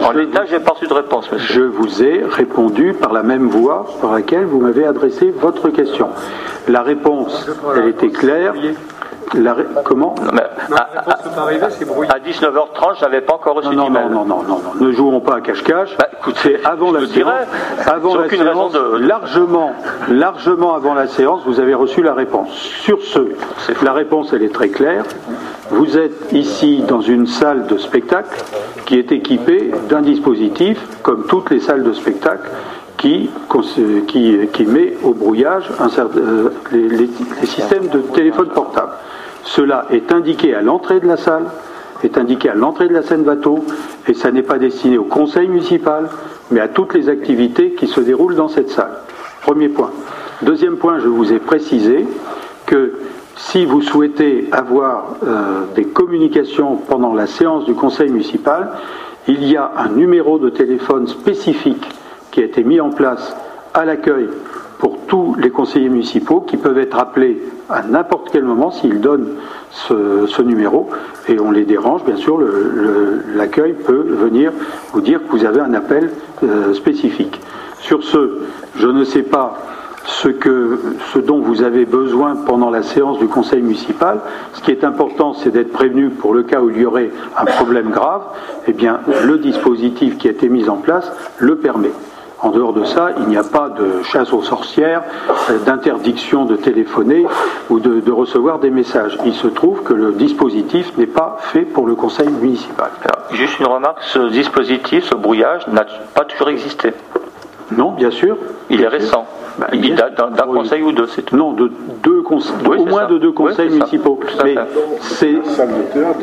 En l'état, j'ai pas reçu de réponse, monsieur. Je vous ai répondu par la même voie par laquelle vous m'avez adressé votre question. La réponse, elle était claire. La comment à, 19h30, je n'avais pas encore reçu non, non, non, non, non, non, ne jouons pas à cache-cache. Bah, c'est avant la séance. avant la séance, largement, largement avant la séance, vous avez reçu la réponse. Sur ce, la réponse, elle est très claire. Vous êtes ici dans une salle de spectacle qui est équipée d'un dispositif, comme toutes les salles de spectacle, qui, met au brouillage euh, les, systèmes de téléphone portable. Cela est indiqué à l'entrée de la salle, est indiqué à l'entrée de la scène bateau, et ça n'est pas destiné au conseil municipal, mais à toutes les activités qui se déroulent dans cette salle. Premier point. Deuxième point, je vous ai précisé que si vous souhaitez avoir euh, des communications pendant la séance du conseil municipal, il y a un numéro de téléphone spécifique qui a été mis en place à l'accueil pour tous les conseillers municipaux qui peuvent être appelés à n'importe quel moment s'ils donnent ce, numéro et on les dérange, bien sûr, l'accueil peut venir vous dire que vous avez un appel euh, spécifique. Sur ce, je ne sais pas ce, que, ce dont vous avez besoin pendant la séance du conseil municipal. Ce qui est important, c'est d'être prévenu pour le cas où il y aurait un problème grave. Eh bien, le dispositif qui a été mis en place le permet. En dehors de ça, il n'y a pas de chasse aux sorcières, euh, d'interdiction de téléphoner ou de, recevoir des messages. Il se trouve que le dispositif n'est pas fait pour le conseil municipal. juste une remarque, ce dispositif, ce brouillage n'a pas toujours existé. Non, bien sûr. Il est récent. Bah, il date d'un conseil ou deux, c'est tout. Non, de deux au moins de deux conseils municipaux. Mais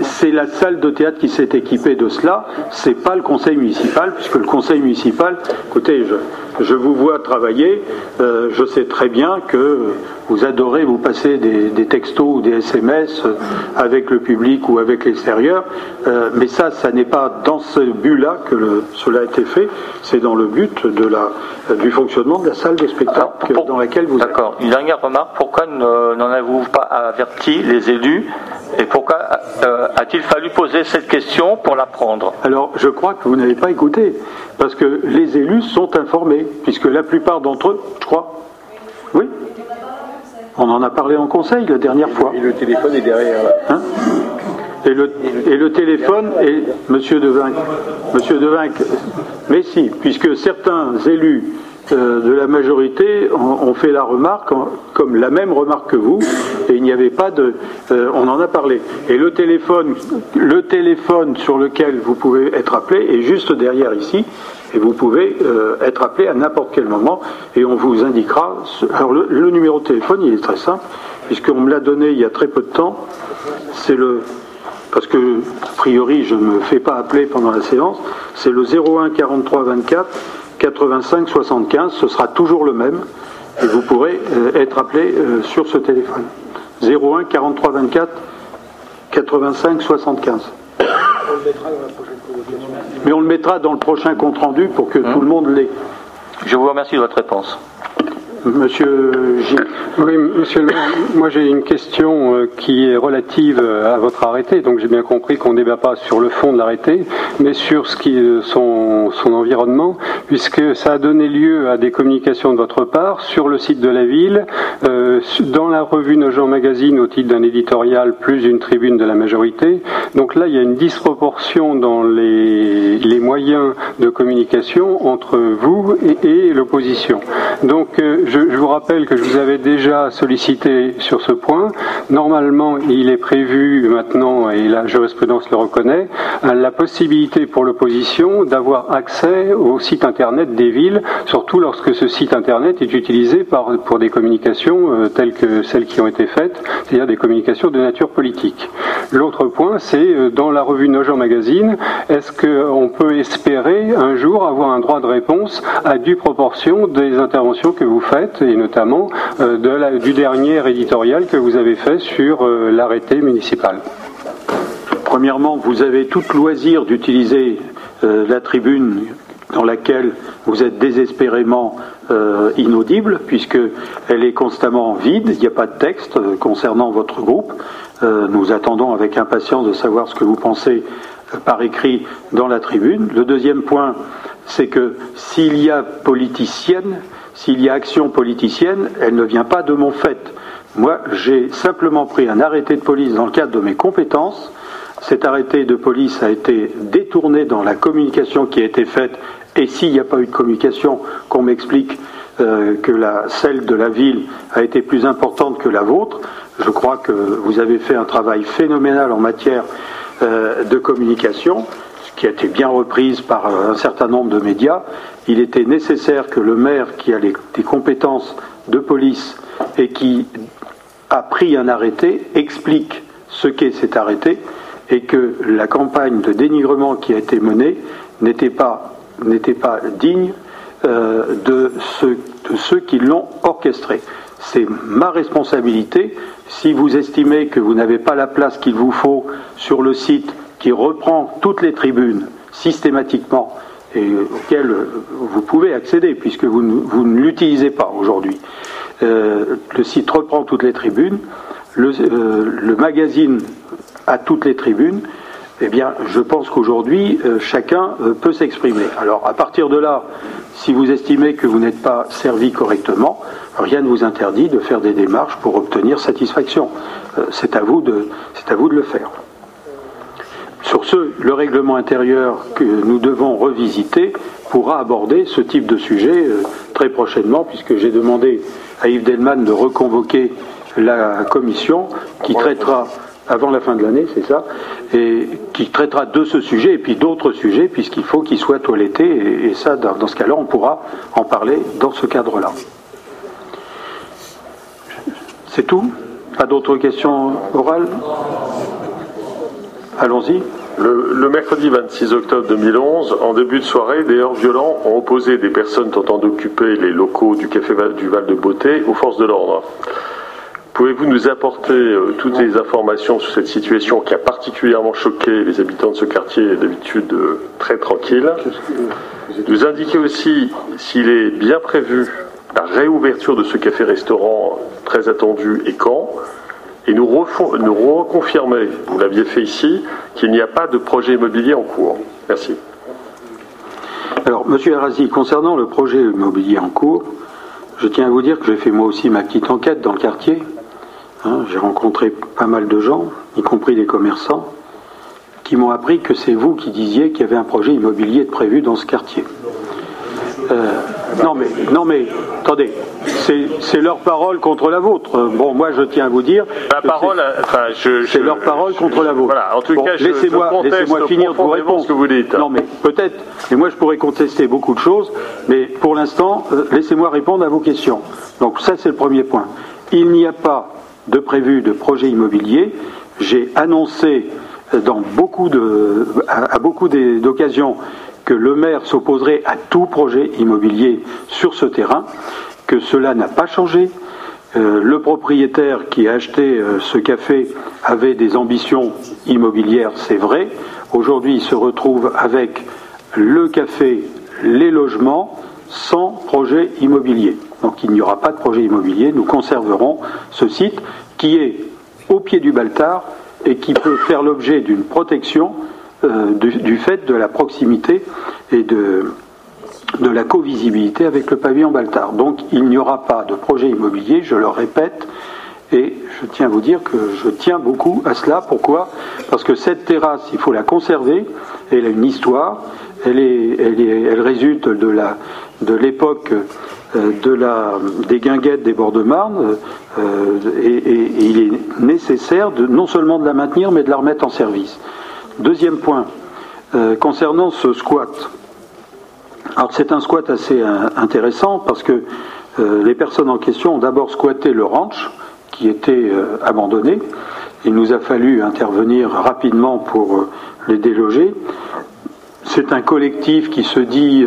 c'est la salle de théâtre. qui s'est équipée de cela. C'est pas le conseil municipal, puisque le conseil municipal, écoutez, je, je vous vois travailler, euh, je sais très bien que vous adorez vous passer des, textos ou des SMS avec le public ou avec l'extérieur, euh, mais ça, ça n'est pas dans ce but-là que cela a été fait, c'est dans le but de la, du fonctionnement de la salle de spectacle dans laquelle vous êtes. D'accord. Une dernière remarque, pourquoi n'en avez-vous pas averti les élus et pourquoi euh, a-t-il fallu poser cette question pour l'apprendre Alors, je crois que vous n'avez pas écouté, parce que les élus sont informés, puisque la plupart d'entre eux, je crois, oui, on en a parlé en conseil la dernière fois. Et le téléphone est derrière. Hein? Et, le, et le, téléphone est Monsieur Devinck. Monsieur Devinck, mais si, puisque certains élus de la majorité ont, fait la remarque, comme la même remarque que vous, et il n'y avait pas de. Euh, on en a parlé. Et le téléphone, le téléphone sur lequel vous pouvez être appelé est juste derrière ici, et vous pouvez euh, être appelé à n'importe quel moment, et on vous indiquera. alors le, numéro de téléphone, il est très simple, puisqu'on me l'a donné il y a très peu de temps. C'est le parce que a priori je ne me fais pas appeler pendant la séance, c'est le 01 43 24 85 75, ce sera toujours le même et vous pourrez euh, être appelé euh, sur ce téléphone. 01 43 24 85 75. Mais on le mettra dans le prochain compte rendu pour que tout le monde l'ait. Je vous remercie de votre réponse. Monsieur. Oui, monsieur le moi j'ai une question euh, qui est relative euh, à votre arrêté. Donc j'ai bien compris qu'on ne débat pas sur le fond de l'arrêté, mais sur ce qui est son, son environnement, puisque ça a donné lieu à des communications de votre part sur le site de la ville, euh, dans la revue Nogent Magazine au titre d'un éditorial plus une tribune de la majorité. Donc là, il y a une disproportion dans les, les moyens de communication entre vous et, et l'opposition. Donc je, vous rappelle que je vous avais déjà sollicité sur ce point. Normalement, il est prévu maintenant, et la jurisprudence le reconnaît, la possibilité pour l'opposition d'avoir accès au site internet des villes, surtout lorsque ce site internet est utilisé pour des communications euh, telles que celles qui ont été faites, c'est-à-dire des communications de nature politique. L'autre point, c'est euh, dans la revue Nogent Magazine, est-ce qu'on peut espérer un jour avoir un droit de réponse à due proportion des interventions que vous faites et notamment euh, du dernier éditorial que vous avez fait sur euh, l'arrêté municipal. Premièrement, vous avez tout loisir d'utiliser euh, la tribune dans laquelle vous êtes désespérément inaudible, puisqu'elle est constamment vide, il n'y a pas de texte concernant votre groupe. nous attendons avec impatience de savoir ce que vous pensez par écrit dans la tribune. Le deuxième point, c'est que s'il y a politicienne, s'il y a action politicienne, elle ne vient pas de mon fait. Moi, j'ai simplement pris un arrêté de police dans le cadre de mes compétences. Cet arrêté de police a été détourné dans la communication qui a été faite. Et s'il n'y a pas eu de communication, qu'on m'explique euh, que la, celle de la ville a été plus importante que la vôtre, je crois que vous avez fait un travail phénoménal en matière euh, de communication qui a été bien reprise par un certain nombre de médias, il était nécessaire que le maire qui a les, des compétences de police et qui a pris un arrêté explique ce qu'est cet arrêté et que la campagne de dénigrement qui a été menée n'était pas, n'était pas digne euh, de, ceux, de ceux qui l'ont orchestré. C'est ma responsabilité. Si vous estimez que vous n'avez pas la place qu'il vous faut sur le site qui reprend toutes les tribunes systématiquement et auxquelles vous pouvez accéder puisque vous ne, l'utilisez pas aujourd'hui. Euh, le site reprend toutes les tribunes, le, euh, magazine a toutes les tribunes. Eh bien, je pense qu'aujourd'hui, euh, chacun peut s'exprimer. Alors, à partir de là, si vous estimez que vous n'êtes pas servi correctement, rien ne vous interdit de faire des démarches pour obtenir satisfaction. c'est à vous de le faire. Sur ce, le règlement intérieur que nous devons revisiter pourra aborder ce type de sujet très prochainement, puisque j'ai demandé à Yves Delman de reconvoquer la commission qui traitera avant la fin de l'année, c'est ça, et qui traitera de ce sujet et puis d'autres sujets, puisqu'il faut qu'il soit toiletté, et, ça, dans, ce cas-là, on pourra en parler dans ce cadre-là. C'est tout? Pas d'autres questions orales? Allons-y. Le, mercredi 26 octobre 2011, en début de soirée, des heurts violents ont opposé des personnes tentant d'occuper les locaux du Café du Val de Beauté aux forces de l'ordre. Pouvez-vous nous apporter euh, toutes les informations sur cette situation qui a particulièrement choqué les habitants de ce quartier, d'habitude euh, très tranquille? Nous indiquer aussi s'il est bien prévu la réouverture de ce café-restaurant très attendu et quand et nous, reconfirmer, vous l'aviez fait ici, qu'il n'y a pas de projet immobilier en cours. Merci. Alors, Monsieur Arazi, concernant le projet immobilier en cours, je tiens à vous dire que j'ai fait moi aussi ma petite enquête dans le quartier. Hein, j'ai rencontré pas mal de gens, y compris des commerçants, qui m'ont appris que c'est vous qui disiez qu'il y avait un projet immobilier prévu dans ce quartier. Euh, non mais, non mais, attendez, c'est leur parole contre la vôtre. Bon, moi je tiens à vous dire. La parole, enfin, c'est leur parole contre la vôtre. Voilà, en tout cas, laissez-moi laissez finir de vous répondre. Ce que vous dites. Non mais peut-être, et moi je pourrais contester beaucoup de choses, mais pour l'instant, euh, laissez-moi répondre à vos questions. Donc ça c'est le premier point. Il n'y a pas de prévu de projet immobilier. J'ai annoncé dans beaucoup de, à, beaucoup d'occasions que le maire s'opposerait à tout projet immobilier sur ce terrain, que cela n'a pas changé. Euh, le propriétaire qui a acheté euh, ce café avait des ambitions immobilières, c'est vrai. Aujourd'hui, il se retrouve avec le café, les logements, sans projet immobilier. Donc il n'y aura pas de projet immobilier. Nous conserverons ce site qui est au pied du Baltard et qui peut faire l'objet d'une protection euh, du, fait de la proximité et de, la co-visibilité avec le pavillon Baltard. Donc il n'y aura pas de projet immobilier, je le répète, et je tiens à vous dire que je tiens beaucoup à cela. Pourquoi? Parce que cette terrasse, il faut la conserver, elle a une histoire, elle, résulte de l'époque euh, des guinguettes des bords de Marne, euh, et, il est nécessaire non seulement de la maintenir, mais de la remettre en service. Deuxième point, euh, concernant ce squat. Alors c'est un squat assez intéressant parce que les personnes en question ont d'abord squatté le ranch qui était abandonné. Il nous a fallu intervenir rapidement pour les déloger. C'est un collectif qui se dit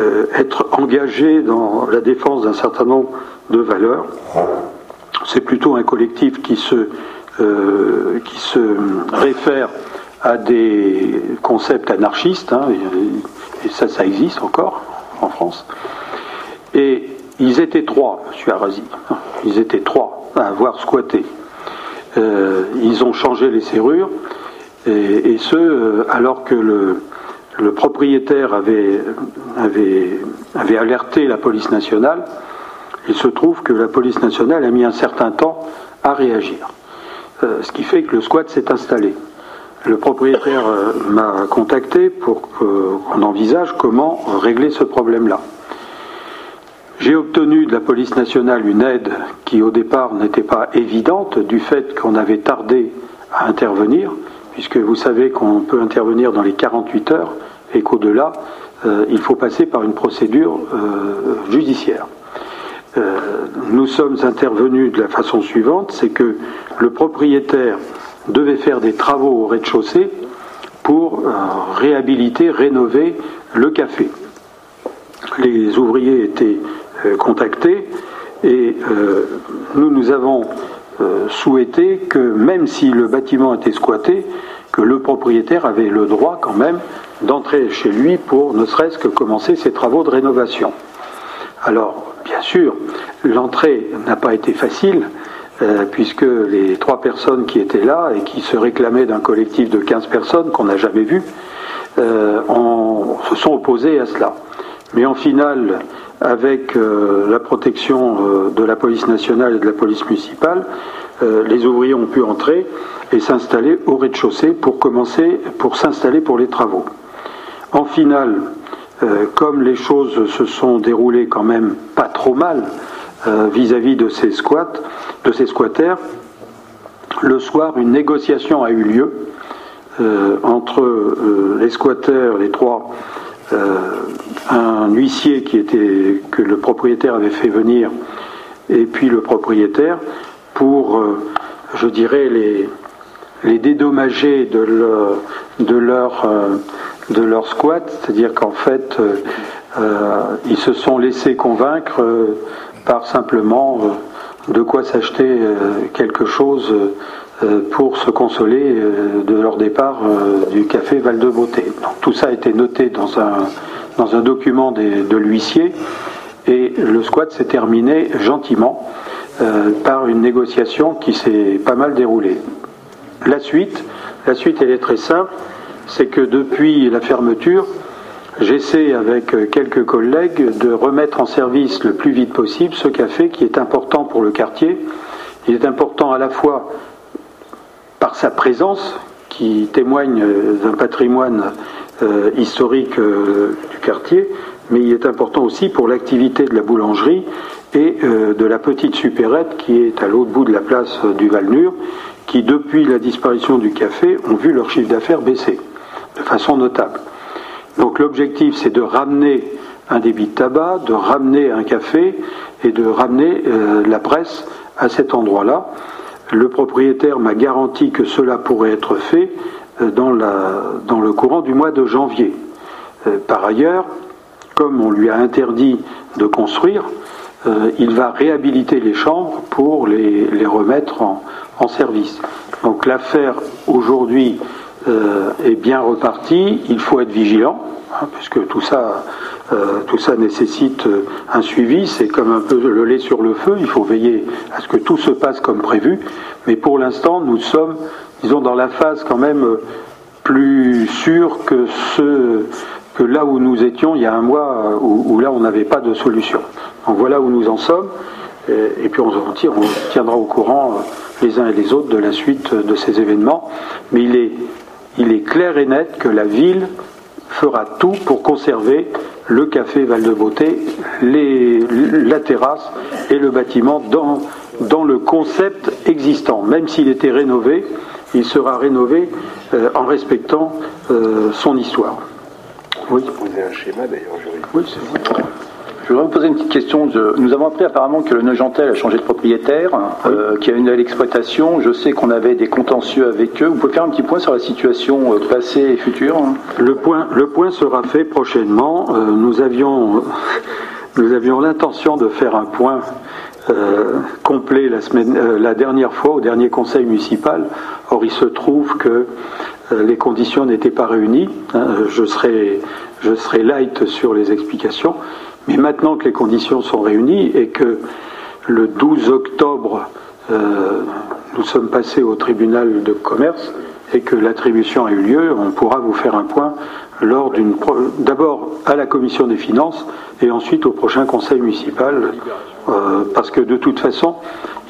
euh, être engagé dans la défense d'un certain nombre de valeurs. C'est plutôt un collectif qui se, euh, qui se réfère à des concepts anarchistes, hein, et, ça, ça existe encore en France. Et ils étaient trois, M. Arasi, ils étaient trois à avoir squatté. Euh, ils ont changé les serrures, et, ce, alors que le, propriétaire avait, avait alerté la police nationale. Il se trouve que la police nationale a mis un certain temps à réagir. Euh, ce qui fait que le squat s'est installé. Le propriétaire euh, m'a contacté pour qu'on envisage comment régler ce problème-là. J'ai obtenu de la police nationale une aide qui au départ n'était pas évidente du fait qu'on avait tardé à intervenir, puisque vous savez qu'on peut intervenir dans les 48 heures et qu'au-delà, euh, il faut passer par une procédure judiciaire. Euh, nous sommes intervenus de la façon suivante, c'est que le propriétaire devait faire des travaux au rez-de-chaussée pour réhabiliter, rénover le café. Les ouvriers étaient contactés et nous, nous avons souhaité que même si le bâtiment était squatté, que le propriétaire avait le droit quand même d'entrer chez lui pour ne serait-ce que commencer ses travaux de rénovation. Alors, bien sûr, l'entrée n'a pas été facile, euh, puisque les trois personnes qui étaient là et qui se réclamaient d'un collectif de 15 personnes qu'on n'a jamais vu, euh, se sont opposées à cela. Mais en finale, avec euh, la protection de la police nationale et de la police municipale, les ouvriers ont pu entrer et s'installer au rez-de-chaussée pour commencer, pour s'installer pour les travaux. En finale, comme les choses se sont déroulées quand même pas trop mal vis-à-vis de ces squats, de ces squatters, le soir, une négociation a eu lieu entre les squatters, les trois, un huissier qui était, que le propriétaire avait fait venir et puis le propriétaire pour, euh, je dirais, les, les dédommager de leur, euh, de leur squat, c'est-à-dire qu'en fait, euh, ils se sont laissés convaincre par simplement de quoi s'acheter quelque chose pour se consoler de leur départ du café Val de Beauté. Tout ça a été noté dans un, document de l'huissier et le squat s'est terminé gentiment euh, par une négociation qui s'est pas mal déroulée. La suite, la suite elle est très simple, c'est que depuis la fermeture, j'essaie avec quelques collègues de remettre en service le plus vite possible ce café qui est important pour le quartier. Il est important à la fois par sa présence, qui témoigne d'un patrimoine euh, historique euh, du quartier, mais il est important aussi pour l'activité de la boulangerie et euh, de la petite supérette qui est à l'autre bout de la place du Valnur, qui depuis la disparition du café ont vu leur chiffre d'affaires baisser de façon notable. Donc l'objectif c'est de ramener un débit de tabac, de ramener un café et de ramener la presse à cet endroit-là. Le propriétaire m'a garanti que cela pourrait être fait dans, la, dans le courant du mois de janvier. Par ailleurs, comme on lui a interdit de construire, euh, il va réhabiliter les chambres pour les, remettre en, service. Donc l'affaire aujourd'hui euh, est bien repartie, il faut être vigilant, hein, puisque tout ça, euh, tout ça nécessite un suivi, c'est comme un peu le lait sur le feu, il faut veiller à ce que tout se passe comme prévu, mais pour l'instant nous sommes, disons, dans la phase quand même plus sûre que ce que là où nous étions il y a un mois, euh, où, là on n'avait pas de solution. Donc voilà où nous en sommes, et, puis on, on, tiendra au courant euh, les uns et les autres de la suite de ces événements. Mais il est, il est clair et net que la ville fera tout pour conserver le café Val de Beauté, les, la terrasse et le bâtiment dans, dans le concept existant. Même s'il était rénové, il sera rénové euh, en respectant son histoire. Oui. Un schéma d'ailleurs Oui, c'est vrai. Je voudrais vous poser une petite question. Nous avons appris apparemment que le Neugentel a changé de propriétaire, euh, qu'il y a une nouvelle exploitation. Je sais qu'on avait des contentieux avec eux. Vous pouvez faire un petit point sur la situation euh, passée et future le point, le point sera fait prochainement. Euh, nous avions, nous avions l'intention de faire un point complet la, semaine, la dernière fois au dernier conseil municipal. Or, il se trouve que euh, les conditions n'étaient pas réunies. Hein, je serai, je serai light sur les explications. Mais maintenant que les conditions sont réunies et que le 12 octobre, euh, nous sommes passés au tribunal de commerce et que l'attribution a eu lieu, on pourra vous faire un point lors d'une d'abord à la commission des finances et ensuite au prochain conseil municipal euh, parce que de toute façon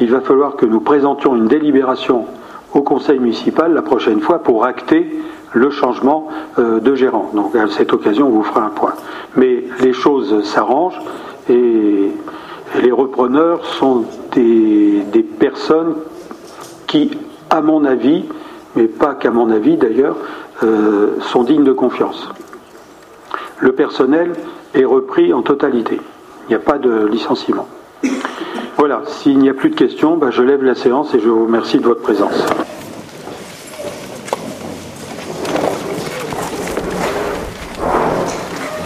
il va falloir que nous présentions une délibération au conseil municipal la prochaine fois pour acter le changement euh, de gérant. Donc à cette occasion, on vous fera un point. Mais les choses s'arrangent et, les repreneurs sont des, personnes qui, à mon avis, mais pas qu'à mon avis d'ailleurs, euh, sont dignes de confiance. Le personnel est repris en totalité. Il n'y a pas de licenciement. Voilà, s'il n'y a plus de questions, bah, je lève la séance et je vous remercie de votre présence.